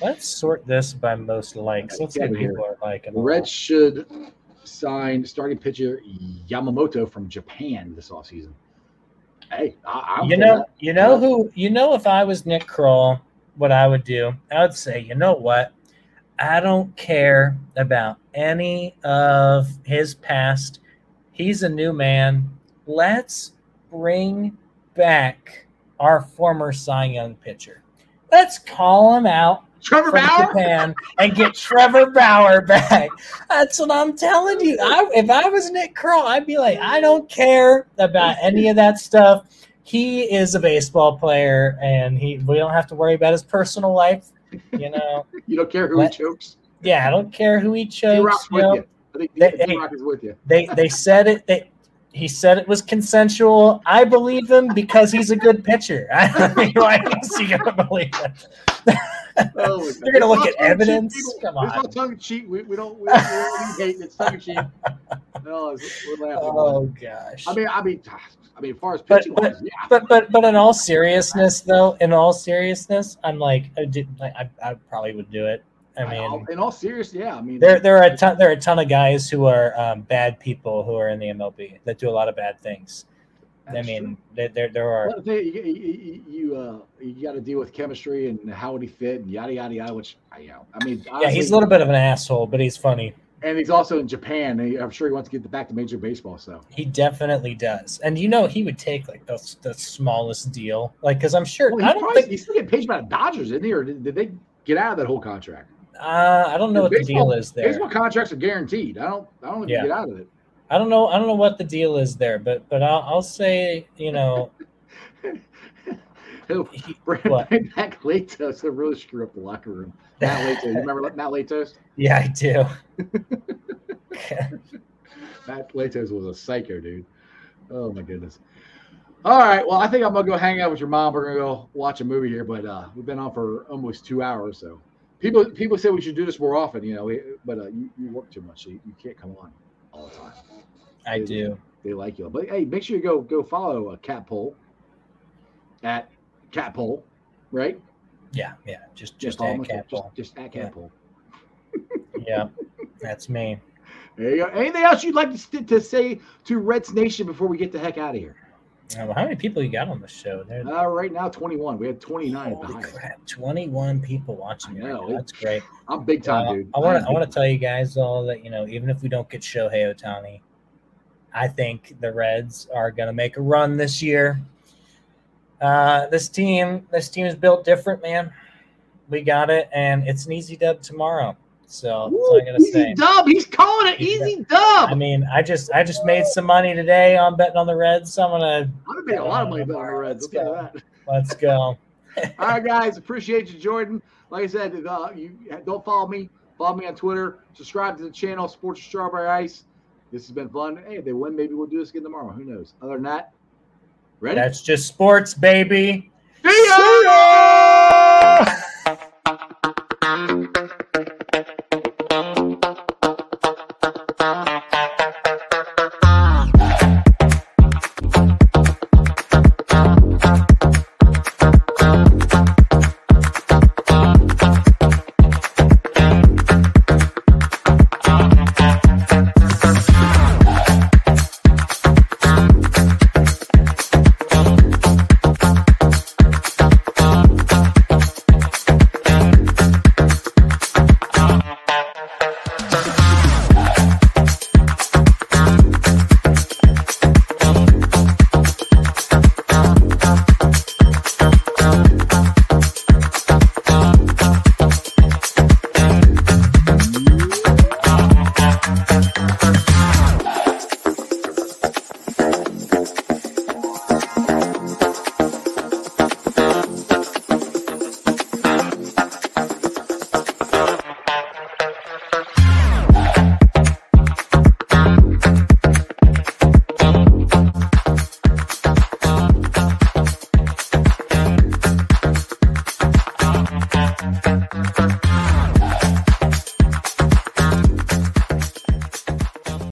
Let's sort this by most likes. Let's see what it here. people are liking. Reds should sign starting pitcher Yamamoto from Japan this offseason. Hey, I, I'm You know, that. you know who, you know, if I was Nick Krall, what I would do, I would say, you know what? I don't care about any of his past. He's a new man. Let's bring back our former Cy Young pitcher. Let's call him out Trevor Bauer. Japan and get Trevor Bauer back. That's what I'm telling you. I, if I was Nick Krall, I'd be like, I don't care about any of that stuff. He is a baseball player, and he we don't have to worry about his personal life. You know, You don't care who Let- he chokes. yeah, I don't care who he chokes. Rock's You know, you. I think They- D is with you. they they said it. They, he said it was consensual. I believe him because he's a good pitcher. I mean, why is he gonna believe it? Oh, God. They're gonna look at evidence? Come It's on. not tongue in cheek. We, we don't we, we don't hate. It's tongue in cheek. No, it's, we're laughing. Oh gosh. I mean, I mean, I mean, as far as But- pitching, but- wise, yeah. but but but in all seriousness though in all seriousness i'm like i did i, I probably would do it i mean in all seriousness, yeah. I mean, there there are a ton there are a ton of guys who are um, bad people who are in the mlb that do a lot of bad things i mean true. there, there there are Well, the thing, you you, you, uh, you got to deal with chemistry and how would he fit and yada yada yada. Which I, you know, I mean, yeah he's a little bit of an asshole but he's funny and he's also in Japan. And I'm sure he wants to get back to Major Baseball. So he definitely does and you know he would take like the, the smallest deal like because i'm sure well, i don't probably, think he's still getting paid by the Dodgers, isn't he? Or did, did they get out of that whole contract? uh, i don't know what the deal is there Baseball contracts are guaranteed. I don't. I don't know if Yeah. you get out of it. I don't know. I don't know what the deal is there, but but I'll, I'll say you know he- Bring, What? bring back Latos. They really screw up the locker room. Mat Latos. You remember Mat Latos? yeah I do. Mat Latos was a psycho, dude. Oh my goodness. All right. Well, I think I'm gonna go hang out with your mom. We're gonna go watch a movie here, but uh, we've been on for almost two hours. So people people say we should do this more often, you know. we- But uh, you, you work too much. So you, you can't come on all the time. I do. They like you. But hey, make sure you go go follow uh, Cat Pole at Cat Pole, right? Yeah, yeah. Just just follow at cat just, ball. just at Yeah. Cat Pole. Yeah, that's me. There you go. Anything else you'd like to, st- to say to Reds Nation before we get the heck out of here? Uh, how many people you got on the show? There. Uh, right now, 21. We had 29 Holy crap! Twenty-one people watching. Right now. That's great. I'm big time, Uh, dude. I want to. I want to tell you guys all that you know. Even if we don't get Shohei Ohtani, I think the Reds are going to make a run this year. Uh, this team, this team is built different, man. We got it, and it's an easy dub tomorrow. So that's all I gotta easy say. dub. He's calling it Easy easy dub. I mean, I just I just made some money today on betting on the Reds. So I'm gonna I've made a lot of money betting on the Reds. Let's that. let's go. All right, guys. Appreciate you, Jordan. Like I said, uh, you don't follow me. Follow me on Twitter. Subscribe to the channel, Sports Strawberry Ice. This has been fun. Hey, if they win, maybe we'll do this again tomorrow. Who knows? Other than that, ready? That's just sports, baby. See ya!